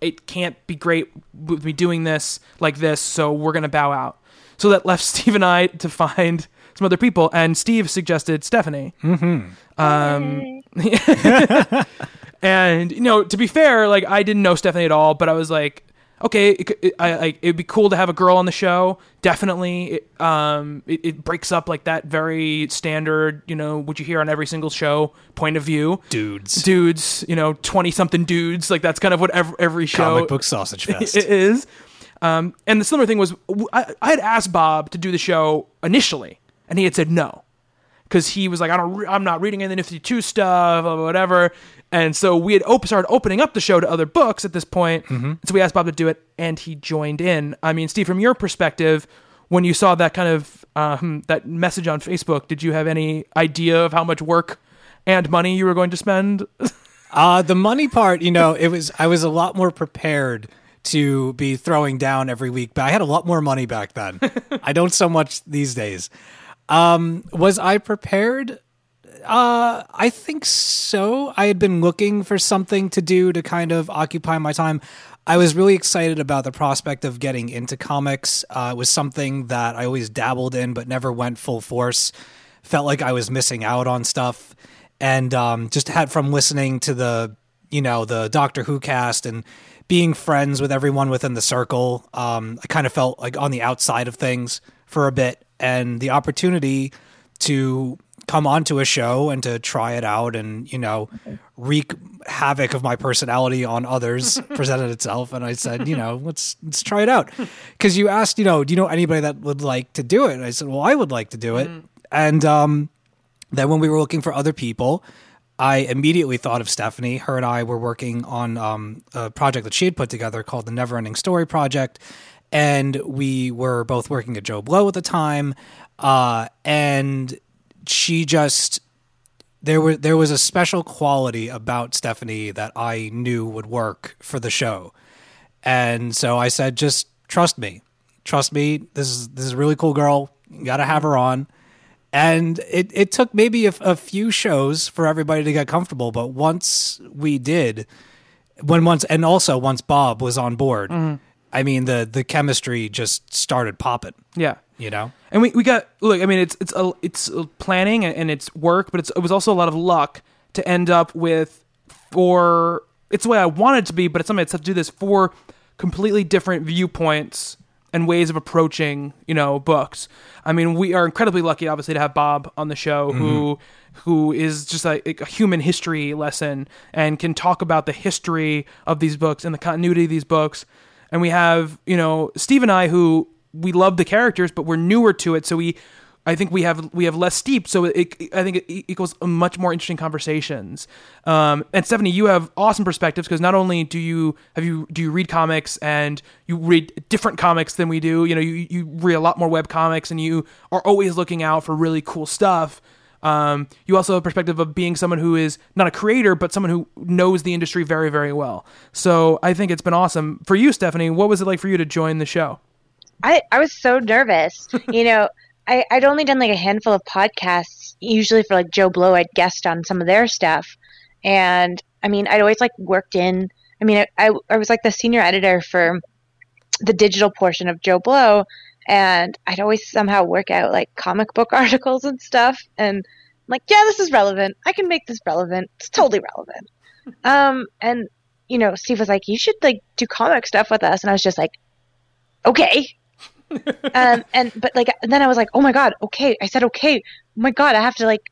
It can't be great with me doing this like this, so we're gonna bow out." So that [LAUGHS] left Steve and I to find some other people, and Steve suggested Stephanie. Mm-hmm. Um, [LAUGHS] and you know, to be fair, like I didn't know Stephanie at all, but I was like, okay, it, it, I, like it'd be cool to have a girl on the show. Definitely, it, um, it, it breaks up like that very standard, you know, what you hear on every single show point of view. Dudes. dudes, you know, twenty something dudes. Like that's kind of what every, every show Comic book sausage [LAUGHS] fest. it is. Um, and the similar thing was, I had asked Bob to do the show initially, and he had said no, because he was like, I don't, re- I'm not reading any of the Nifty Two stuff or whatever. And so we had op- started opening up the show to other books at this point. So we asked Bob to do it, and he joined in. I mean, Steve, from your perspective, when you saw that kind of um, that message on Facebook, did you have any idea of how much work and money you were going to spend? [LAUGHS] Uh, the money part, you know, it was I was a lot more prepared to be throwing down every week, but I had a lot more money back then. [LAUGHS] I don't so much these days. Um, was I prepared? Uh, I think so. I had been looking for something to do to kind of occupy my time. I was really excited about the prospect of getting into comics. Uh, it was something that I always dabbled in, but never went full force. Felt like I was missing out on stuff, and um, just had from listening to the, you know, the Doctor Who cast and being friends with everyone within the circle. Um, I kind of felt like on the outside of things for a bit, and the opportunity to come onto a show and to try it out and you know wreak havoc of my personality on others [LAUGHS] presented itself. And i said you know let's let's try it out. Because you asked you know do you know anybody that would like to do it? And i said well i would like to do it. And um then when we were looking for other people I immediately thought of Stephanie. Her and I were working on um, a project that she had put together called the Never Ending Story Project. And we were both working at Joe Blow at the time. Uh, and she just there were there was a special quality about Stephanie that I knew would work for the show. And so I said, just trust me. Trust me. This is this is a really cool girl. You gotta have her on and it, it took maybe a, a few shows for everybody to get comfortable but once we did when once and also once bob was on board i mean the the chemistry just started popping yeah. you know And we, we got look. I mean, it's it's a, it's a planning and it's work, but it's it was also a lot of luck to end up with four. It's the way I wanted it to be, but it's something that's to do this four completely different viewpoints and ways of approaching you know books. I mean, we are incredibly lucky, obviously, to have Bob on the show who mm-hmm. who is just a, a human history lesson and can talk about the history of these books and the continuity of these books. And we have you know Steve and I who we love the characters, but we're newer to it, so we. I think we have we have less steep, so it, I think it equals much more interesting conversations. Um, and Stephanie, you have awesome perspectives because not only do you have you do you read comics and you read different comics than we do. You know, you you read a lot more web comics and you are always looking out for really cool stuff. Um, you also have a perspective of being someone who is not a creator, but someone who knows the industry very, very well. So I think it's been awesome for you, Stephanie. What was it like for you to join the show? I, I was so nervous. [LAUGHS] you know, I, I'd only done like a handful of podcasts, usually for like Joe Blow. I'd guest on some of their stuff. And I mean, I'd always like worked in, I mean, I, I, I was like the senior editor for the digital portion of Joe Blow. And I'd always somehow work out like comic book [LAUGHS] articles and stuff. And I'm like, yeah, this is relevant. I can make this relevant. It's totally relevant. [LAUGHS] Um, and, you know, Steve was like, you should like do comic stuff with us. And I was just like, okay [LAUGHS] um, and but like then I was like, oh my god, okay. I said okay. Oh my god, I have to like,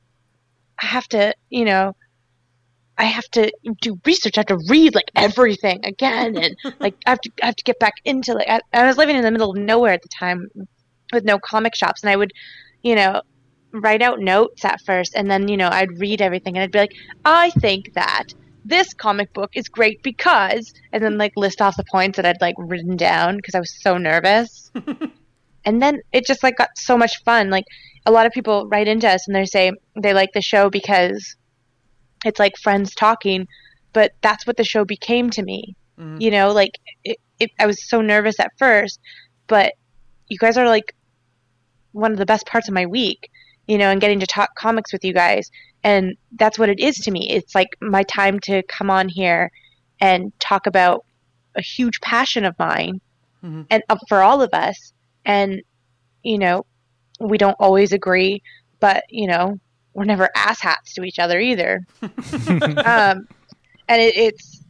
I have to, you know, I have to do research. I have to read like everything again, and [LAUGHS] like I have to I have to get back into like I, I was living in the middle of nowhere at the time with no comic shops, and I would, you know, write out notes at first, and then you know I'd read everything, and I'd be like, I think that this comic book is great because, and then like list off the points that I'd like written down because I was so nervous. [LAUGHS] and then it just like got so much fun. Like a lot of people write into us and they say they like the show because it's like friends talking, but that's what the show became to me. You know, like it, it, I was so nervous at first, but you guys are like one of the best parts of my week, you know, and getting to talk comics with you guys. And that's what it is to me. It's like my time to come on here and talk about a huge passion of mine and uh, for all of us. And, you know, we don't always agree, but, you know, we're never asshats to each other either. [LAUGHS] um, and it, it's,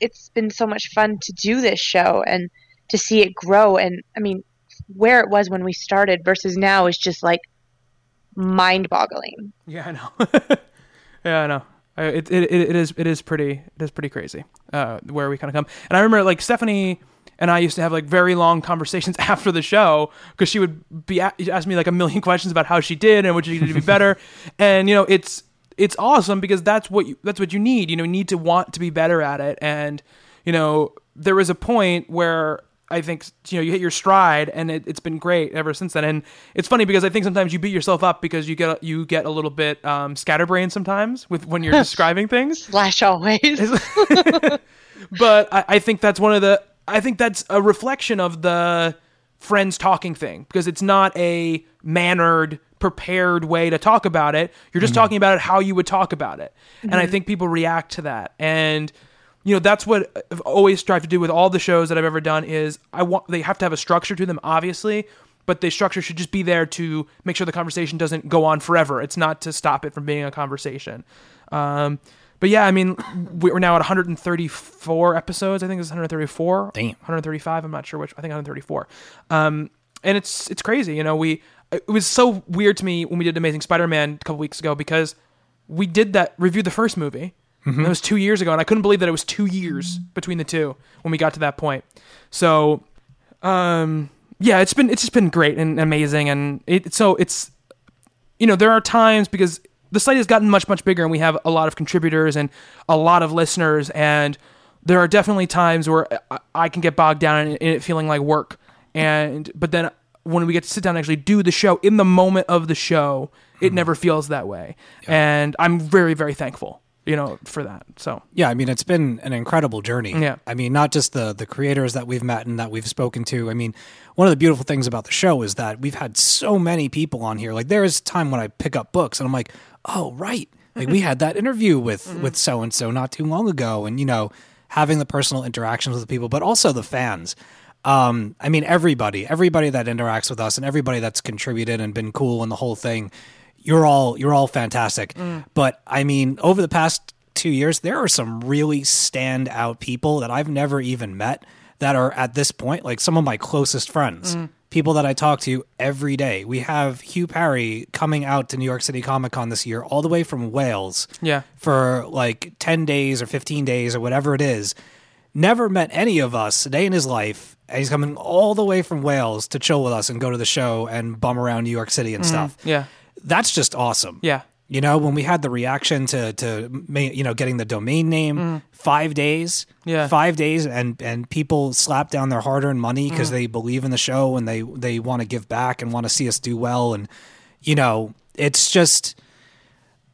it's been so much fun to do this show and to see it grow. And I mean, where it was when we started versus now is just like mind boggling. Yeah, I know. [LAUGHS] yeah, I know. It, it, it it is it is pretty it is pretty crazy uh, where we kind of come. And I remember like Stephanie and I used to have like very long conversations [LAUGHS] after the show because she would be ask me like a million questions about how she did and what she did to be better. [LAUGHS] and you know, it's it's awesome because that's what you that's what you need. You know, you need to want to be better at it. And you know, there was a point where I think you know you hit your stride, and it, it's been great ever since then. And it's funny because I think sometimes you beat yourself up because you get you get a little bit um, scatterbrained sometimes with when you're [LAUGHS] describing things. Slash always. but I, I think that's one of the I think that's a reflection of the friends talking thing because it's not a mannered, prepared way to talk about it. You're just talking about it how you would talk about it, and I think people react to that. And you know that's what I've always strive to do with all the shows that I've ever done is I want they have to have a structure to them, obviously. But the structure should just be there to make sure the conversation doesn't go on forever. It's not to stop it from being a conversation. Um, but yeah, I mean, we're now at 134 episodes. I think it's 134. Damn. 135. I'm not sure which. I think 134. Um, and it's it's crazy. You know, we it was so weird to me when we did Amazing Spider-Man a couple weeks ago because we did that reviewed the first movie. And that was two years ago, and I couldn't believe that it was two years between the two when we got to that point. So, um, yeah, it's been it's just been great and amazing, and it so it's you know, there are times because the site has gotten much, much bigger and we have a lot of contributors and a lot of listeners. And there are definitely times where I- I can get bogged down in, in it feeling like work. And, but then when we get to sit down and actually do the show in the moment of the show, it mm-hmm. never feels that way. And I'm very, very thankful, you know, for that. So, Yeah, I mean it's been an incredible journey. Yeah. I mean not just the the creators that we've met and that we've spoken to. I mean, one of the beautiful things about the show is that we've had so many people on here. Like there is time when I pick up books and I'm like, "Oh, right. Like we had that interview with [LAUGHS] mm-hmm. with so and so not too long ago." And you know, having the personal interactions with the people, but also the fans. Um, I mean everybody, everybody that interacts with us and everybody that's contributed and been cool and the whole thing you're all you're all fantastic. Mm. But I mean, over the past two years, there are some really standout people that I've never even met that are at this point like some of my closest friends. Mm. People that I talk to every day. We have Hugh Parry coming out to New York City Comic Con this year, all the way from Wales yeah. for like 10 days or 15 days or whatever it is. Never met any of us a day in his life. And he's coming all the way from Wales to chill with us and go to the show and bum around New York City and mm-hmm. stuff Yeah. that's just awesome. Yeah. You know, when we had the reaction to to you know getting the domain name, five days, Mm. Yeah. five days, and and people slap down their hard earned money Mm. because they believe in the show and they they want to give back and want to see us do well, and you know, it's just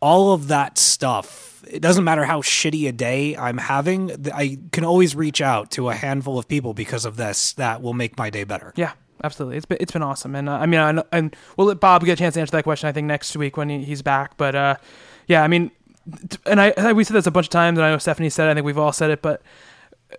all of that stuff. It doesn't matter how shitty a day I'm having. I can always reach out to a handful of people because of this that will make my day better. Yeah, absolutely. It's been it's been awesome, and uh, I mean, I and we'll let Bob get a chance to answer that question. I think next week when he, he's back. But uh, yeah, I mean, and I, I we said this a bunch of times, and I know Stephanie said. it, I think we've all said it, but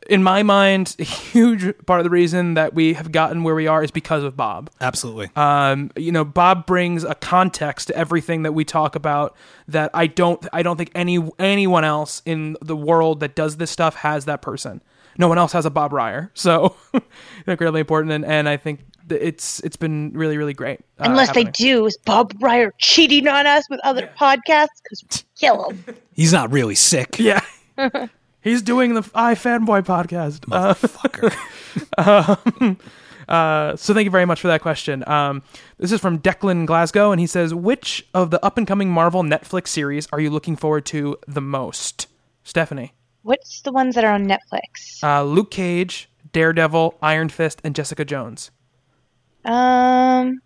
in my mind, a [LAUGHS] huge part of the reason that we have gotten where we are is because of Bob. Absolutely. Um, you know, Bob brings a context to everything that we talk about that I don't I don't think any anyone else in the world that does this stuff has that person. No one else has a Bob Reyer, so [LAUGHS] incredibly important, and, and I think it's it's been really really great. uh, Unless they do, is Bob Reyer cheating on us with other podcasts? Because Kill him. [LAUGHS] He's not really sick. Yeah. [LAUGHS] He's doing the iFanboy podcast. Uh, Motherfucker. [LAUGHS] uh, so thank you very much for that question. Um, this is from Declan Glasgow, and he says, "Which of the up and coming Marvel Netflix series are you looking forward to the most?" Stephanie, What's the ones that are on Netflix? uh, Luke Cage, Daredevil, Iron Fist, and Jessica Jones. Um,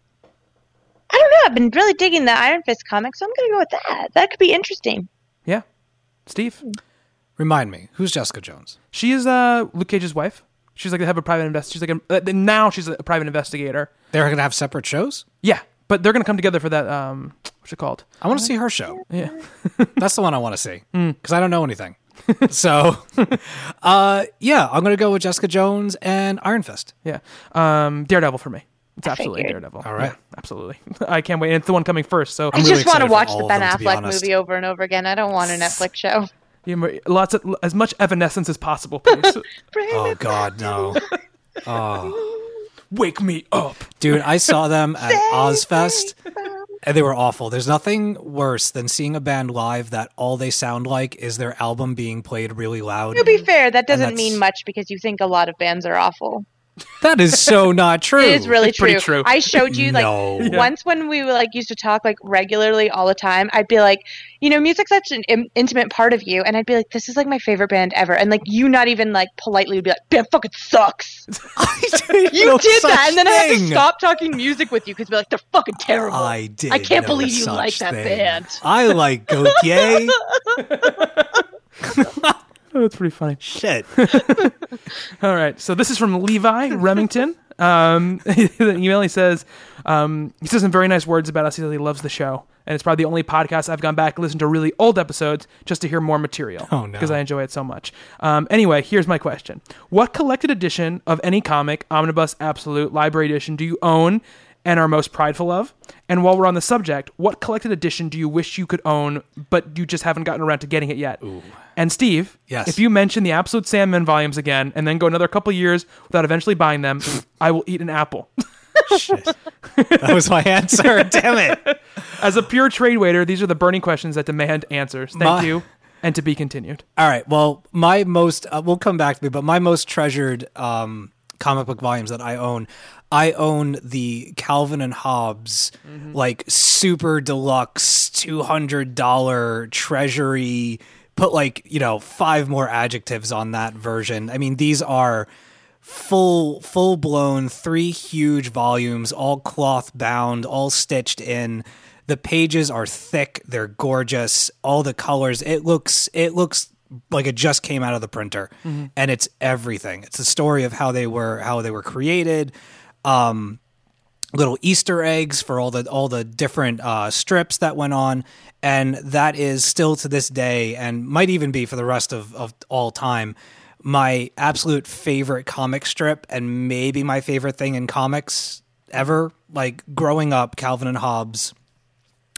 I don't know. I've been really digging the Iron Fist comic, so I'm gonna go with that. That could be interesting. Yeah, Steve. Remind me, who's Jessica Jones? She is uh, Luke Cage's wife. She's like the head of a private invest. She's like a, uh, now she's a private investigator. They're gonna have separate shows. Yeah, but they're gonna come together for that. Um, what's it called? I want to see her show. Yeah. [LAUGHS] That's the one I want to see because I don't know anything. [LAUGHS] so, uh, yeah, I'm gonna go with Jessica Jones and Iron Fist. Yeah. Um, Daredevil for me. It's absolutely figured. Daredevil. All right. Yeah, absolutely. [LAUGHS] I can't wait. And it's the one coming first. So I really just want to watch the Ben them, Affleck movie over and over again. I don't want a Netflix [LAUGHS] show. yeah, lots of as much evanescence as possible, please. [LAUGHS] Oh God, no. Oh, Wake me up. dude, I saw them at Ozzfest. And they were awful. There's nothing worse than seeing a band live that all they sound like is their album being played really loud. To be fair, that doesn't mean much because you think a lot of bands are awful. That is so not true. [LAUGHS] It is really It's pretty true. true. I showed you like No. Once when we were like used to talk like regularly all the time. I'd be like, you know, music's such an Im- intimate part of you, and I'd be like, this is like my favorite band ever, and like you not even like politely would be like, band fucking sucks. [LAUGHS] Did You no did that, and then I had to stop talking music with you because be like, they're fucking terrible. I did. I can't believe you such like that thing. band. I like Gautier. [LAUGHS] Oh, that's pretty funny. Shit. [LAUGHS] All right. So this is from Levi Remington. Um, [LAUGHS] the email he says, um, he says some very nice words about us. He says he loves the show, and it's probably the only podcast I've gone back and listened to really old episodes just to hear more material. Oh, no. Because I enjoy it so much. Um, anyway, here's my question: What collected edition of any comic, omnibus, absolute, library edition, do you own? And are most prideful of? And while we're on the subject, what collected edition do you wish you could own, but you just haven't gotten around to getting it yet? And Steve, Yes. if you mention the Absolute Sandman volumes again, and then go another couple years without eventually buying them, I will eat an apple. [LAUGHS] That was my answer. [LAUGHS] Damn it. As a pure trade waiter, these are the burning questions that demand answers. Thank My- you, and to be continued. All right. Well, my most uh, we'll come back to me, but my most treasured um, comic book volumes that I own, I own the Calvin and Hobbes mm-hmm. like super deluxe two hundred dollar treasury. Put like you know five more adjectives on that version. I mean, these are full full blown three huge volumes all cloth bound all stitched in the pages are thick they're gorgeous all the colors it looks it looks like it just came out of the printer and it's everything it's the story of how they were how they were created um little Easter eggs for all the all the different uh, strips that went on, and that is still to this day, and might even be for the rest of, of all time, my absolute favorite comic strip, and maybe my favorite thing in comics ever. Like growing up, Calvin and Hobbes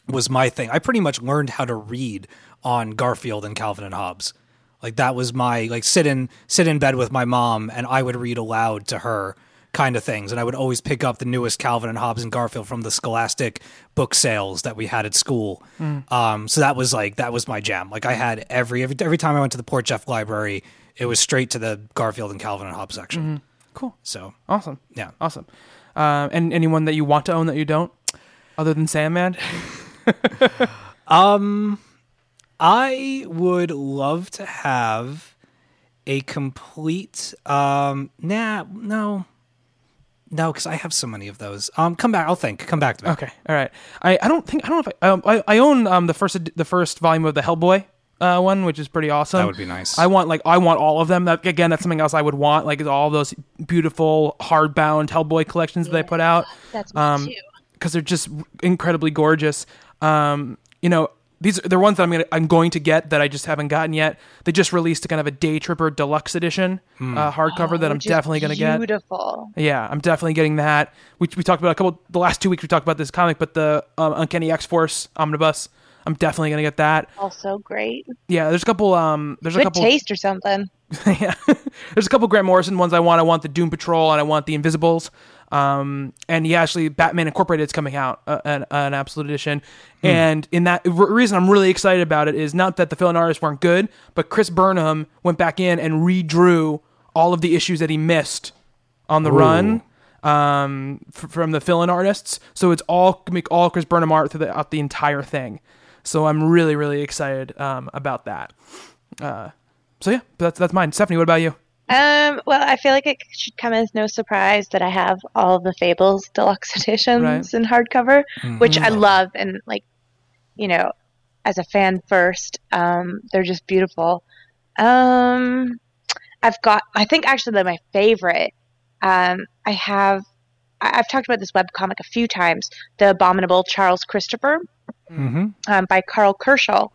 was my thing. I pretty much learned how to read on Garfield and Calvin and Hobbes. Like that was my like sit in sit in bed with my mom and I would read aloud to her kind of things and I would always pick up the newest Calvin and Hobbes and Garfield from the Scholastic book sales that we had at school. Um so that was like that was my jam. Like I had every every, every time I went to the Port Jeff library, it was straight to the Garfield and Calvin and Hobbes section. Cool. So Awesome. Yeah. Awesome. Um, and anyone that you want to own that you don't, other than Sandman? [LAUGHS] I would love to have a complete um nah no no because I have so many of those. Um come back I'll think. Come back to me. Okay. All right. I, I don't think I don't know if I um, I, I own um the first the first volume of the Hellboy uh one which is pretty awesome. That would be nice. I want like I want all of them. That again that's something else I would want like all those beautiful hardbound Hellboy collections that they put out. That's me um too. because they're just incredibly gorgeous. Um you know these they're ones that I'm gonna I'm going to get that I just haven't gotten yet. They just released a kind of a Daytripper Deluxe Edition Hmm. uh, hardcover that I'm definitely gonna get. Beautiful. Yeah, I'm definitely getting that. We, we talked about a couple the last two weeks. We talked about this comic, but the um, Uncanny X Force omnibus. I'm definitely gonna get that. Also great. Yeah, there's a couple. Um, there's a Good couple. taste or something. [LAUGHS] yeah. There's a couple Grant Morrison ones I want. I want the Doom Patrol and I want the Invisibles. Um, and yeah, actually Batman Incorporated is coming out uh, an, an absolute edition. And in that r- reason, I'm really excited about it is not that the fill-in artists weren't good, but Chris Burnham went back in and redrew all of the issues that he missed on the run um, f- from the fill-in artists. So it's all make all Chris Burnham art throughout the entire thing. So I'm really really excited um, about that. Uh, so yeah, that's that's mine. Stephanie, what about you? Um, well, I feel like it should come as no surprise that I have all of the Fables deluxe [LAUGHS] editions Right. in hardcover, which I love and like, you know, as a fan first, um, they're just beautiful. Um, I've got, I think actually they're my favorite. Um, I have, I- I've talked about this webcomic a few times, The Abominable Charles Christopher Mm-hmm. um, by Karl Kerschl,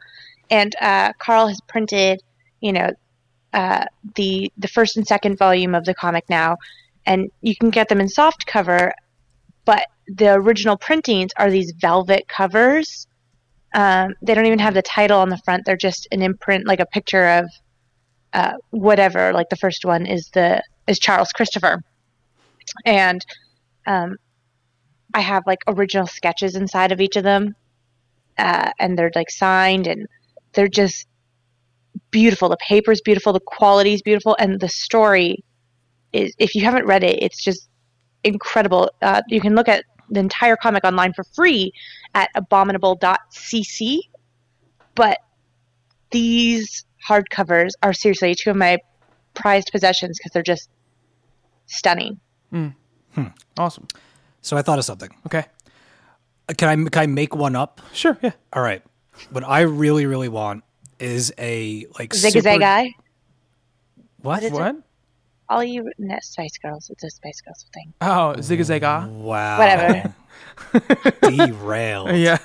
and uh, Karl has printed, you know, uh, the the first and second volume of the comic now, and you can get them in soft cover, but the original printings are these velvet covers. Um, they don't even have the title on the front; they're just an imprint, like a picture of uh, whatever. Like the first one is the is Charles Christopher, and um, I have like original sketches inside of each of them uh, and they're like signed and they're just beautiful. The paper is beautiful, the quality is beautiful, and the story is. If you haven't read it, it's just incredible. Uh, you can look at the entire comic online for free at abominable.cc. But these hardcovers are seriously two of my prized possessions because they're just stunning. Awesome. So I thought of something. Okay. Can I can I make one up? Sure. Yeah. All right. What I really really want is a like zigzag super- Zag Eye. What? is? What? All you no, Spice Girls. It's a Spice Girls thing. Oh, zigzag. Ah. Wow. Whatever. [LAUGHS] Derailed. [LAUGHS] Yeah.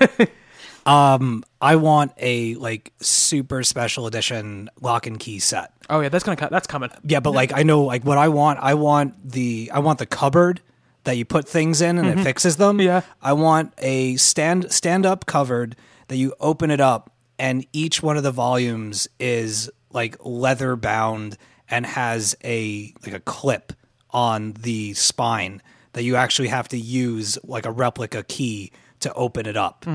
Um, I want a like super special edition lock and key set. oh yeah, that's gonna cut. That's coming. Yeah, but like I know like what I want. I want the I want the cupboard that you put things in and it fixes them. Yeah. I want a stand stand up cupboard that you open it up and each one of the volumes is like leather bound and has a like a clip on the spine that you actually have to use like a replica key to open it up.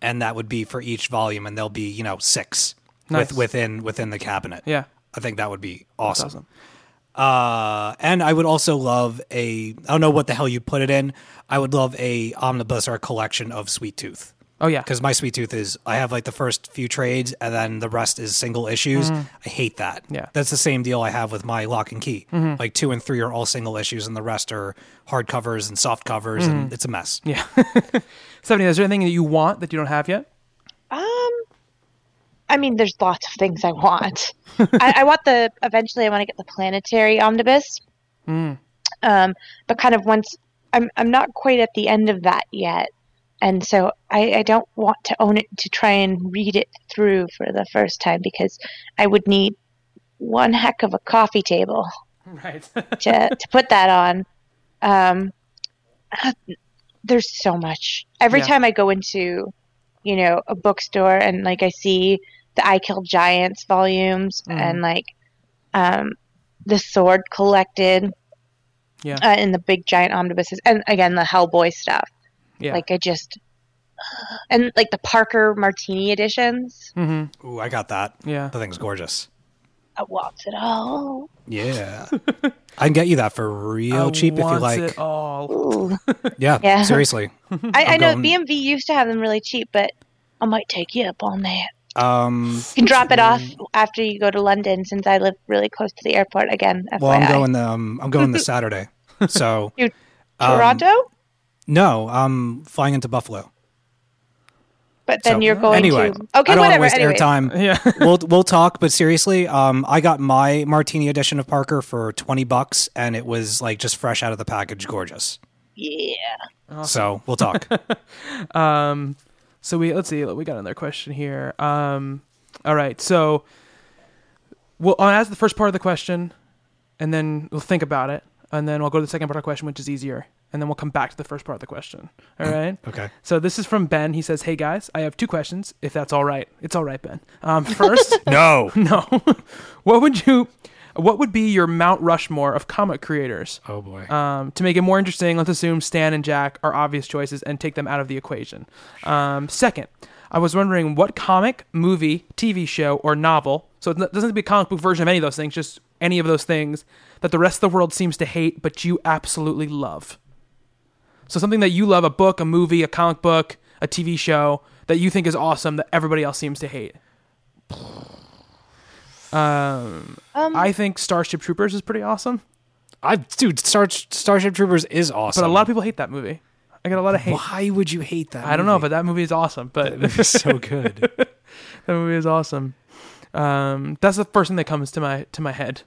And that would be for each volume and there'll be, you know, six Nice. with, within within the cabinet. Yeah. I think that would be awesome. awesome. Uh, and I would also love a I don't know what the hell you put it in. I would love a omnibus or a collection of Sweet Tooth Oh yeah. because my Sweet Tooth is I have like the first few trades and then the rest is single issues. I hate that. Mm-hmm. Yeah. Mm-hmm. that's the same deal I have with my Lock and Key. Like two and three are all single issues and the rest are hard covers and soft covers and it's a mess. Mm-hmm. Yeah. [LAUGHS] Stephanie, is there anything that you want that you don't have yet? Um, I mean, there's lots of things I want. [LAUGHS] I, I want the eventually. I want to get the planetary omnibus. Um, but kind of once I'm I'm not quite at the end of that yet, and so I, I don't want to own it to try and read it through for the first time because I would need one heck of a coffee table Right. [LAUGHS] to to put that on. Um, [SIGHS] there's so much. Every Yeah. time I go into, you know, a bookstore and like I see the I Killed Giants volumes Mm-hmm. and like um, the Sword collected Yeah. uh, in the big giant omnibuses, and again the Hellboy stuff. Yeah. Like I just and like the Parker Martini editions. mm-hmm. Ooh, I got that. Yeah. The thing's gorgeous. I want it all. Yeah, I can get you that for real cheap if you like. It all. [LAUGHS] Yeah, Yeah. seriously. I, I know going- BMV used to have them really cheap, but I might take you up on that. Um, You can drop it off after you go to London, since I live really close to the airport. Again, FYI. well, I'm going. Um, I'm going this Saturday. So [LAUGHS] You- um, Toronto, no, I'm flying into Buffalo. but then So, you're going anyway, to. Okay, I don't whatever. want to waste anyways. airtime. [LAUGHS] Yeah. we'll we'll talk, but seriously, um, I got my martini edition of Parker for twenty bucks, and it was like just fresh out of the package, gorgeous. Yeah. So we'll talk. [LAUGHS] Um, so we let's see. We got another question here. Um, all right. So we'll I'll ask the first part of the question, and then we'll think about it, and then we'll go to the second part of the question, which is easier, and then we'll come back to the first part of the question. All right. okay. So this is from Ben. He says, "Hey guys, I have two questions. If that's all right, it's all right, Ben. Um, [LAUGHS] first, [LAUGHS] No. [LAUGHS] no, what would you? What would be your Mount Rushmore of comic creators? Oh boy. Um, to make it more interesting, let's assume Stan and Jack are obvious choices and take them out of the equation. Um, second, I was wondering what comic, movie, TV show, or novel, so it doesn't have to be a comic book version of any of those things, just any of those things that the rest of the world seems to hate, but you absolutely love. So something that you love, a book, a movie, a comic book, a TV show that you think is awesome that everybody else seems to hate. Um, Um, I think Starship Troopers is pretty awesome, I dude, Star, Starship Troopers is awesome. but a lot of people hate that movie. I get a lot of hate. Why would you hate that? I don't know, but that movie is awesome. But That movie's so [LAUGHS] good. that movie is awesome. Um, that's the first thing that comes to my to my head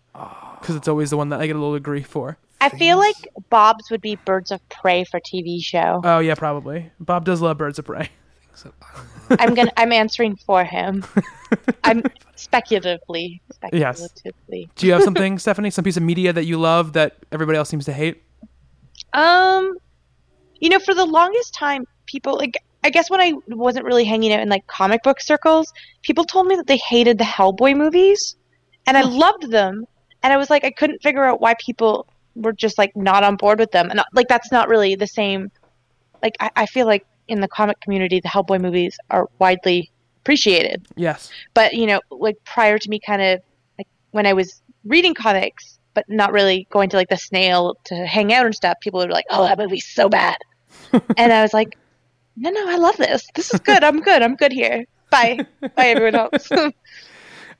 because it's always the one that I get a little grief for. I feel like Bob's would be Birds of Prey for TV show. Oh yeah, probably. Bob does love Birds of Prey. I'm gonna. I'm answering for him. [LAUGHS] I'm speculatively. Yes. Do you have something, Stephanie? Some piece of media that you love that everybody else seems to hate? Um, you know, for the longest time, people like. I guess when I wasn't really hanging out in like comic book circles, people told me that they hated the Hellboy movies, and I loved them. And I was like, I couldn't figure out why people were just like not on board with them, and uh, like that's not really the same. Like I, I feel like in the comic community, the Hellboy movies are widely appreciated. Yes. But you know, like prior to me, kind of like when I was reading comics, but not really going to like the snail to hang out and stuff, people were like, "Oh, that movie's so bad," [LAUGHS] and I was like, "No, no, I love this. This is good. I'm good. I'm good here. Bye, bye, everyone else." [LAUGHS]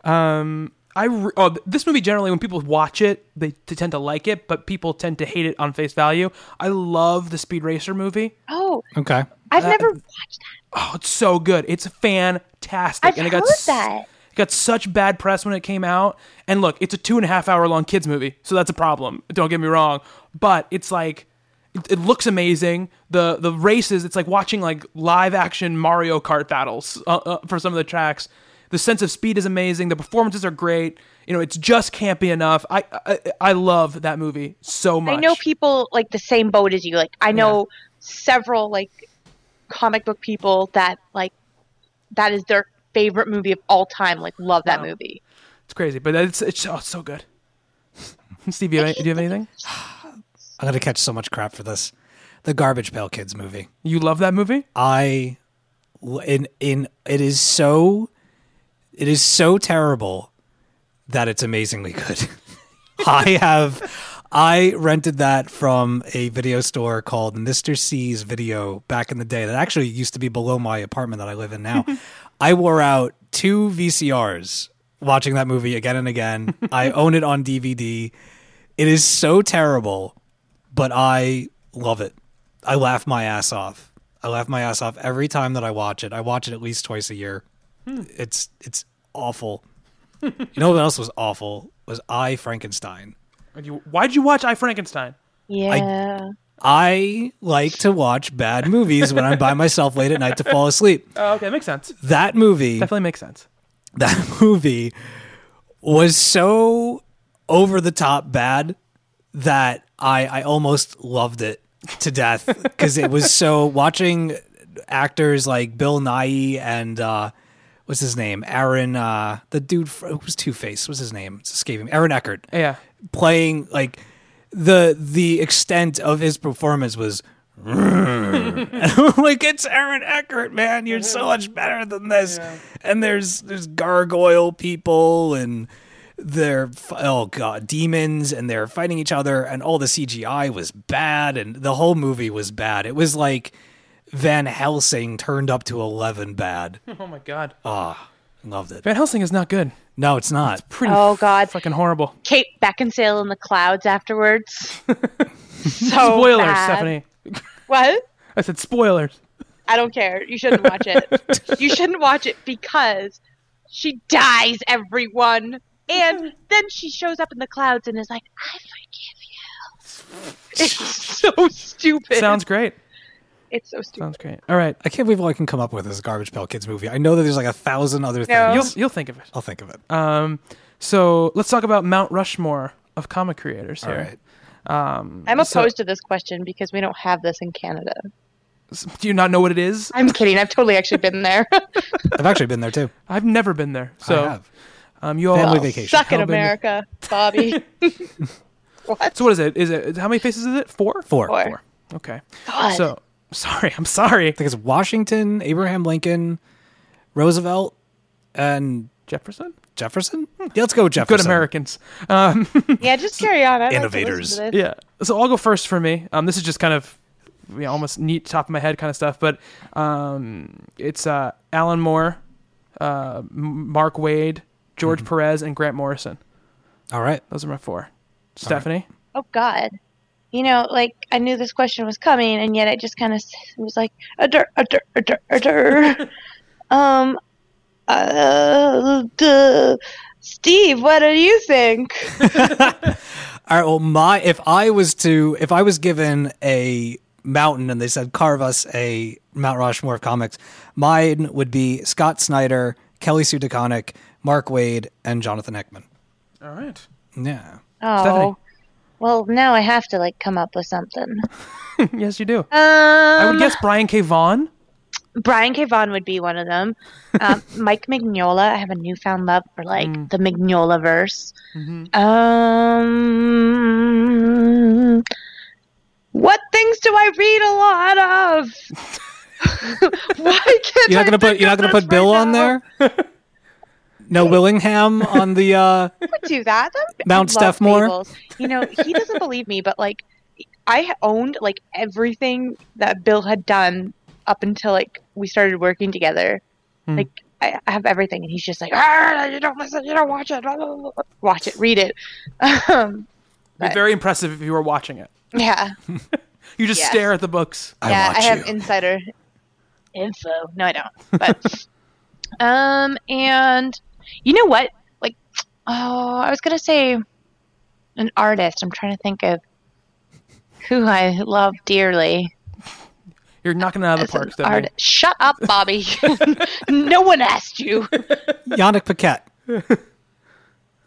Um, I re- oh, this movie generally when people watch it, they, they tend to like it, but people tend to hate it on face value. I love the Speed Racer movie. oh, okay. I've Uh, never watched that. Oh, it's so good. It's fantastic. I've and it heard got s- that. It got such bad press when it came out. And look, it's a two and a half hour long kids movie, so that's a problem. Don't get me wrong, but it's like it, it looks amazing. The the races, it's like watching like live action Mario Kart battles uh, uh, for some of the tracks. The sense of speed is amazing. The performances are great. You know, it's just campy enough. I I, I love that movie so much. I know people like the same boat as you. Like I know several like comic book people that like that is their favorite movie of all time. Like love that movie. it's crazy, but it's it's, oh, it's so good. [LAUGHS] Steve, do you, have, do you have anything? I'm gonna catch so much crap for this. The Garbage Pail Kids movie. You love that movie? I in in it is so it is so terrible that it's amazingly good. [LAUGHS] I have I rented that from a video store called Mr. C's Video back in the day that actually used to be below my apartment that I live in now. [LAUGHS] I wore out two VCRs watching that movie again and again. I own it on DVD. It is so terrible, but I love it. I laugh my ass off. I laugh my ass off every time that I watch it. I watch it at least twice a year. Hmm. It's it's awful. you know what else was awful? Was I Frankenstein. Why'd you, why'd you watch I Frankenstein? Yeah. I like to watch bad movies when I'm by myself late at night to fall asleep. Oh, okay, makes sense. That movie Definitely makes sense. that [LAUGHS] movie was so over the top bad that I I almost loved it to death because it was so watching actors like Bill Nighy and uh what's his name Aaron uh the dude who was Two Face what's his name it's escaping Aaron Eckhart Yeah. playing like the the extent of his performance was [LAUGHS] like it's Aaron Eckhart, man. You're so much better than this. And there's there's gargoyle people and they're oh god demons and they're fighting each other and all the CGI was bad and the whole movie was bad. It was like Van Helsing turned up to eleven bad. [LAUGHS] Oh my god. Ah, loved it. Van Helsing is not good. No, it's not. Pretty Oh God. fucking horrible. Kate Beckinsale in the clouds afterwards. [LAUGHS] so Spoilers, bad. Stephanie. What? I said spoilers. I don't care. You shouldn't watch it. you shouldn't watch it because she dies, everyone. And then she shows up in the clouds and is like, I forgive you. [LAUGHS] It's so stupid. Sounds great. It's so stupid. Sounds great. All right. I can't believe all I can come up with is a Garbage Pail Kids movie. I know that there's like a thousand other No. You'll things. you'll think of it. I'll think of it. Um so let's talk about Mount Rushmore of comic creators All here. right. Um I'm so- opposed to this question because we don't have this in Canada. do you not know what it is? I'm kidding. I've totally actually been there. [LAUGHS] I've actually been there too. I've never been there. So I have. Um, you all Family vacation. Suck in Hellbender- America, [LAUGHS] Bobby. [LAUGHS] what? So what is it? Is it how many faces is it? Four. Four. Four. Four. Okay. God. So [LAUGHS] sorry. I'm sorry. I think it's Washington, Abraham Lincoln, Roosevelt, and Jefferson. Jefferson. Yeah, let's go with Jefferson. Good Americans. Um, [LAUGHS] yeah, just carry on. I'd like to Innovators. listen to this. yeah. So I'll go first for me. Um, this is just kind of you know, almost neat top of my head kind of stuff, but um, it's uh, Alan Moore, uh, Mark Waid, George Mm-hmm. Perez, and Grant Morrison. All right. Those are my four. Stephanie. Oh God. You know, like I knew this question was coming, and yet I just kind of was like, a dur, a dur, a dur, a dur. [LAUGHS] um, uh, duh. Steve, what do you think? [LAUGHS] All right. Well, my if I was to if I was given a mountain and they said carve us a Mount Rushmore of comics, mine would be Scott Snyder, Kelly Sue DeConnick, Mark Waid, and Jonathan Hickman. All right. Yeah. Oh, Stephanie. Well, now I have to like come up with something. [LAUGHS] yes, you do. Um, I would guess Brian K. Vaughan. Brian K. Vaughan would be one of them. Um, [LAUGHS] Mike Mignola, I have a newfound love for like the Mignola verse. Um, what things do I read a lot of? [LAUGHS] Why can't You're not I gonna put you're not gonna put Bill right on now? there. No Willingham on the. uh [LAUGHS] would do that. That'd- Mount I love Stephmore? You know, he doesn't believe me, but like, I owned like everything that Bill had done up until like we started working together. Hmm. Like, I, I have everything, and he's just like, ah, you don't listen, you don't watch it, blah, blah, blah, blah." watch it, read it. [LAUGHS] Um, It'd be very impressive if you were watching it. yeah, [LAUGHS] You just Yes. stare at the books. yeah, watch I have you. insider info. No, I don't. But um, and you know what? Like, oh, I was gonna say an artist. I'm trying to think of who I love dearly. You're knocking it out of the park, Stephanie. art- Shut up, Bobby. [LAUGHS] no one asked you. [LAUGHS] Yanick Paquette.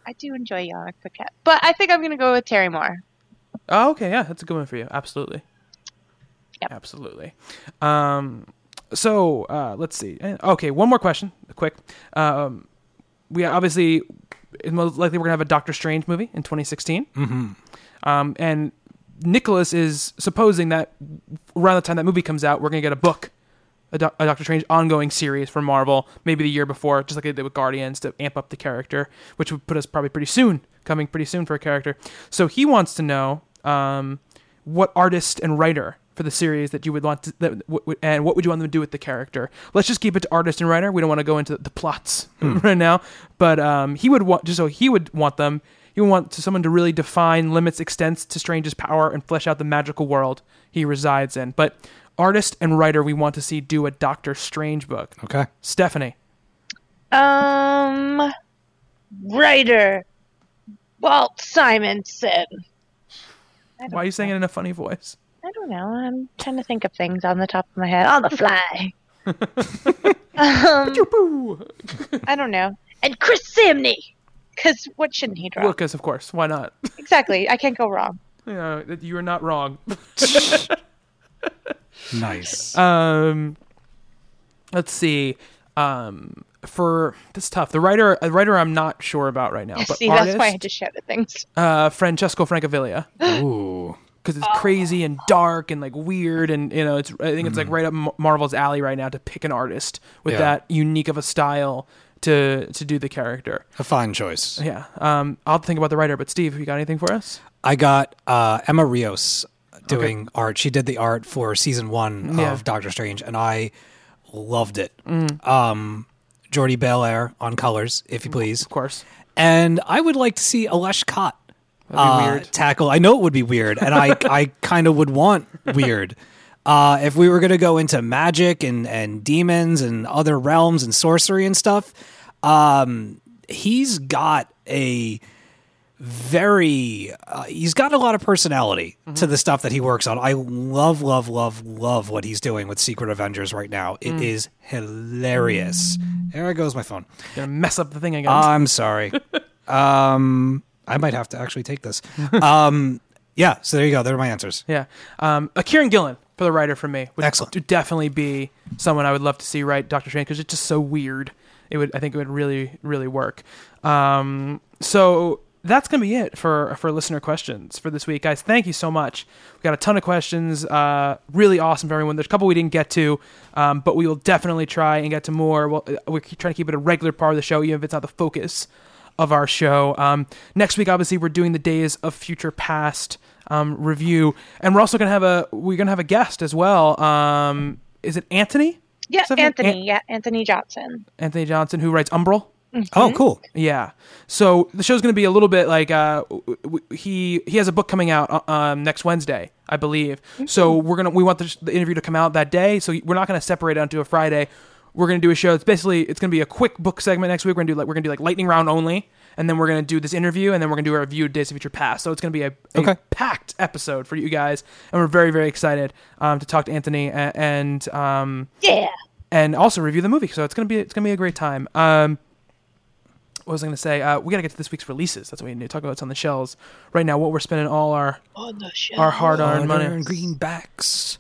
I do enjoy Yanick Paquette, but I think I'm gonna go with Terry Moore. Oh, okay, yeah, that's a good one for you. Absolutely. Yep. Absolutely. Um, so uh, let's see. Okay, one more question, quick. Um, we obviously, most likely we're gonna have a Doctor Strange movie in 2016. Mm-hmm. Um, and Nicholas is supposing that around the time that movie comes out, we're gonna get a book, a, Doc- a Doctor Strange ongoing series from Marvel, maybe the year before, just like they did with Guardians to amp up the character, which would put us probably pretty soon, coming pretty soon for a character. So he wants to know um, what artist and writer for the series that you would want to, that, w- w- and what would you want them to do with the character. Let's just keep it to artist and writer. We don't want to go into the plots [LAUGHS] right now, but um, he would want just so he would want them. He would want to someone to really define limits, extents to Strange's power, and flesh out the magical world he resides in. But artist and writer, we want to see do a Doctor Strange book. Okay. Stephanie, Um, writer Walt Simonson. Why are you saying it in a funny voice? I don't know. I'm trying to think of things on the top of my head on the fly. [LAUGHS] um, I don't know. And Chris Samnee, because what shouldn't he draw? Because of course. Why not? Exactly. I can't go wrong. [LAUGHS] you know, that you are not wrong. [LAUGHS] Nice. Um, let's see. Um, for this tough. The writer, a writer, I'm not sure about right now. But See, artist, that's why I just shouted things. uh, Francesco Francavilla, Ooh. Because it's crazy and dark and like weird, and you know, it's. I think it's like right up Marvel's alley right now to pick an artist with Yeah. that unique of a style to to do the character. A fine choice. Yeah. Um, I'll think about the writer. But Steve, have you got anything for us? I got uh, Emma Rios doing art. She did the art for season one Yeah. of Doctor Strange, and I loved it. Um, Jordie Bellaire on colors, if you please. Of course. And I would like to see Ales Kot That'd be uh, weird. tackle. I know it would be weird, and I I kind of would want weird. Uh, if we were going to go into magic and and demons and other realms and sorcery and stuff, um, he's got a very uh, he's got a lot of personality Mm-hmm. to the stuff that he works on. I love love love love what he's doing with Secret Avengers right now. It Mm. is hilarious. There goes my phone. Gonna mess up the thing again. I'm sorry. [LAUGHS] um, I might have to actually take this. [LAUGHS] Um, yeah. So there you go. There are my answers. yeah. Um, uh, Kieron Gillen. for the writer for me. Would Excellent. would definitely be someone I would love to see write Doctor Strange because it's just so weird. It would I think it would really really work. Um, so that's gonna be it for for listener questions for this week, guys. Thank you so much. We got a ton of questions. Uh, really awesome for everyone. There's a couple we didn't get to, um, but we will definitely try and get to more. Well, uh, we're trying to keep it a regular part of the show, even if it's not the focus of our show. Um, next week, obviously, we're doing the Days of Future Past um, review, and we're also gonna have a we're gonna have a guest as well. Um, is it Anthony? Yeah, Anthony. An- yeah, Antony Johnston. Antony Johnston, who writes Umbral. Oh, cool. Yeah. So the show's going to be a little bit like uh, w- w- he he has a book coming out uh, um, next Wednesday, I believe. So we're gonna we want the, the interview to come out that day. So we're not going to separate it onto a Friday. We're going to do a show. It's basically it's going to be a quick book segment next week. We're going to do like we're going to do like lightning round only, and then we're going to do this interview, and then we're going to do a review of Days of Future Past. So it's going to be a, a Okay. packed episode for you guys, and we're very very excited um, to talk to Anthony and, and um, Yeah. and also review the movie. So it's gonna be it's gonna be a great time. Um, what was I gonna say? Uh, we gotta get to this week's releases. That's what we need to talk about. It's on the shelves right now. What we're spending all our On the show. our hard-earned money. Hard-earned greenbacks.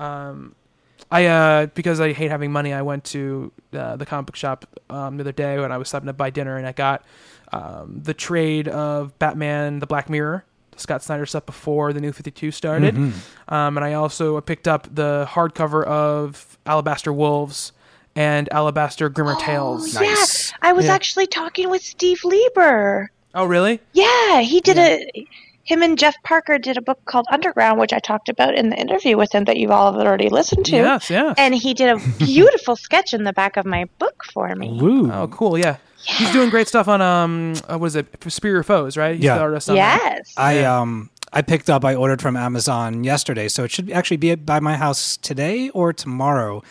I uh because I hate having money. I went to uh, the comic book shop um, the other day when I was stopping to buy dinner, and I got um, the trade of Batman: The Black Mirror, the Scott Snyder stuff before the New Fifty Two started, um, and I also picked up the hardcover of Alabaster Wolves and Alabaster Grimmer Tales. Oh, Yeah, I was Yeah. actually talking with Steve Lieber. Oh, really? Yeah, he did a. Him and Jeff Parker did a book called Underground, which I talked about in the interview with him that you've all already listened to. Yes, yes. And he did a beautiful [LAUGHS] sketch in the back of my book for me. Woo. Oh, cool. Yeah. He's doing great stuff on um, uh, what is it? Superior Foes, right? He's Yeah. the artist on that. Yes. I um I picked up. I ordered from Amazon yesterday, so it should actually be by my house today or tomorrow.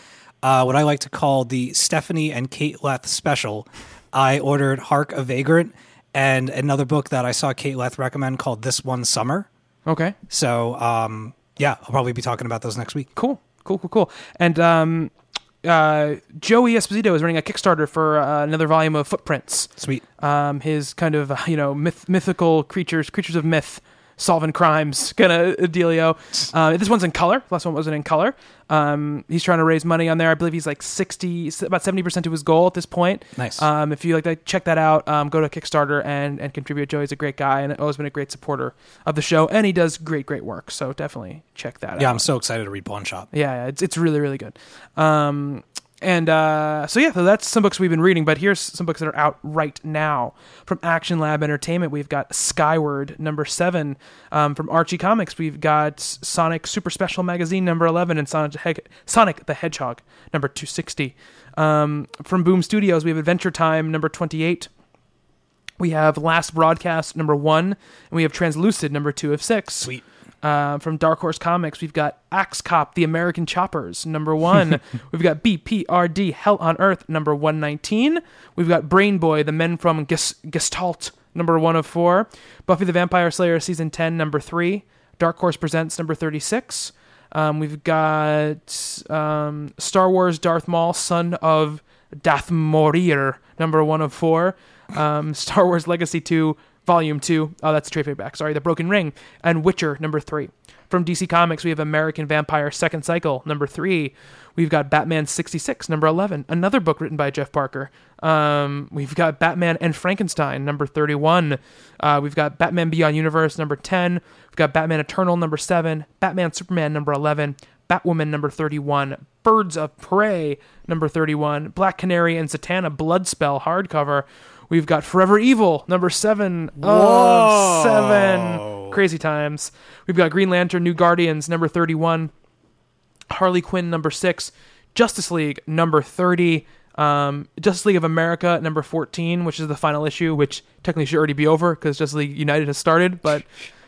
Uh, what I like to call the Stephanie and Kate Leth special. I ordered Hark a Vagrant and another book that I saw Kate Leth recommend called This One Summer. Okay. So um yeah, I'll probably be talking about those next week. Cool. Cool. Cool. Cool. And um, uh, Joey Esposito is running a Kickstarter for uh, another volume of Footprints. Sweet. Um, his kind of uh, you know myth, mythical creatures, creatures of myth, solving crimes kind of dealio. Uh, this one's in color. Last one wasn't in color. Um, he's trying to raise money on there. I believe he's like sixty, about seventy percent to his goal at this point. Nice. Um, if you like that, check that out. Um, go to Kickstarter and and contribute. Joey's a great guy and always been a great supporter of the show, and he does great, great work. So definitely check that out. Yeah, I'm so excited to read Pawn Shop. Yeah, yeah, it's it's really really good. Um, and uh, so yeah, so that's some books we've been reading. But here's some books that are out right now from Action Lab Entertainment. We've got Skyward number seven um, from Archie Comics. We've got Sonic Super Special Magazine number eleven and Sonic, the Sonic the Hedgehog number two sixty. Um, from Boom Studios, we have Adventure Time number twenty eight. We have Last Broadcast number one, and we have Translucid number two of six. Sweet. Uh, from Dark Horse Comics, we've got Axe Cop, The American Choppers, number one. [LAUGHS] we've got BPRD, Hell on Earth, number 119. We've got Brain Boy, The Men from Ges- Gestalt, number one of four. Buffy the Vampire Slayer, season 10, number three. Dark Horse Presents, number 36. Um, we've got um, Star Wars Darth Maul, Son of Dathomir, number one of four. Um, [LAUGHS] Star Wars Legacy 2, Volume 2. Oh, that's trade paperback. Sorry, The Broken Ring. And Witcher, number 3. From DC Comics, we have American Vampire Second Cycle, number 3. We've got Batman 66, number 11. Another book written by Jeff Parker. Um, we've got Batman and Frankenstein, number 31. Uh, we've got Batman Beyond Universe, number 10. We've got Batman Eternal, number 7. Batman Superman, number 11. Batwoman, number 31. Birds of Prey, number 31. Black Canary and Satana Bloodspell, hardcover. We've got Forever Evil, number 7 of 7. Crazy times. We've got Green Lantern, New Guardians, number 31. Harley Quinn number six, Justice League number thirty, um, Justice League of America number fourteen, which is the final issue, which technically should already be over because Justice League United has started, but [LAUGHS]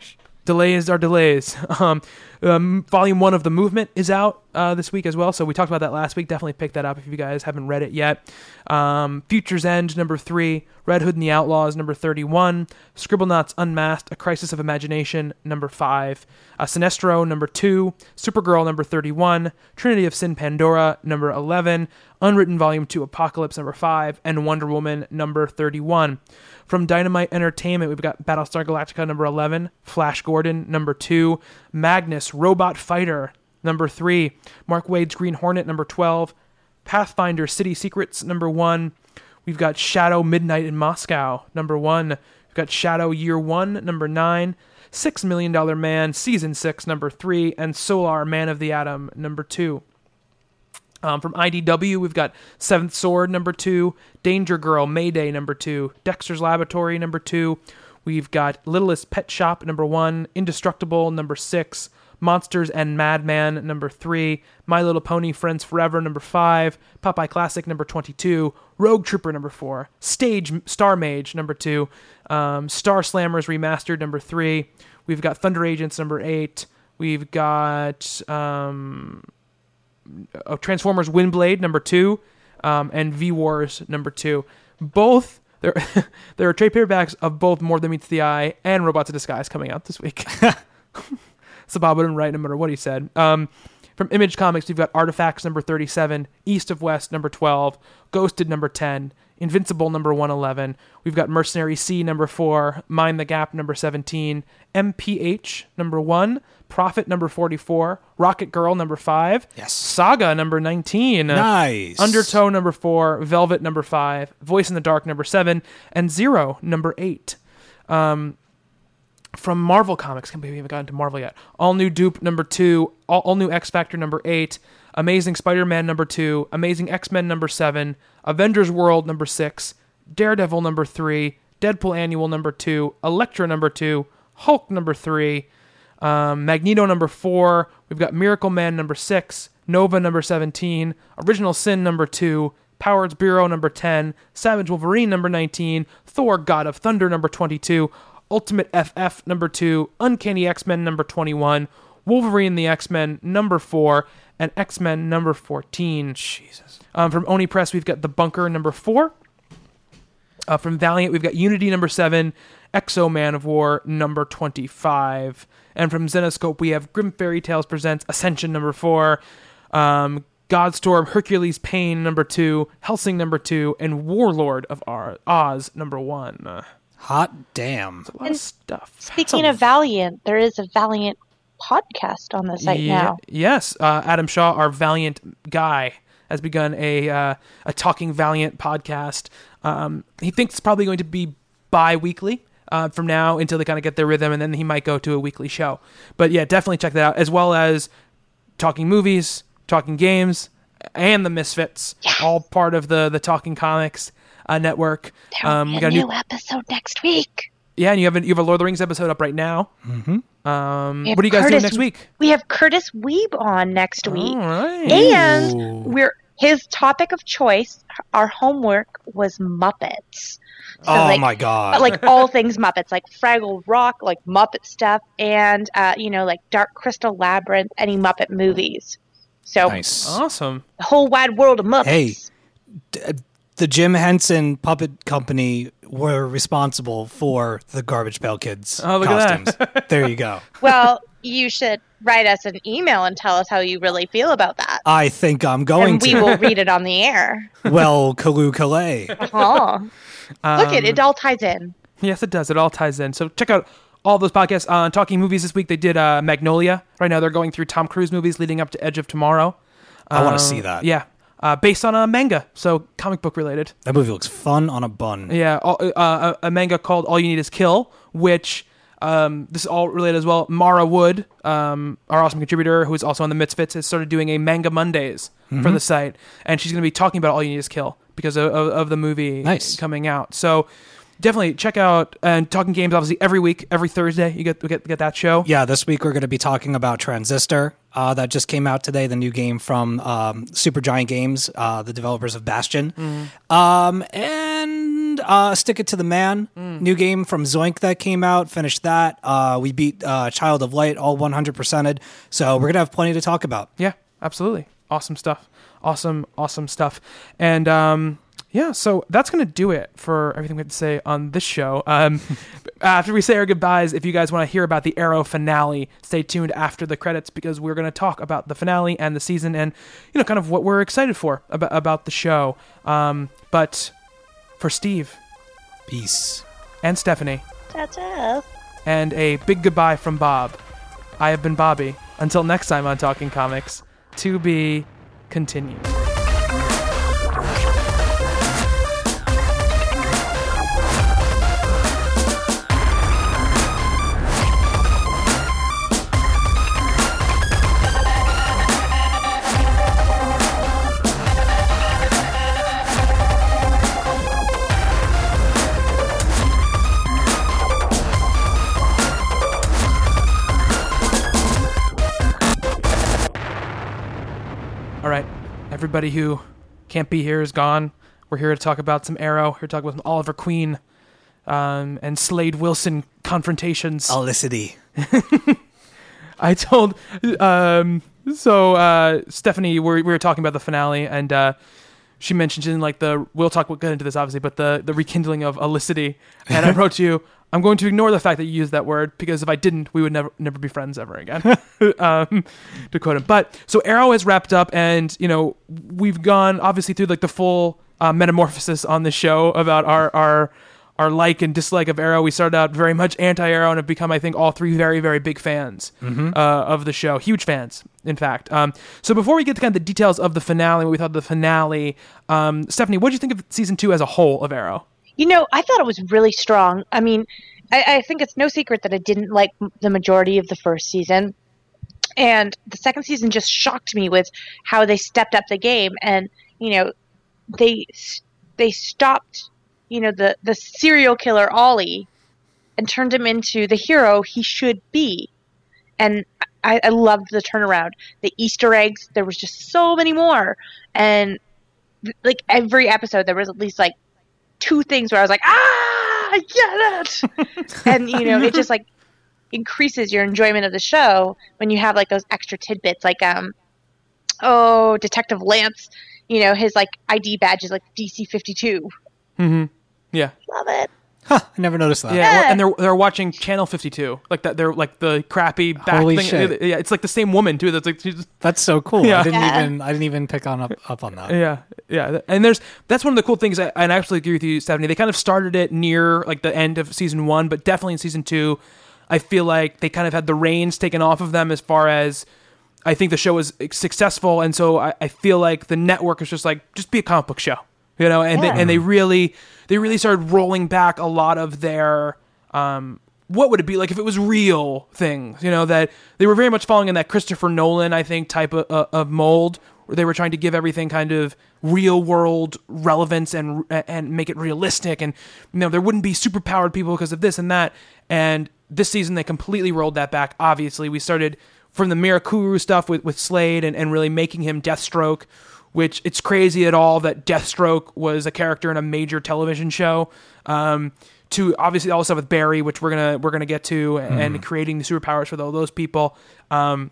delays are delays. [LAUGHS] Um, um, volume one of the movement is out uh, this week as well, so we talked about that last week. Definitely pick that up if you guys haven't read it yet. Um, Future's End number three, Red Hood and the Outlaws number thirty-one, Scribblenauts Unmasked: A Crisis of Imagination number five, uh, Sinestro number two, Supergirl number thirty-one, Trinity of Sin Pandora number eleven, Unwritten Volume two Apocalypse number five, and Wonder Woman number thirty-one. From Dynamite Entertainment, we've got Battlestar Galactica number 11, Flash Gordon number 2, Magnus Robot Fighter number three. Mark Waid's Green Hornet, number 12. Pathfinder City Secrets, number one. We've got Shadow Midnight in Moscow, number one. We've got Shadow Year One, number nine. Six Million Dollar Man, Season Six, number three. And Solar Man of the Atom, number two. Um, from IDW, we've got Seventh Sword, number two, Danger Girl, Mayday, number two, Dexter's Laboratory, number two. We've got Littlest Pet Shop, number one, Indestructible, number six, Monsters and Madman, number three, My Little Pony Friends Forever, number five, Popeye Classic, number 22, Rogue Trooper, number four, Stage Star Mage, number two, um, Star Slammers Remastered, number three. We've got Thunder Agents, number eight. We've got um, uh, Transformers Windblade number two, um, and V Wars number two. Both there [LAUGHS] there are trade paperbacks of both More Than Meets the Eye and Robots in Disguise coming out this week. [LAUGHS] so Bob wouldn't write no matter what he said. Um, from Image Comics, we've got Artifacts number 37, East of West number 12, Ghosted number 10, Invincible number 111. We've got Mercenary Sea number 4, Mind the Gap number 17, MPH number 1, Prophet number 44, Rocket Girl number 5, Yes. Saga number 19, Nice. Undertow number 4, Velvet number 5, Voice in the Dark number 7, and Zero number 8 Um, from Marvel Comics. Can't we haven't gotten to Marvel yet. All new Doop number two, all, all new X Factor number eight, Amazing Spider Man number two, Amazing X Men number seven, Avengers World number six, Daredevil number three, Deadpool Annual number two, Elektra number two, Hulk number three, um, Magneto number four. We've got Miracle Man number six, Nova number 17, Original Sin number two, Powers Bureau number 10, Savage Wolverine number 19, Thor God of Thunder number 22, Ultimate FF number 2, Uncanny X-Men number 21, Wolverine the X-Men number 4, and X-Men number 14. Jesus. Um, from Oni Press, we've got The Bunker number 4. Uh, from Valiant, we've got Unity number 7, X-O Manowar number 25. And from Zenescope, we have Grim Fairy Tales Presents Ascension number 4, um, Godstorm Hercules Payne number 2, Helsing number 2, and Warlord of Oz number 1. Uh, Hot damn. a lot of stuff. Speaking of Valiant, there is a Valiant podcast on the site Ye- now. Yes, uh, Adam Shaw, our Valiant guy, has begun a uh, a Talking Valiant podcast. Um, he thinks it's probably going to be bi-weekly uh, from now until they kind of get their rhythm, and then he might go to a weekly show. But yeah, definitely check that out, as well as talking movies, talking games, and the Misfits, all part of the the Talking Comics uh, network. There'll Um, be we a got a new new, episode next week. Yeah, and you have a, you have a Lord of the Rings episode up right now. Mm-hmm. Um, what are you guys doing next week? We have Curtis Weeb on next week. All right. And we're his topic of choice, our homework was Muppets. So, oh like, my god. like all things Muppets, like Fraggle Rock, like Muppet stuff, and uh, you know, like Dark Crystal Labyrinth, any Muppet movies. So nice. Awesome. the whole wide world of Muppets. Hey. The Jim Henson Puppet Company were responsible for the Garbage Pail Kids Oh, look at costumes. [LAUGHS] there you go. Well, you should write us an email and tell us how you really feel about that. I think I'm going and we will read it on the air. [LAUGHS] well, Kalu Kalay. Oh. Look it, Um, it all ties in. Yes, it does. It all ties in. So check out all those podcasts on Talking Movies this week. They did uh, Magnolia. Right now they're going through Tom Cruise movies leading up to Edge of Tomorrow. I want Uh, to see that. Yeah. Uh, based on a manga, so comic book related. That movie looks fun on a bun. Yeah, uh, a, manga called All You Need Is Kill, which um, this is all related as well. Mara Wood, um, our awesome contributor, who is also on the Misfits, has started doing a Manga Mondays Mm-hmm. for the site, and she's going to be talking about All You Need Is Kill because of, of, of the movie Nice. coming out. So definitely check out and Talking Games. Obviously, every week, every Thursday, you get get get that show. Yeah, this week we're going to be talking about Transistor. Uh, that just came out today, the new game from um, Supergiant Games, uh, the developers of Bastion. Mm-hmm. Um, and uh, Stick It to the Man, Mm. new game from Zoink that came out. Finished that. Uh, we beat uh, Child of Light, all 100%ed. So we're going to have plenty to talk about. Yeah, absolutely. Awesome stuff. Awesome, awesome stuff. And um, yeah, so that's going to do it for everything we have to say on this show. Um, [LAUGHS] after we say our goodbyes, if you guys want to hear about the Arrow finale, stay tuned after the credits because we're going to talk about the finale and the season and, you know, kind of what we're excited for about, about the show. Um, but for Steve Peace. and Stephanie, Ta-ta. and a big goodbye from Bob, I have been Bobby. Until next time on Talking Comics, to be continued. Everybody who can't be here is gone. We're here to talk about some Arrow. Here to talk about some Oliver Queen um, and Slade Wilson confrontations. Olicity. [LAUGHS] I told um so uh Stephanie we we were talking about the finale and uh she mentioned in like the we'll talk we'll get into this obviously but the the rekindling of Olicity and I wrote to you I'm going to ignore the fact that you used that word because if I didn't we would never never be friends ever again. [LAUGHS] Um to quote him. But so Arrow has wrapped up and you know we've gone obviously through like the full uh, metamorphosis on the show about our our our like and dislike of Arrow. We started out very much anti-Arrow and have become, I think, all three very, very big fans uh, of the show. Huge fans, in fact. Um, so before we get to kind of the details of the finale, what we thought of the finale, um, Stephanie, what did you think of season two as a whole of Arrow? You know, I thought it was really strong. I mean, I, I think it's no secret that I didn't like the majority of the first season. And the second season just shocked me with how they stepped up the game and, you know, they they stopped, you know, the the serial killer Ollie and turned him into the hero he should be. And I, I loved the turnaround. The Easter eggs, there was just so many more. And like every episode there was at least like two things where I was like, ah, I get it. [LAUGHS] and you know, it just like increases your enjoyment of the show when you have like those extra tidbits, like um, oh, Detective Lance, you know, his like ID badge is like DC fifty two. Yeah. Love it. Huh, I never noticed that. Yeah, well, and they're they're watching Channel 52, like that. They're like the crappy back Holy thing. shit. Yeah, it's like the same woman too. That's like she's That's so cool. Yeah. I didn't Yeah. even I didn't even pick on up, up on that. Yeah, yeah, and there's that's one of the cool things. I, and I absolutely agree with you, Stephanie. They kind of started it near like the end of season one, but definitely in season two, I feel like they kind of had the reins taken off of them as far as I think the show was successful, and so I, I feel like the network is just like just be a comic book show, you know, and Yeah. they, and they really they really started rolling back a lot of their um what would it be like if it was real things you know that they were very much following in that christopher nolan i think type of, uh, of mold where they were trying to give everything kind of real world relevance and and make it realistic. And you know there wouldn't be superpowered people because of this and that. And this season they completely rolled that back obviously. We started from the mirakuru stuff with, with slade and, and really making him deathstroke which it's crazy at all that Deathstroke was a character in a major television show. Um, to obviously all the stuff with Barry, which we're gonna we're gonna get to, and creating the superpowers for all those people. Um,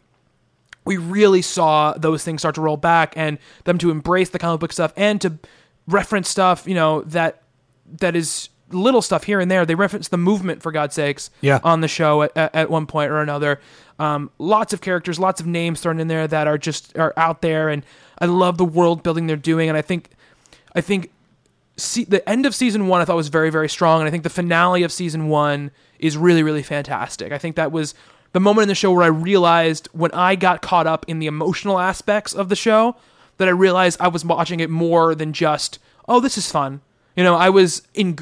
we really saw those things start to roll back and them to embrace the comic book stuff and to reference stuff, you know, that that is little stuff here and there. They reference the movement for God's sakes Yeah. on the show at, at one point or another. Um, lots of characters, lots of names thrown in there that are just are out there, and I love the world building they're doing. And I think, I think, see, the end of season one I thought was very very strong, and I think the finale of season one is really really fantastic. I think that was the moment in the show where I realized when I got caught up in the emotional aspects of the show that I realized I was watching it more than just oh this is fun. You know, I was in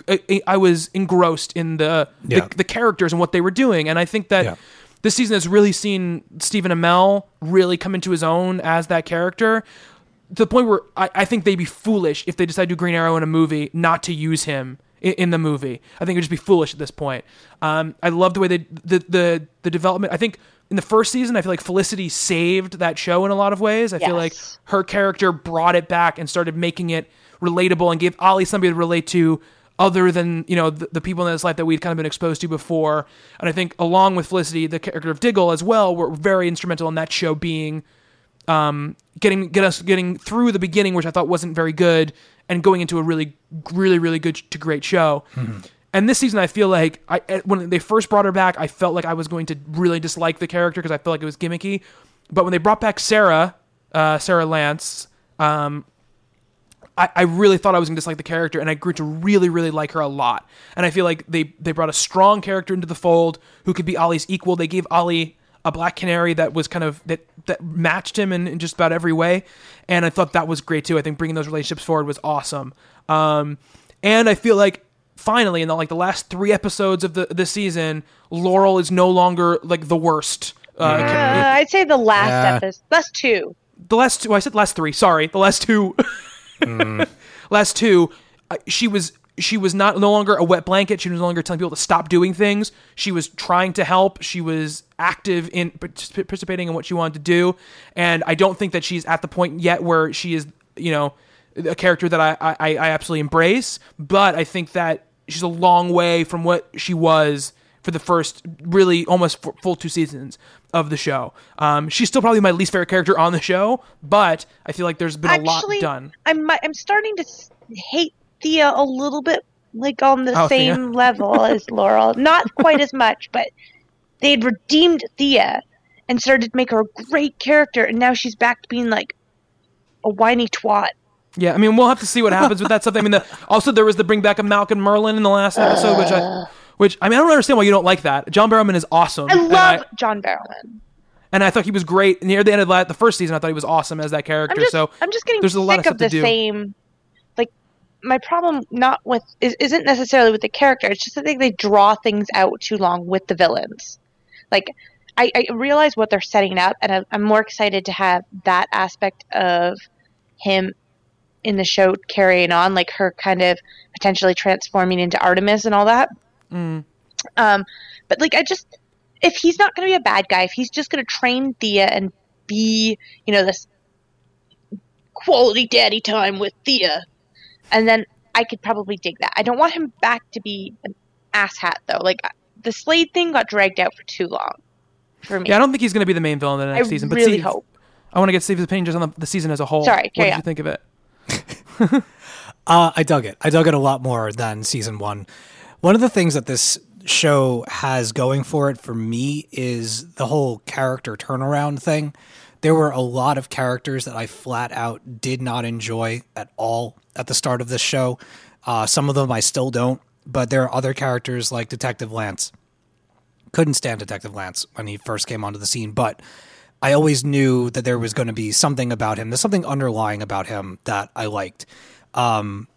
I was engrossed in the Yeah. the, the characters and what they were doing, and I think that Yeah. This season has really seen Stephen Amell really come into his own as that character to the point where I, I think they'd be foolish if they decide to do Green Arrow in a movie not to use him in, in the movie. I think it would just be foolish at this point. Um, I love the way they the, the the development. I think in the first season, I feel like Felicity saved that show in a lot of ways. I feel like her character brought it back and started making it relatable and gave Ollie somebody to relate to other than you know the, the people in his life that we'd kind of been exposed to before. And I think along with Felicity, the character of Diggle as well were very instrumental in that show being um, getting get us getting through the beginning, which I thought wasn't very good, and going into a really, really, really good to great show. And this season, I feel like I when they first brought her back, I felt like I was going to really dislike the character because I felt like it was gimmicky. But when they brought back Sara, uh, Sara Lance, um, I, I really thought I was going to dislike the character, and I grew to really, really like her a lot. And I feel like they they brought a strong character into the fold who could be Ollie's equal. They gave Ollie a Black Canary that was kind of that that matched him in, in just about every way, and I thought that was great too. I think bringing those relationships forward was awesome. Um, and I feel like finally in the like the last three episodes of the the season, Laurel is no longer like the worst. Uh, Uh, I'd say the last Yeah. episode, last two. the last two, I said last three. Sorry, the last two. [LAUGHS] [LAUGHS] last two, uh, she was she was not no longer a wet blanket. She was no longer telling people to stop doing things. She was trying to help. She was active in particip- participating in what she wanted to do. And I don't think that she's at the point yet where she is, you know, a character that I I, I absolutely embrace. But I think that she's a long way from what she was for the first really almost f- full two seasons of the show. Um, she's still probably my least favorite character on the show, but I feel like there's been a lot done. I'm I'm starting to hate Thea a little bit, like on the Oh, Thea. same level as Laurel. Not quite as much, but they had redeemed Thea and started to make her a great character, and now she's back to being like a whiny twat. Yeah, I mean, we'll have to see what happens with that stuff. I mean, the, also there was the bring back of Malcolm Merlyn in the last episode, which I, which I mean, I don't understand why you don't like that. John Barrowman is awesome. I love John Barrowman. and I thought he was great near the end of la- the first season. I thought he was awesome as that character. I'm just, so I'm just getting there's a lot sick of of, the same. Like my problem, not with is, isn't necessarily with the character. It's just that they, they draw things out too long with the villains. Like I, I realize what they're setting up, and I'm, I'm more excited to have that aspect of him in the show carrying on, like her kind of potentially transforming into Artemis and all that. Mm. Um, but like I just, if he's not going to be a bad guy, if he's just going to train Thea and be, you know, this quality daddy time with Thea, and then I could probably dig that. I don't want him back to be an asshat though. Like the Slade thing got dragged out for too long for me. yeah, I don't think he's going to be the main villain in the next I season. But really Steve, hope. I want to get Steve's opinion just on the, the season as a whole. Sorry, what carry did on. you think of it? [LAUGHS] Uh, I dug it. I dug it a lot more than season one. One of the things that this show has going for it for me is the whole character turnaround thing. There were a lot of characters that I flat out did not enjoy at all at the start of this show. Uh, some of them I still don't, but there are other characters like Detective Lance. Couldn't stand Detective Lance when he first came onto the scene, but I always knew that there was going to be something about him. There's something underlying about him that I liked. Um,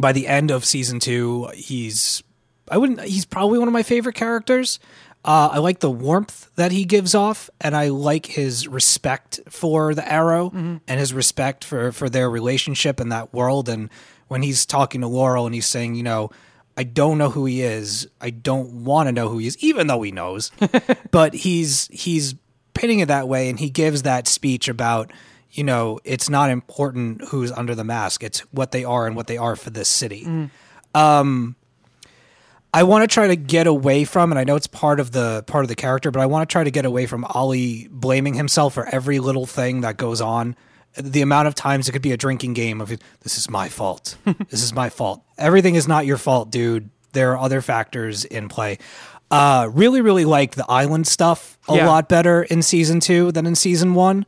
by the end of season two, he's I wouldn't. He's probably one of my favorite characters. Uh, I like the warmth that he gives off, and I like his respect for the Arrow and his respect for for their relationship in that world. And when he's talking to Laurel and he's saying, you know, I don't know who he is. I don't want to know who he is, even though he knows. [LAUGHS] but he's he's pitting it that way, and he gives that speech about you know it's not important who's under the mask; it's what they are and what they are for this city. Um, I want to try to get away from, and I know it's part of the part of the character, but I want to try to get away from Ollie blaming himself for every little thing that goes on. The amount of times it could be a drinking game of this is my fault. [LAUGHS] this is my fault. Everything is not your fault, dude. There are other factors in play. Uh, really, really like the island stuff a Yeah. lot better in season two than in season one.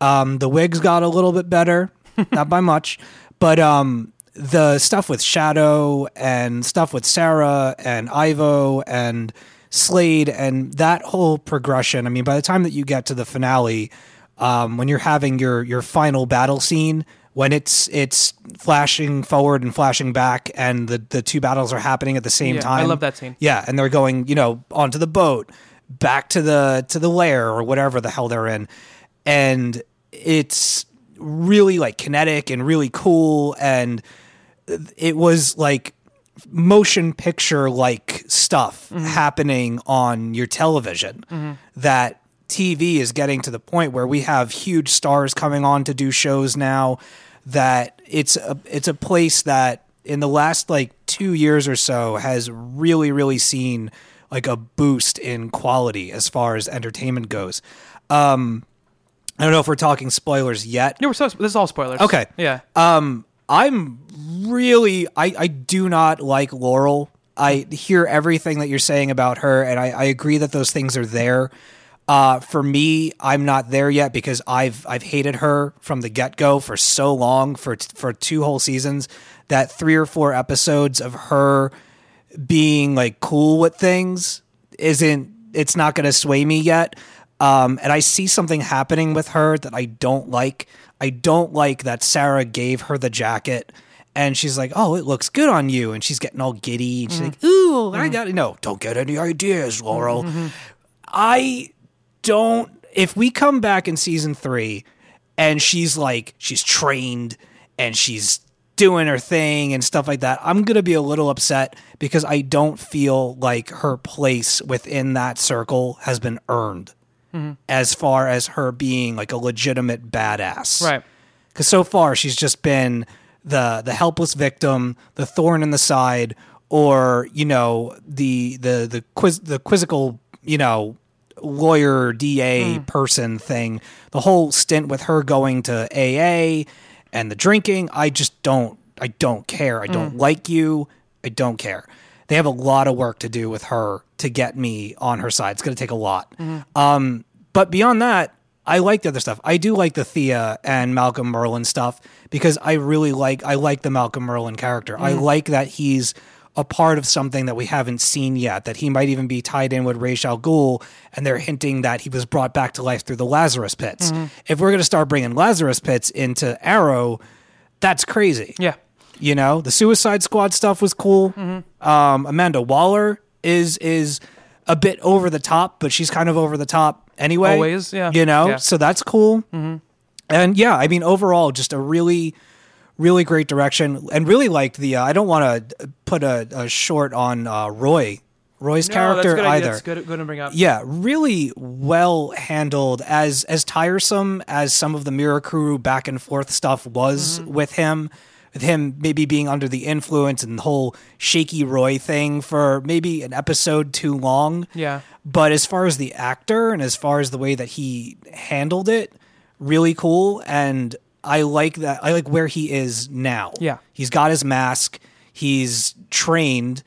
Um, the wigs got a little bit better, [LAUGHS] not by much, but um, the stuff with Shado and stuff with Sara and Ivo and Slade and that whole progression. I mean, by the time that you get to the finale, um, when you're having your your final battle scene, when it's it's flashing forward and flashing back, and the the two battles are happening at the same Yeah, time. I love that scene. Yeah, and they're going, you know, onto the boat, back to the to the lair or whatever the hell they're in, and it's really like kinetic and really cool, and it was like motion picture like stuff happening on your television that TV is getting to the point where we have huge stars coming on to do shows now that it's a it's a place that in the last like 2 years or so has really really seen like a boost in quality as far as entertainment goes. Um I don't know if we're talking spoilers yet. Yeah, we're so, this is all spoilers. Okay. Yeah. Um, I'm really I I do not like Laurel. I hear everything that you're saying about her, and I, I agree that those things are there. Uh, for me, I'm not there yet because I've I've hated her from the get go for so long for for two whole seasons that three or four episodes of her being like cool with things isn't it's not going to sway me yet. Um, and I see something happening with her that I don't like. I don't like that Sara gave her the jacket and she's like, "Oh, it looks good on you," and she's getting all giddy and she's mm. like, "Ooh, I mm-hmm. got it." no, don't get any ideas, Laurel." Mm-hmm. I don't. If we come back in season three and she's like, she's trained and she's doing her thing and stuff like that, I'm going to be a little upset because I don't feel like her place within that circle has been earned Mm-hmm. as far as her being like a legitimate badass. Right. Because so far she's just been the the helpless victim, the thorn in the side, or you know the the the quiz the quizzical you know lawyer DA mm. person thing. The whole stint with her going to AA and the drinking, I just don't I don't care. I don't mm. like you. I don't care. They have a lot of work to do with her to get me on her side. It's going to take a lot. Mm-hmm. Um, but beyond that, I like the other stuff. I do like the Thea and Malcolm Merlyn stuff because I really like I like the Malcolm Merlyn character. I like that he's a part of something that we haven't seen yet. That he might even be tied in with Ra's al Ghul, and they're hinting that he was brought back to life through the Lazarus pits. If we're going to start bringing Lazarus pits into Arrow, that's crazy. Yeah. You know, the Suicide Squad stuff was cool. Mm-hmm. Um, Amanda Waller is is a bit over the top, but she's kind of over the top anyway. Always, yeah. You know, Yeah. so that's cool. And yeah, I mean, overall, just a really, really great direction, and really liked the. Uh, I don't want to put a, a short on uh, Roy, Roy's No, character that's either. That's good, good to bring up. Yeah, really well handled. As as tiresome as some of the Mirakuru back and forth stuff was Mm-hmm. with him, with him maybe being under the influence and the whole shaky Roy thing for maybe an episode too long. Yeah. But as far as the actor and as far as the way that he handled it, really cool. And I like that. I like where he is now. Yeah. He's got his mask. He's trained,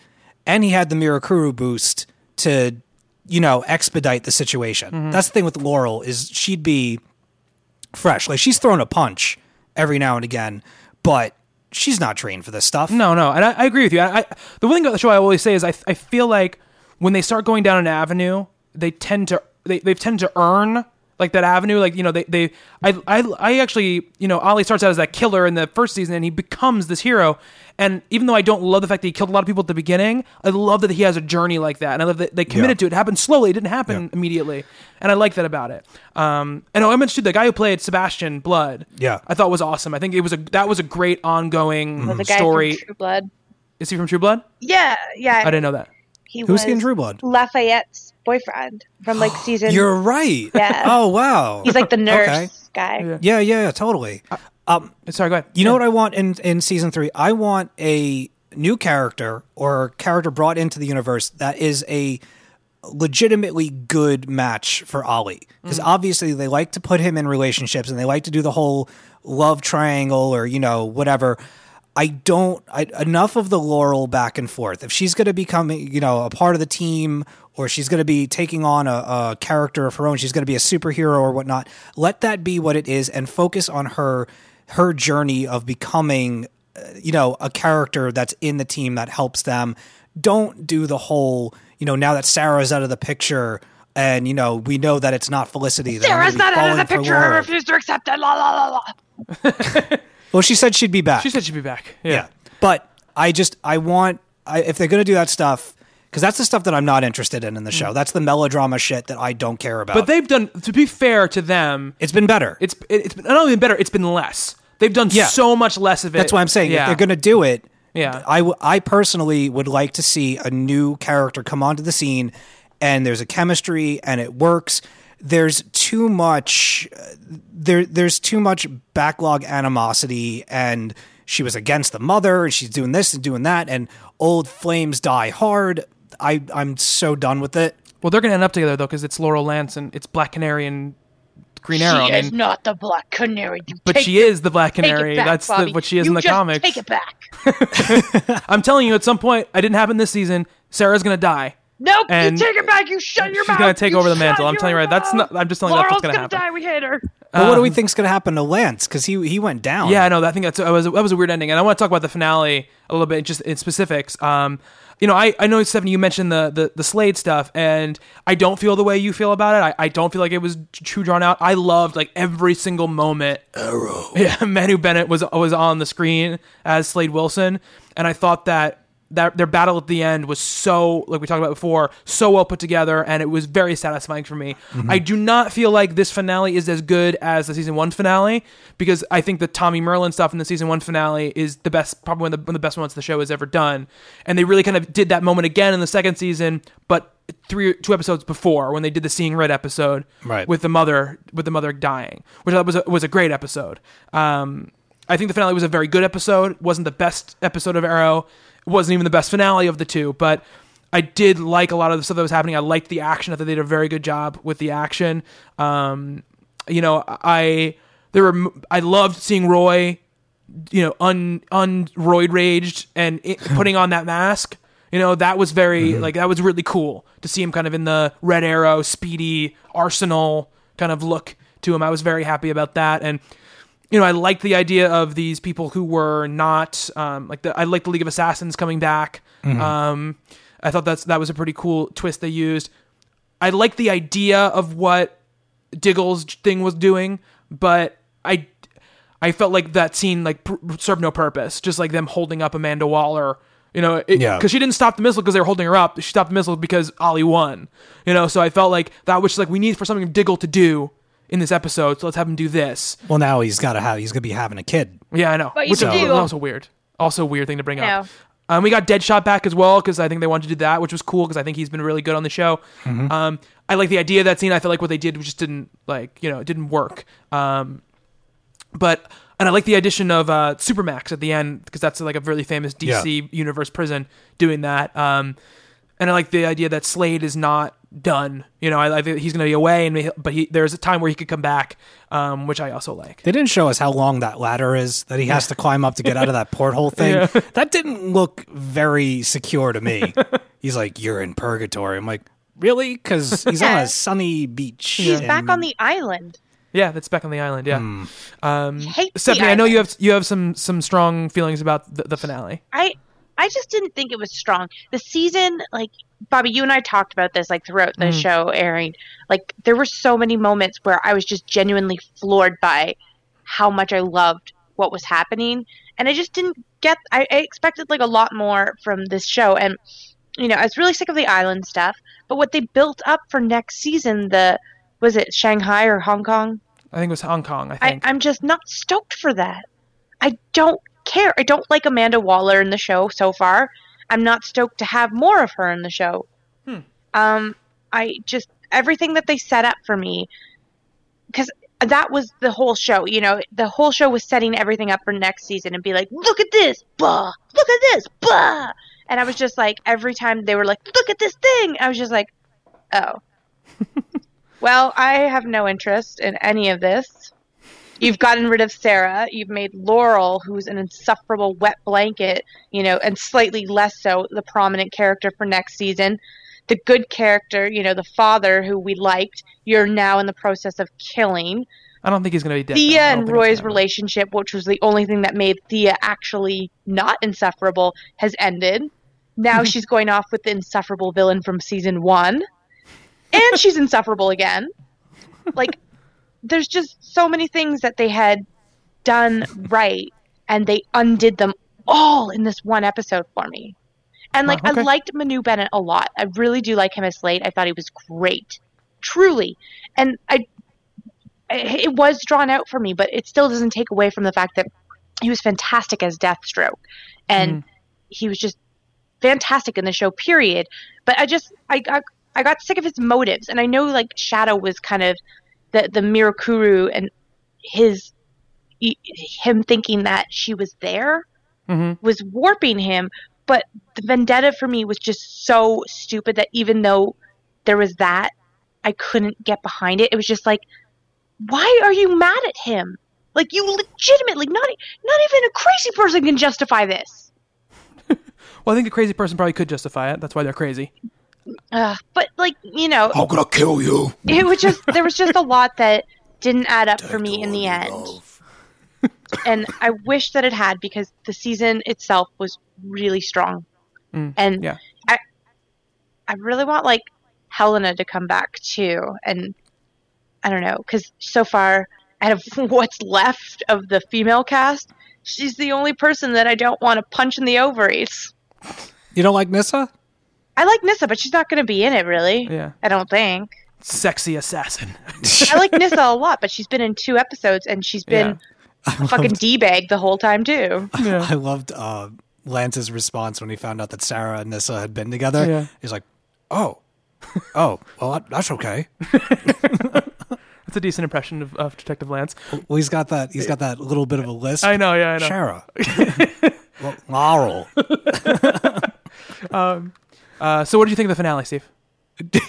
and he had the Mirakuru boost to, you know, expedite the situation. Mm-hmm. That's the thing with Laurel is she'd be fresh. Like she's thrown a punch every now and again, but she's not trained for this stuff. No, no, and I, I agree with you. I, I, the one thing about the show I always say is I, I feel like when they start going down an avenue, they tend to they they tend to earn like that avenue. Like you know they they I I, I actually you know Ollie starts out as that killer in the first season and he becomes this hero. And even though I don't love the fact that he killed a lot of people at the beginning, I love that he has a journey like that, and I love that they committed to it. It happened slowly; it didn't happen immediately, and I like that about it. Um, and oh, I mentioned too, the guy who played Sebastian Blood. Yeah. I thought was awesome. I think it was a that was a great ongoing The guy story. from True Blood. Is he from True Blood? Yeah, yeah. I didn't know that. He Who's was he in True Blood? Lafayette's boyfriend from like [GASPS] season. You're right. Yeah. [LAUGHS] Oh wow. He's like the [LAUGHS] nurse Okay. guy. Yeah, yeah, yeah, totally. Um, Sorry, go ahead. You know what I want in in season three? I want a new character or character brought into the universe that is a legitimately good match for Ollie. Because obviously they like to put him in relationships and they like to do the whole love triangle or, you know, whatever. I don't I, enough of the Laurel back and forth. If she's going to become, you know, a part of the team or she's going to be taking on a, a character of her own, she's going to be a superhero or whatnot. Let that be what it is and focus on her her journey of becoming uh, you know a character that's in the team that helps them don't do the whole you know now that sara's out of the picture and you know we know that it's not felicity that Sara's gonna be not out of the falling picture. I refuse to accept it. La la la la. [LAUGHS] well she said she'd be back She said she'd be back. Yeah. yeah but i just i want I, if they're going to do that stuff because that's the stuff that i'm not interested in in the show that's the melodrama shit that i don't care about Mm. But they've done to be fair to them. it's been better It's it, it's been, not only been better. It's been less. They've done Yeah. so much less of it. That's why I'm saying Yeah. if they're going to do it, Yeah. I, w- I personally would like to see a new character come onto the scene and there's a chemistry and it works. There's too much uh, there there's too much backlog animosity and she was against the mother and she's doing this and doing that and old flames die hard. I I'm so done with it. well, they're going to end up together though because it's Laurel Lance and it's Black Canary and Green Arrow. She I is not the Black Canary. You but she it- is the Black Canary. back, That's the, what she is You in the just comics. Take it back. [LAUGHS] I'm telling you, at some point, I didn't happen this season. Sara's going to die. Nope. And you take it back. You shut your she's mouth. She's gonna take You over the mantle. I'm telling you right. That's not. I'm just telling you that's what's going to gonna happen. die. We hate her. But what do we think's going to happen to Lance cuz he he went down. Yeah, no, I think that's that was that was a weird ending, and I want to talk about the finale a little bit, just in specifics. Um, you know, I, I know Stephanie, you mentioned the, the the Slade stuff, and I don't feel the way you feel about it. I, I don't feel like it was too drawn out. I loved like every single moment. Arrow. Yeah, [LAUGHS] Manu Bennett was was on the screen as Slade Wilson, and I thought that that their battle at the end was so like we talked about before, so well put together, and it was very satisfying for me. I do not feel like this finale is as good as the season one finale because I think the Tommy Merlyn stuff in the season one finale is the best, probably one of the, one of the best ones the show has ever done, and they really kind of did that moment again in the second season, but three two episodes before when they did the Seeing Red episode Right. with the mother with the mother dying, which I thought was a, was a great episode. Um, I think the finale was a very good episode. wasn't the best episode of Arrow. It wasn't even the best finale of the two, but I did like a lot of the stuff that was happening. I liked the action. I thought they did a very good job with the action. Um, you know, I there were I loved seeing Roy, you know, un un roid raged and it, [LAUGHS] putting on that mask. You know, that was very like that was really cool to see him kind of in the Red Arrow, speedy Arsenal kind of look to him. I was very happy about that, and you know, I liked the idea of these people who were not um, like the. I like the League of Assassins coming back. Um, I thought that's that was a pretty cool twist they used. I like the idea of what Diggle's thing was doing, but I I felt like that scene like pr- served no purpose. Just like them holding up Amanda Waller, you know, because Yeah. she didn't stop the missile because they were holding her up. She stopped the missile because Ollie won, you know. So I felt like that was like we need for something Diggle to do in this episode, so let's have him do this. Well, now he's got to have. He's gonna be having a kid. Yeah, I know. But you Which do- is also weird. Also weird thing to bring up. No. Um, we got Deadshot back as well because I think they wanted to do that, which was cool because I think he's been really good on the show. Um, I like the idea of that scene. I feel like what they did just didn't like you know it didn't work. Um, but and I like the addition of uh, Supermax at the end because that's like a really famous DC universe prison doing that. Um, and I like the idea that Slade is not done. You know, I, I think he's going to be away, and may- but he, there's a time where he could come back, um, which I also like. They didn't show us how long that ladder is that he has to climb up to get out of that porthole thing. [LAUGHS] That didn't look very secure to me. [LAUGHS] He's like, "You're in purgatory." I'm like, "Really?" Because he's on a [LAUGHS] sunny beach. He's and- back on the island. Yeah, that's back on the island. Yeah. Um, Hate the Stephanie, I know you have you have some some strong feelings about the, the finale. I I just didn't think it was strong. The season, like Bobby, you and I talked about this like throughout the mm. show airing. Like there were so many moments where I was just genuinely floored by how much I loved what was happening, and I just didn't get. I, I expected like a lot more from this show, and you know I was really sick of the island stuff. But what they built up for next season, the was it Shanghai or Hong Kong? I think it was Hong Kong. I I, think. I'm just not stoked for that. I don't care. I don't like Amanda Waller in the show so far. I'm not stoked to have more of her in the show. Um, I just everything that they set up for me because that was the whole show. You know, the whole show was setting everything up for next season and be like, look at this, bah, look at this, bah. And I was just like, every time they were like, look at this thing, I was just like, oh. [LAUGHS] well, I have no interest in any of this. You've gotten rid of Sara. You've made Laurel, who's an insufferable wet blanket, you know, and slightly less so the prominent character for next season. The good character, you know, the father who we liked, you're now in the process of killing. I don't think he's going to be dead. Thea though. I don't and Roy's relationship, which was the only thing that made Thea actually not insufferable, has ended. Now [LAUGHS] she's going off with the insufferable villain from season one. And she's insufferable again. Like, there's just so many things that they had done right, and they undid them all in this one episode for me. And, like, Wow, okay. I liked Manu Bennett a lot. I really do like him as Slade. I thought he was great. Truly. And I it was drawn out for me, but it still doesn't take away from the fact that he was fantastic as Deathstroke, and mm-hmm. he was just fantastic in the show. Period. But I just I got I got sick of his motives, and I know like Shado was kind of the the Mirakuru and his him thinking that she was there Mhm. was warping him. But the vendetta for me was just so stupid that even though there was that, I couldn't get behind it. It was just like why are you mad at him? Like you legitimately not not even a crazy person can justify this. [LAUGHS] Well, I think a crazy person probably could justify it. That's why they're crazy. Uh, but like you know, I'm gonna kill you. it was just there was just a lot that didn't add up for me in the end, [LAUGHS] and I wish that it had because the season itself was really strong, and yeah. I really want like Helena to come back too, and I don't know because so far out of [LAUGHS] what's left of the female cast, she's the only person that I don't want to punch in the ovaries. You don't like Nissa? I like Nissa, but she's not going to be in it really. Yeah. I don't think. Sexy assassin. [LAUGHS] I like Nissa a lot, but she's been in two episodes and she's been a [LAUGHS] fucking d bag the whole time too. [LAUGHS] Yeah. I loved uh, Lance's response when he found out that Sara and Nissa had been together. Yeah. He's like, "Oh, oh, well, that's okay." That's a decent impression of, of Detective Lance. Well, he's got that. He's got that little bit of a list. I know, yeah, I know. Sara, well, Laurel. Uh, so, what do you think of the finale, Steve? [LAUGHS]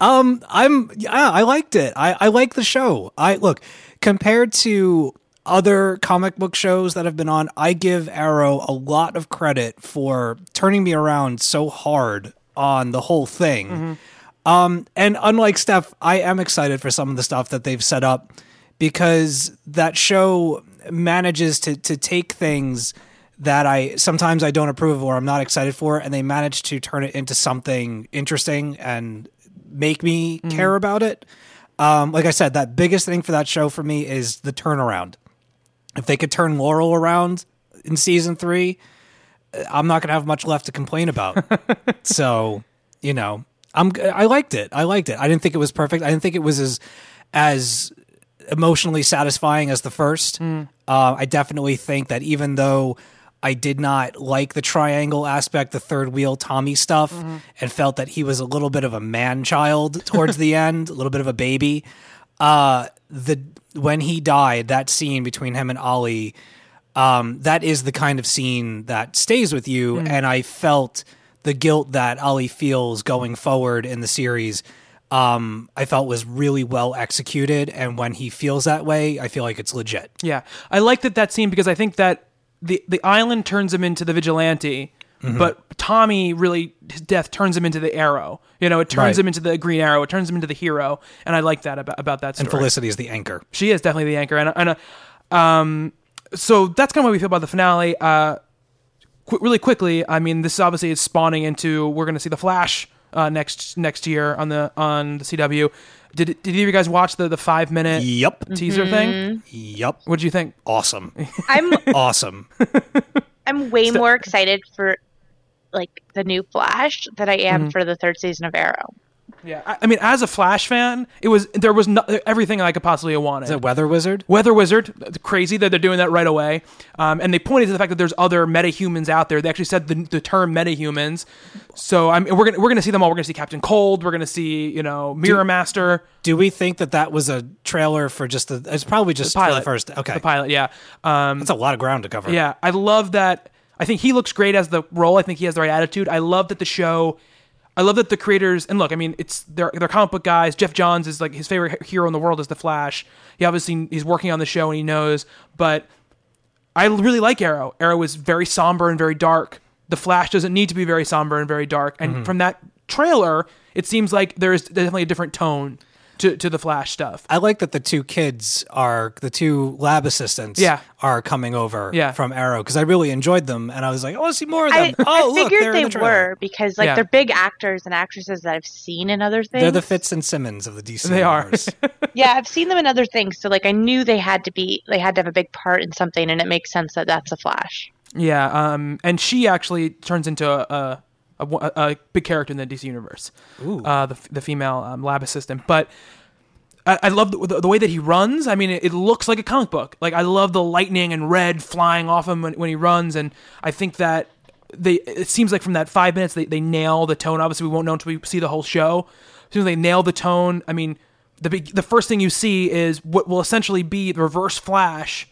Um, I'm yeah, I liked it. I I like the show. I look compared to other comic book shows that have been on, I give Arrow a lot of credit for turning me around so hard on the whole thing. Um, and unlike Steph, I am excited for some of the stuff that they've set up because that show manages to to take things that I sometimes I don't approve of or I'm not excited for, and they manage to turn it into something interesting and make me care about it. Um, like I said, that biggest thing for that show for me is the turnaround. If they could turn Laurel around in season three, I'm not going to have much left to complain about. [LAUGHS] so, you know, I'm I liked it. I liked it. I didn't think it was perfect. I didn't think it was as as emotionally satisfying as the first. Uh, I definitely think that even though I did not like the triangle aspect, the third wheel Tommy stuff, and felt that he was a little bit of a man child towards the [LAUGHS] end, a little bit of a baby. Uh, the when he died, that scene between him and Ollie, um, that is the kind of scene that stays with you. And I felt the guilt that Ollie feels going forward in the series. Um, I felt was really well executed, and when he feels that way, I feel like it's legit. Yeah, I liked that that scene because I think that the the island turns him into the vigilante, Mm-hmm. but Tommy really his death turns him into the arrow. You know, it turns Right. him into the Green Arrow. It turns him into the hero, and I like that about about that story. And Felicity is the anchor. she is definitely the anchor, and and uh, um, so that's kind of what we feel about the finale. Uh, qu- really quickly, I mean, this obviously is spawning into we're going to see the Flash uh, next next year on the on the CW. Did did either of you guys watch the the five minute Yep. teaser thing? Yep. What'd you think? Awesome. [LAUGHS] I'm awesome. [LAUGHS] I'm way more excited for like the new Flash than I am Mm-hmm. for the third season of Arrow. Yeah, I, I mean, as a Flash fan, it was there was no, everything I could possibly have wanted. Is it Weather Wizard? Weather Wizard, crazy that they're doing that right away. Um, and they pointed to the fact that there's other metahumans out there. They actually said the, the term metahumans. So I'm we're gonna we're gonna see them all. We're gonna see Captain Cold. We're gonna see you know Mirror Master, Do we think that that was a trailer for just the? It's probably just for pilot the first. Okay, the pilot. Yeah, um, that's a lot of ground to cover. yeah. I love that. I think he looks great as the role. I think he has the right attitude. I love that the show. I love that the creators and look. I mean, it's they're they're comic book guys. Geoff Johns is like his favorite hero in the world is the Flash. He obviously he's working on the show and he knows. But I really like Arrow. Arrow is very somber and very dark. The Flash doesn't need to be very somber and very dark. And Mm-hmm. from that trailer, it seems like there is definitely a different tone to to the Flash stuff. I like that the two kids are the two lab assistants. Yeah. are coming over. Yeah. from Arrow because I really enjoyed them, and I was like, I want to see more of them. I, oh, I look, figured they're they the were because like Yeah. they're big actors and actresses that I've seen in other things. They're the Fitz and Simmons of the DC. They are. [LAUGHS] yeah, I've seen them in other things, so like I knew they had to be they had to have a big part in something, and it makes sense that that's a Flash. Yeah, um, and she actually turns into a a, a, a big character in the DC universe. Uh, the the female um, lab assistant, but. I, I love the, the, the way that he runs. I mean, it, it looks like a comic book. Like I love the lightning and red flying off him when, when he runs, and I think that they. It seems like from that five minutes they, they nail the tone. Obviously, we won't know until we see the whole show. As soon as they nail the tone, I mean, the big, the first thing you see is what will essentially be the Reverse Flash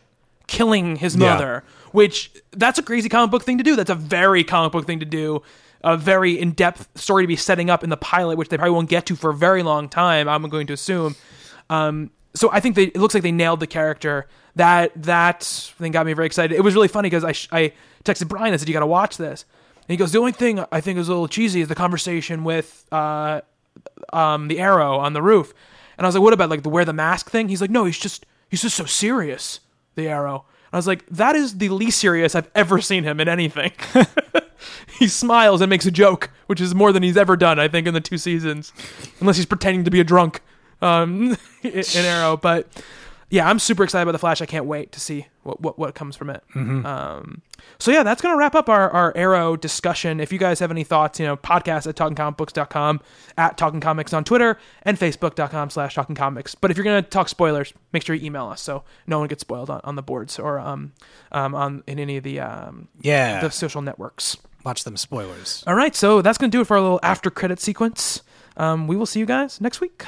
killing his Yeah. mother, which that's a crazy comic book thing to do. That's a very comic book thing to do. A very in depth story to be setting up in the pilot, which they probably won't get to for a very long time. I'm going to assume. Um, so I think they, it looks like they nailed the character. That that thing got me very excited. It was really funny because I I texted Brian. I said you got to watch this. And he goes, the only thing I think is a little cheesy is the conversation with uh, um, the arrow on the roof. And I was like, what about like the wear the mask thing? He's like, no, he's just he's just so serious. The arrow. And I was like, that is the least serious I've ever seen him in anything. [LAUGHS] [LAUGHS] he smiles and makes a joke, which is more than he's ever done, I think, in the two seasons, unless he's pretending to be a drunk um, [LAUGHS] in Arrow. But yeah, I'm super excited about the Flash. I can't wait to see what what, what comes from it. Um, so yeah, that's gonna wrap up our, our Arrow discussion. If you guys have any thoughts, you know, podcast at talkingcomicbooks.com, at Talking Comics on Twitter, and Facebook.com slash Talking Comics. But if you're gonna talk spoilers, make sure you email us so no one gets spoiled on, on the boards or um, um on in any of the um Yeah. the social networks. Watch them spoilers. All right, so that's gonna do it for our little after credit sequence. Um, we will see you guys next week.